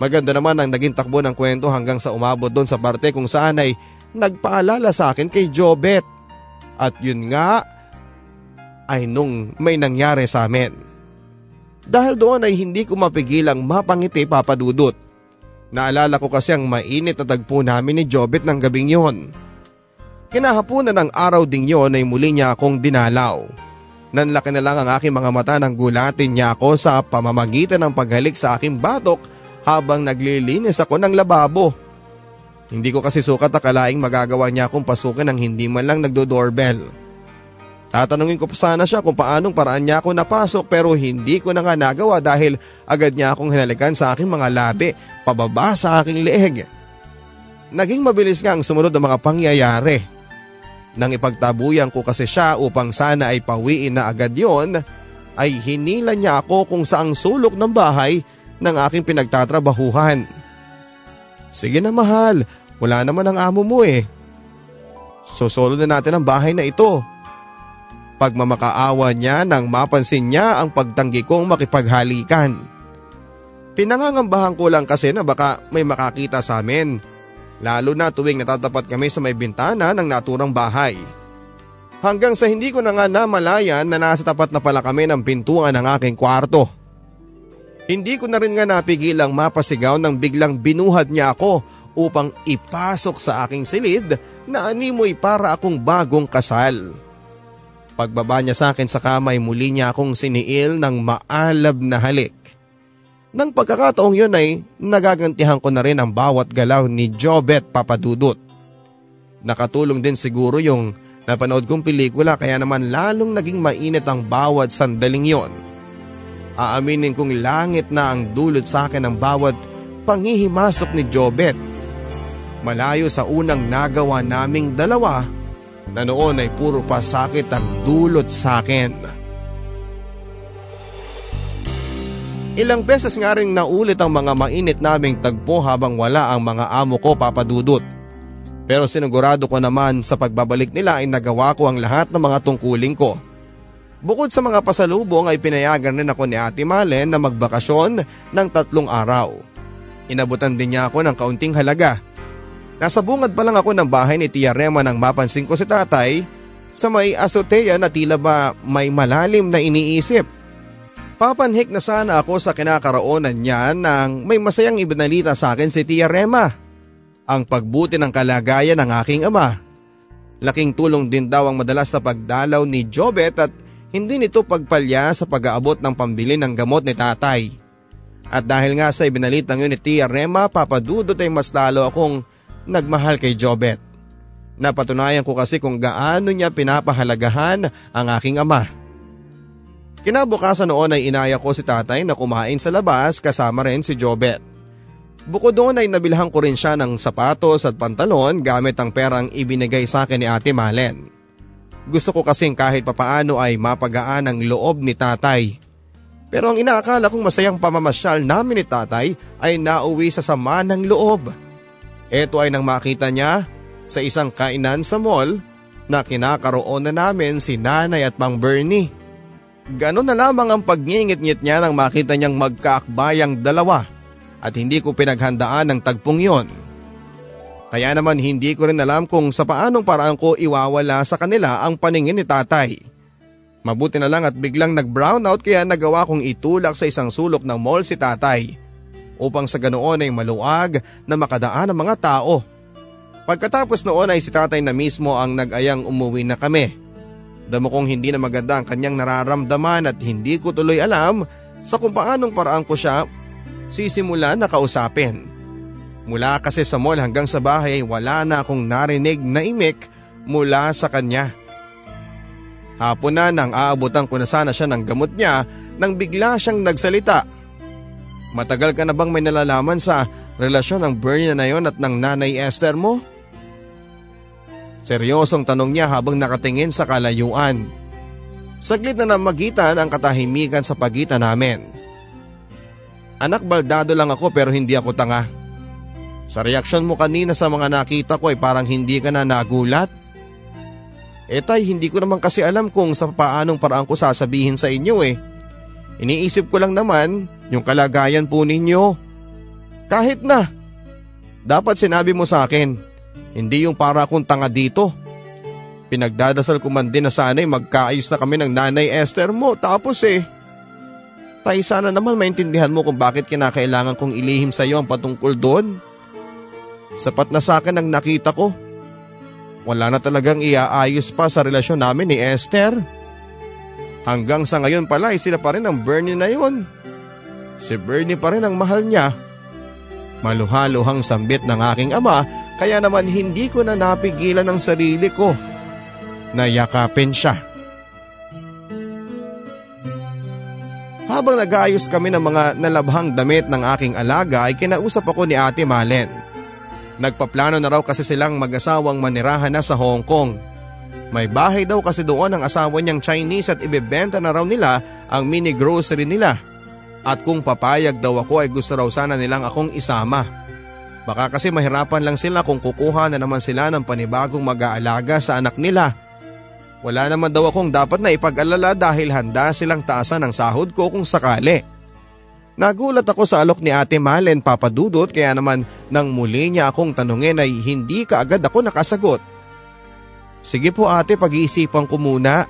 Maganda naman ang naging takbo ng kwento hanggang sa umabot doon sa parte kung saan ay nagpaalala sa akin kay Jobet. At yun nga ay nung may nangyari sa amin. Dahil doon ay hindi ko mapigilang mapangiti papadudot. Naalala ko kasi ang mainit na tagpo namin ni Jobet ng gabing yon. Kinahapunan ng araw ding yon ay muli niya akong dinalaw. Nanlaki na lang ang aking mga mata nang gulatin niya ako sa pamamagitan ng paghalik sa aking batok habang naglilinis ako ng lababo. Hindi ko kasi sukat akalaing magagawa niya akong pasukin ng hindi man lang nagdo-doorbell. Tatanungin ko pa sana siya kung paanong paraan niya ako napasok pero hindi ko na nga nagawa dahil agad niya akong hinalikan sa aking mga labi pababa sa aking leeg. Naging mabilis nga ang sumunod ng mga pangyayari. Nang ipagtabuyan ko kasi siya upang sana ay pawiin na agad yon, ay hinila niya ako kung saang sulok ng bahay ng aking pinagtatrabahuhan. Sige na mahal, wala naman ang amo mo eh. Sosolo na natin ang bahay na ito pagmamakaawa niya nang mapansin niya ang pagtanggi kong makipaghalikan. Pinangangambahan ko lang kasi na baka may makakita sa amin. Lalo na tuwing natatapat kami sa may bintana ng naturang bahay. Hanggang sa hindi ko na nga namalayan na nasa tapat na pala kami ng pintuan ng aking kwarto. Hindi ko na rin nga napigilang mapasigaw nang biglang binuhad niya ako upang ipasok sa aking silid na animoy para akong bagong kasal. Pagbaba niya sa akin sa kamay muli niya akong siniil ng maalab na halik. Nang pagkakataong yun ay nagagantihan ko na rin ang bawat galaw ni Jobet Papadudot. Nakatulong din siguro yung napanood kong pelikula kaya naman lalong naging mainit ang bawat sandaling yon. Aaminin kong langit na ang dulot sa akin ng bawat pangihimasok ni Jobet. Malayo sa unang nagawa naming dalawa na noon ay puro pasakit ang dulot sa akin. Ilang beses nga rin naulit ang mga mainit naming tagpo habang wala ang mga amo ko papadudot. Pero sinigurado ko naman sa pagbabalik nila ay nagawa ko ang lahat ng mga tungkulin ko. Bukod sa mga pasalubong ay pinayagan rin ako ni Ate Malen na magbakasyon ng tatlong araw. Inabutan din niya ako ng kaunting halaga Nasa bungad pa lang ako ng bahay ni Tia Rema nang mapansin ko si tatay sa may azotea na tila ba may malalim na iniisip. Papanhik na sana ako sa kinakaroonan niya nang may masayang ibinalita sa akin si Tia Rema. Ang pagbuti ng kalagayan ng aking ama. Laking tulong din daw ang madalas na pagdalaw ni Jobet at hindi nito pagpalya sa pag-aabot ng pambili ng gamot ni tatay. At dahil nga sa ibinalitang yun ni Tia Rema, papadudot ay mas lalo akong nagmahal kay Jobet. Napatunayan ko kasi kung gaano niya pinapahalagahan ang aking ama. Kinabukasan noon ay inaya ko si tatay na kumain sa labas kasama rin si Jobet. Bukod doon ay nabilhan ko rin siya ng sapatos at pantalon gamit ang perang ibinigay sa akin ni ate Malen. Gusto ko kasing kahit papaano ay mapagaan ang loob ni tatay. Pero ang inaakala kong masayang pamamasyal namin ni tatay ay nauwi sa sama ng loob. Ito ay nang makita niya sa isang kainan sa mall na kinakaroon na namin si nanay at mang Bernie. Ganon na lamang ang pagngingit-ngit niya nang makita niyang magkaakbayang dalawa at hindi ko pinaghandaan ng tagpong yon. Kaya naman hindi ko rin alam kung sa paanong paraan ko iwawala sa kanila ang paningin ni tatay. Mabuti na lang at biglang nag-brownout kaya nagawa kong itulak sa isang sulok ng mall si tatay upang sa ganoon ay maluwag na makadaan ang mga tao. Pagkatapos noon ay si tatay na mismo ang nag-ayang umuwi na kami. Damo kong hindi na maganda ang kanyang nararamdaman at hindi ko tuloy alam sa kung paanong paraan ko siya sisimula na kausapin. Mula kasi sa mall hanggang sa bahay ay wala na akong narinig na imik mula sa kanya. Hapon na nang aabutan ko na sana siya ng gamot niya nang bigla siyang nagsalita. Matagal ka na bang may nalalaman sa relasyon ng Bernie na yon at ng nanay Esther mo? Seryosong tanong niya habang nakatingin sa kalayuan. Saglit na namagitan ang katahimikan sa pagitan namin. Anak baldado lang ako pero hindi ako tanga. Sa reaksyon mo kanina sa mga nakita ko ay parang hindi ka na nagulat. Eh tay, hindi ko naman kasi alam kung sa paanong paraan ko sasabihin sa inyo eh. Iniisip ko lang naman yung kalagayan po ninyo. Kahit na. Dapat sinabi mo sa akin, hindi yung para akong tanga dito. Pinagdadasal ko man din na sana'y magkaayos na kami ng nanay Esther mo tapos eh. Tay sana naman maintindihan mo kung bakit kinakailangan kong ilihim sa iyo ang patungkol doon. Sapat na sa akin ang nakita ko. Wala na talagang iaayos pa sa relasyon namin ni Esther. Hanggang sa ngayon pala ay sila pa rin ang Bernie na yon. Si Bernie pa rin ang mahal niya. Maluhaluhang sambit ng aking ama kaya naman hindi ko na napigilan ang sarili ko. Nayakapin siya. Habang nag-aayos kami ng mga nalabhang damit ng aking alaga ay kinausap ako ni Ate Malen. Nagpaplano na raw kasi silang mag-asawang manirahan na sa Hong Kong. May bahay daw kasi doon ang asawa niyang Chinese at ibebenta na raw nila ang mini grocery nila. At kung papayag daw ako ay gusto raw sana nilang akong isama. Baka kasi mahirapan lang sila kung kukuha na naman sila ng panibagong mag-aalaga sa anak nila. Wala naman daw akong dapat na ipag-alala dahil handa silang taasan ng sahod ko kung sakali. Nagulat ako sa alok ni Ate Malen papadudot kaya naman nang muli niya akong tanungin ay hindi ka agad ako nakasagot. Sige po ate pag-iisipan ko muna.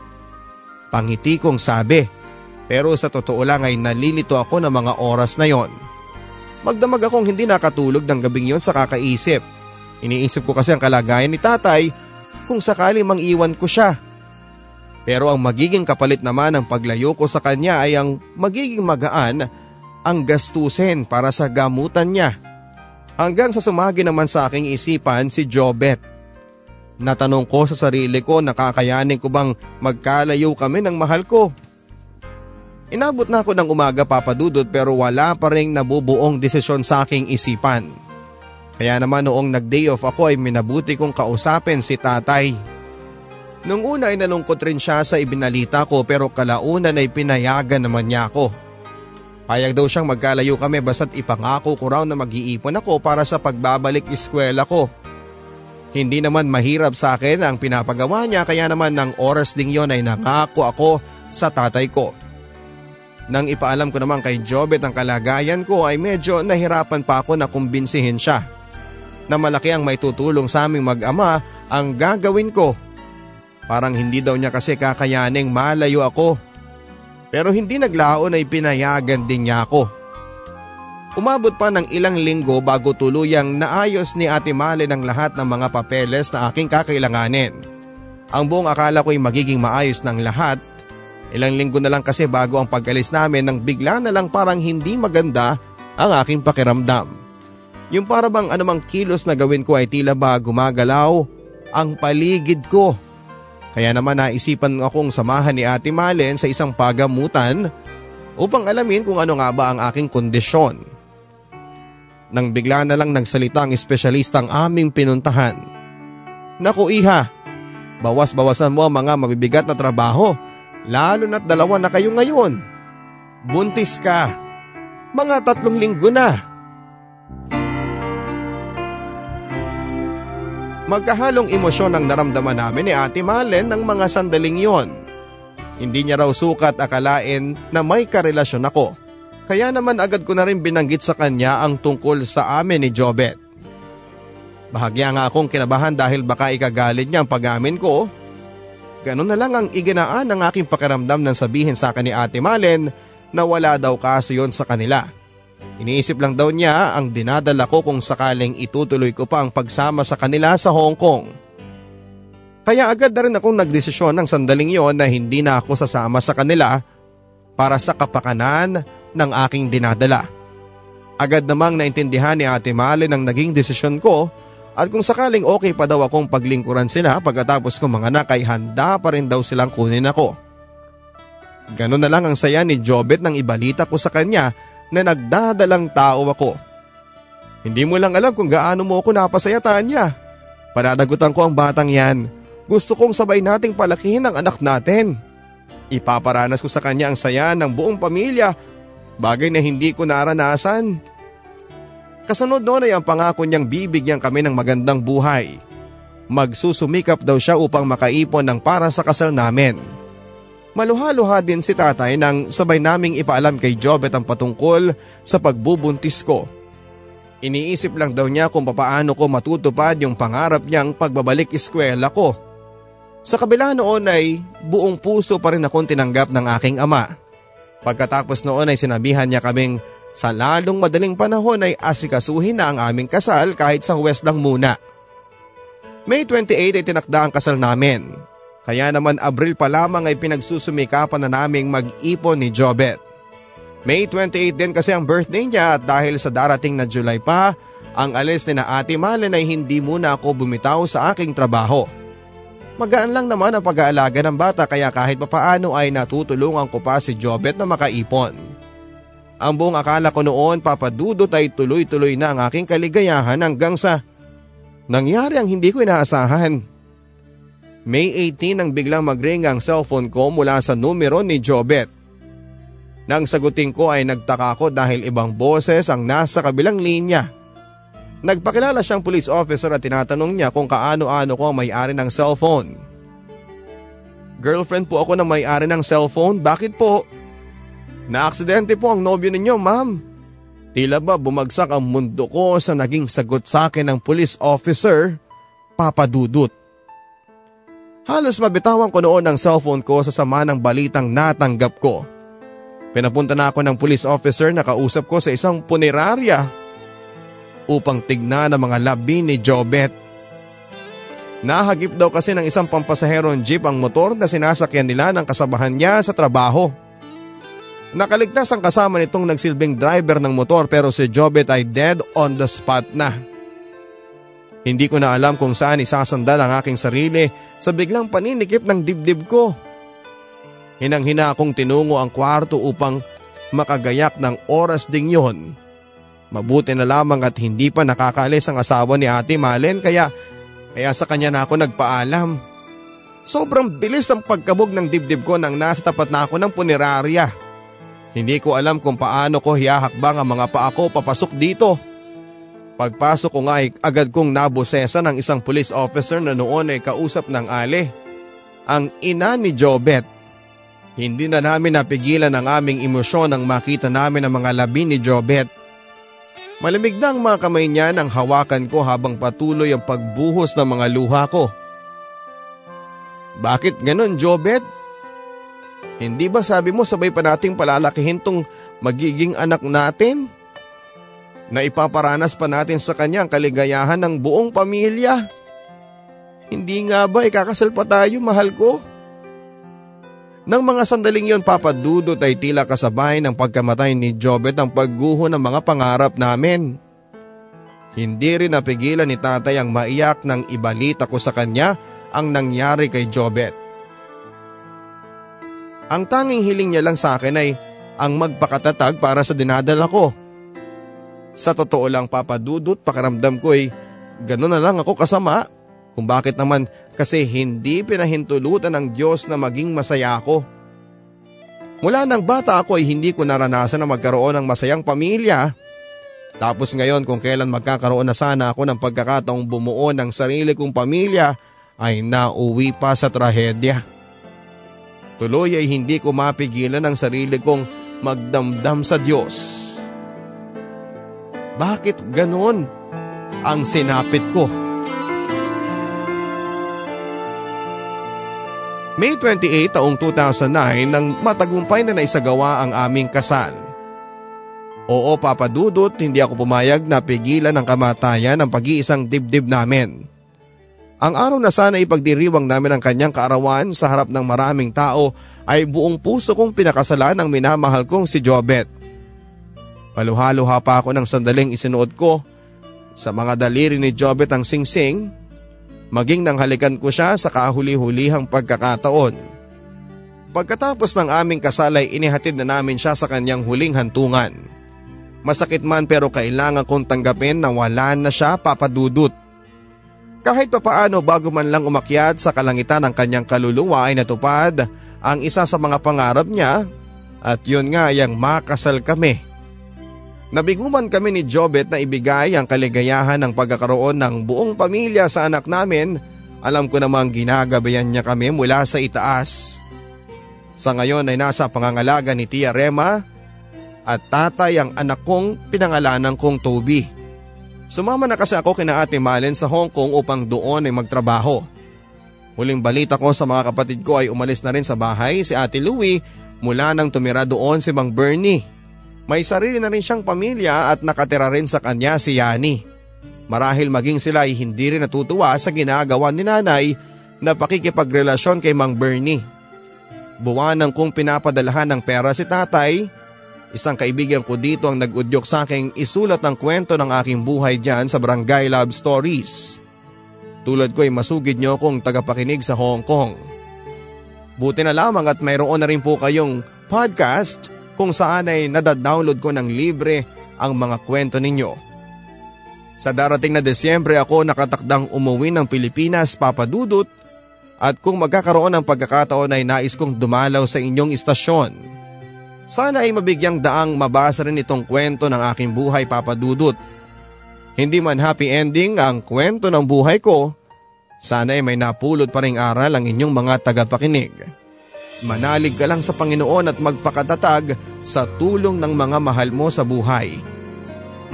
Pangiti kong sabi. Pero sa totoo lang ay nalilito ako ng mga oras na yon. Magdamag akong hindi nakatulog ng gabing yon sa kakaisip. Iniisip ko kasi ang kalagayan ni tatay kung sakali mang iwan ko siya. Pero ang magiging kapalit naman ng paglayo ko sa kanya ay ang magiging magaan ang gastusin para sa gamutan niya. Hanggang sa sumagi naman sa aking isipan si Jobet. Natanong ko sa sarili ko na kakayanin ko bang magkalayo kami ng mahal ko. Inabot na ako ng umaga papadudot pero wala pa rin nabubuong desisyon sa aking isipan. Kaya naman noong nag-day off ako ay minabuti kong kausapin si tatay. Nung una ay nalungkot rin siya sa ibinalita ko pero kalaunan ay pinayagan naman niya ako. Payag daw siyang magkalayo kami basta't ipangako ko raw na mag-iipon ako para sa pagbabalik eskwela ko. Hindi naman mahirap sa akin ang pinapagawa niya kaya naman ng oras ding yon ay nangako ako sa tatay ko. Nang ipaalam ko naman kay Jobet ang kalagayan ko ay medyo nahirapan pa ako na kumbinsihin siya. Na malaki ang may tutulong sa aming mag-ama ang gagawin ko. Parang hindi daw niya kasi kakayaning malayo ako pero hindi naglaon ay pinayagan din niya ako. Umabot pa ng ilang linggo bago tuluyang naayos ni Ate Male ng lahat ng mga papeles na aking kakailanganin. Ang buong akala ko ay magiging maayos ng lahat. Ilang linggo na lang kasi bago ang pag-alis namin nang bigla na lang parang hindi maganda ang aking pakiramdam. Yung para bang anumang kilos na gawin ko ay tila ba gumagalaw ang paligid ko kaya naman naisipan akong samahan ni Ate Malen sa isang pagamutan upang alamin kung ano nga ba ang aking kondisyon. Nang bigla na lang nagsalita ang espesyalista ang aming pinuntahan. Naku iha, bawas-bawasan mo ang mga mabibigat na trabaho lalo na't dalawa na kayo ngayon. Buntis ka. Mga tatlong linggo na. Magkahalong emosyon ang naramdaman namin ni Ate Malen ng mga sandaling yon. Hindi niya raw sukat akalain na may karelasyon ako. Kaya naman agad ko na rin binanggit sa kanya ang tungkol sa amin ni Jobet. Bahagya nga akong kinabahan dahil baka ikagalit niya ang pag-amin ko. Ganun na lang ang iginaan ng aking pakiramdam nang sabihin sa akin ni Ate Malen na wala daw kaso yon sa kanila. Iniisip lang daw niya ang dinadala ko kung sakaling itutuloy ko pa ang pagsama sa kanila sa Hong Kong. Kaya agad na rin akong nagdesisyon ng sandaling yon na hindi na ako sasama sa kanila para sa kapakanan ng aking dinadala. Agad namang naintindihan ni Ate Mali ang naging desisyon ko at kung sakaling okay pa daw akong paglingkuran sila pagkatapos kong mga anak ay handa pa rin daw silang kunin ako. Ganon na lang ang saya ni Jobet nang ibalita ko sa kanya na nagdadalang tao ako. Hindi mo lang alam kung gaano mo ako napasaya Tanya. Pananagutan ko ang batang yan. Gusto kong sabay nating palakihin ang anak natin. Ipaparanas ko sa kanya ang saya ng buong pamilya, bagay na hindi ko naranasan. Kasunod noon ay ang pangako niyang bibigyan kami ng magandang buhay. Magsusumikap daw siya upang makaipon ng para sa kasal namin. Maluha-luha din si tatay nang sabay naming ipaalam kay Jobet ang patungkol sa pagbubuntis ko. Iniisip lang daw niya kung papaano ko matutupad yung pangarap niyang pagbabalik eskwela ko. Sa kabila noon ay buong puso pa rin akong tinanggap ng aking ama. Pagkatapos noon ay sinabihan niya kaming sa lalong madaling panahon ay asikasuhin na ang aming kasal kahit sa West lang muna. May 28 ay tinakda ang kasal namin. Kaya naman Abril pa lamang ay pinagsusumikapan na naming mag-ipon ni Jobet. May 28 din kasi ang birthday niya at dahil sa darating na July pa, ang alis ni na Ate Malen ay hindi muna ako bumitaw sa aking trabaho. Magaan lang naman ang pag-aalaga ng bata kaya kahit papaano ay natutulungan ko pa si Jobet na makaipon. Ang buong akala ko noon papadudot ay tuloy-tuloy na ang aking kaligayahan hanggang sa nangyari ang hindi ko inaasahan. May 18 nang biglang magring ang cellphone ko mula sa numero ni Jobet. Nang sagutin ko ay nagtaka ko dahil ibang boses ang nasa kabilang linya. Nagpakilala siyang police officer at tinatanong niya kung kaano-ano ko ang may-ari ng cellphone. Girlfriend po ako ng may-ari ng cellphone, bakit po? Naaksidente po ang nobyo ninyo, ma'am. Tila ba bumagsak ang mundo ko sa naging sagot sa akin ng police officer, Papa Dudut. Halos mabitawan ko noon ang cellphone ko sa sama ng balitang natanggap ko. Pinapunta na ako ng police officer na kausap ko sa isang punerarya upang tignan ang mga labi ni Jobet. Nahagip daw kasi ng isang pampasaherong jeep ang motor na sinasakyan nila ng kasabahan niya sa trabaho. Nakaligtas ang kasama nitong nagsilbing driver ng motor pero si Jobet ay dead on the spot na. Hindi ko na alam kung saan isasandal ang aking sarili sa biglang paninikip ng dibdib ko. Hinang-hina akong tinungo ang kwarto upang makagayak ng oras ding yon. Mabuti na lamang at hindi pa nakakaalis ang asawa ni Ate Malen kaya kaya sa kanya na ako nagpaalam. Sobrang bilis ng pagkabog ng dibdib ko nang nasa tapat na ako ng punerarya. Hindi ko alam kung paano ko hiyahakbang ang mga paa ko papasok dito. Pagpasok ko nga ay agad kong nabosesa ng isang police officer na noon ay kausap ng ale. Ang ina ni Jobet. Hindi na namin napigilan ang aming emosyon nang makita namin ang mga labi ni Jobet. Malamig na ang mga kamay niya nang hawakan ko habang patuloy ang pagbuhos ng mga luha ko. Bakit ganon, Jobet? Hindi ba sabi mo sabay pa nating palalakihin tong magiging anak natin? Na ipaparanas pa natin sa kanya ang kaligayahan ng buong pamilya? Hindi nga ba ikakasal pa tayo, mahal ko? Nang mga sandaling yon papadudot ay tila kasabay ng pagkamatay ni Jobet ang pagguho ng mga pangarap namin. Hindi rin napigilan ni tatay ang maiyak nang ibalita ko sa kanya ang nangyari kay Jobet. Ang tanging hiling niya lang sa akin ay ang magpakatatag para sa dinadala ko. Sa totoo lang papadudot pakaramdam ko ay gano'n na lang ako kasama kung bakit naman kasi hindi pinahintulutan ng Diyos na maging masaya ako. Mula nang bata ako ay hindi ko naranasan na magkaroon ng masayang pamilya. Tapos ngayon kung kailan magkakaroon na sana ako ng pagkakataong bumuo ng sarili kong pamilya ay nauwi pa sa trahedya. Tuloy ay hindi ko mapigilan ang sarili kong magdamdam sa Diyos. Bakit ganon ang sinapit ko? May 28 taong 2009 nang matagumpay na naisagawa ang aming kasal. Oo papadudot, hindi ako pumayag na pigilan ang kamatayan ng pag-iisang dibdib namin. Ang araw na sana ipagdiriwang namin ang kanyang kaarawan sa harap ng maraming tao ay buong puso kong pinakasalan ng minamahal kong si Jobet. Paluha-luha pa ako ng sandaling isinuot ko sa mga daliri ni Jobet ang singsing maging nang halikan ko siya sa kahuli-hulihang pagkakataon. Pagkatapos ng aming kasal ay inihatid na namin siya sa kanyang huling hantungan. Masakit man pero kailangan kong tanggapin na wala na siya papadudot. Kahit papaano bago man lang umakyat sa kalangitan ng kanyang kaluluwa ay natupad ang isa sa mga pangarap niya at yun nga yung makasal kami. Nabiguman kami ni Jobet na ibigay ang kaligayahan ng pagkakaroon ng buong pamilya sa anak namin. Alam ko namang ginagabayan niya kami mula sa itaas. Sa ngayon ay nasa pangangalaga ni Tia Rema at tatay ang anak kong pinangalanan kong Toby. Sumama na kasi ako kina Ate Malen sa Hong Kong upang doon ay magtrabaho. Huling balita ko sa mga kapatid ko ay umalis na rin sa bahay si Ate Louie mula nang tumira doon si Mang Bernie. May sarili na rin siyang pamilya at nakatira rin sa kanya si Yani. Marahil maging sila ay hindi rin natutuwa sa ginagawa ni nanay na pakikipagrelasyon kay Mang Bernie. Buwanang kong pinapadalahan ng pera si tatay, isang kaibigan ko dito ang nag-udyok sa aking isulat ng kwento ng aking buhay dyan sa Barangay Love Stories. Tulad ko ay masugid niyo kong tagapakinig sa Hong Kong. Buti na lamang at mayroon na rin po kayong podcast kung saan ay nadadownload ko ng libre ang mga kwento ninyo. Sa darating na Desyembre ako nakatakdang umuwi ng Pilipinas papadudot at kung magkakaroon ng pagkakataon ay nais kong dumalaw sa inyong istasyon. Sana ay mabigyang daang mabasa rin itong kwento ng aking buhay papadudot. Hindi man happy ending ang kwento ng buhay ko, sana ay may napulot pa ring aral ang inyong mga tagapakinig. Manalig ka lang sa Panginoon at magpakatatag sa tulong ng mga mahal mo sa buhay.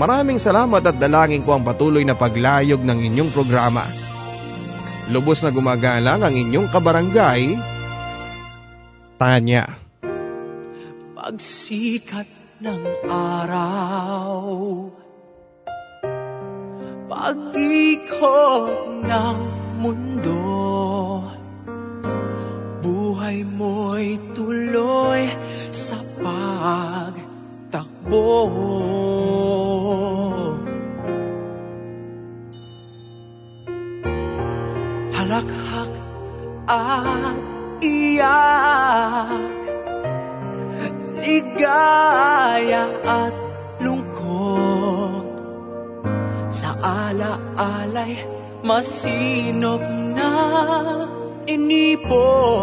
Maraming salamat at dalangin ko ang patuloy na paglayog ng inyong programa. Lubos na gumagalang ang inyong kabarangay, Tanya. Pagsikat ng araw. Pag-ikot ng mundo. Buhay mo'y tuloy sa pagtakbo. Halakhak at iyak Ligaya at lungkot. Sa ala-alay masinop na inipon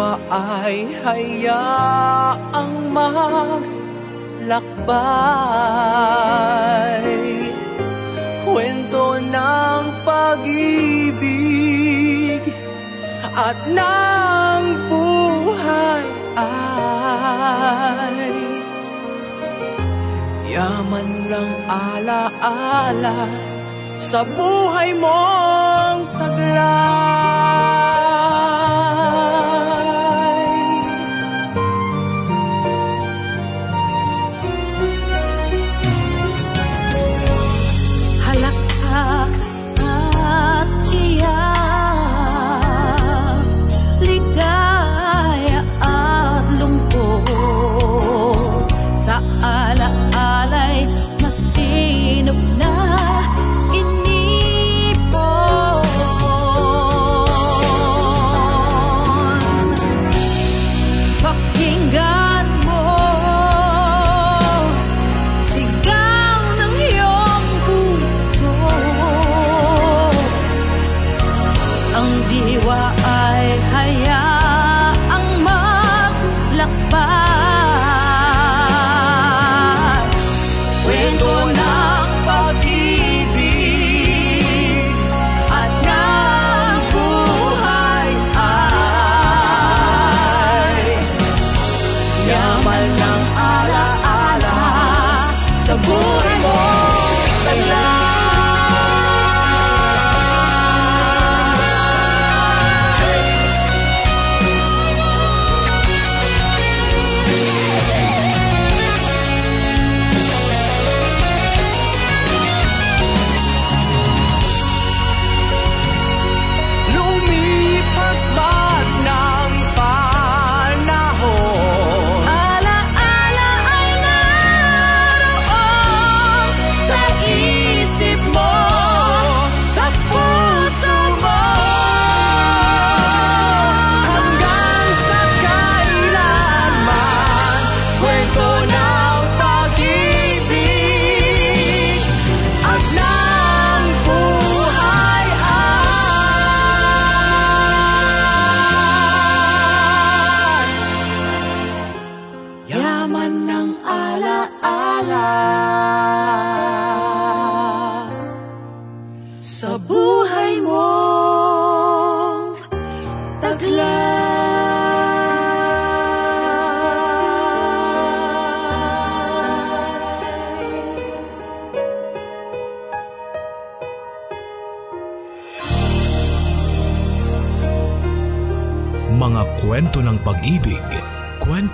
diwa ay hayaang maglakbay. Kwento ng pag-ibig at ng buhay ay Yaman ng alaala sa buhay mong taglay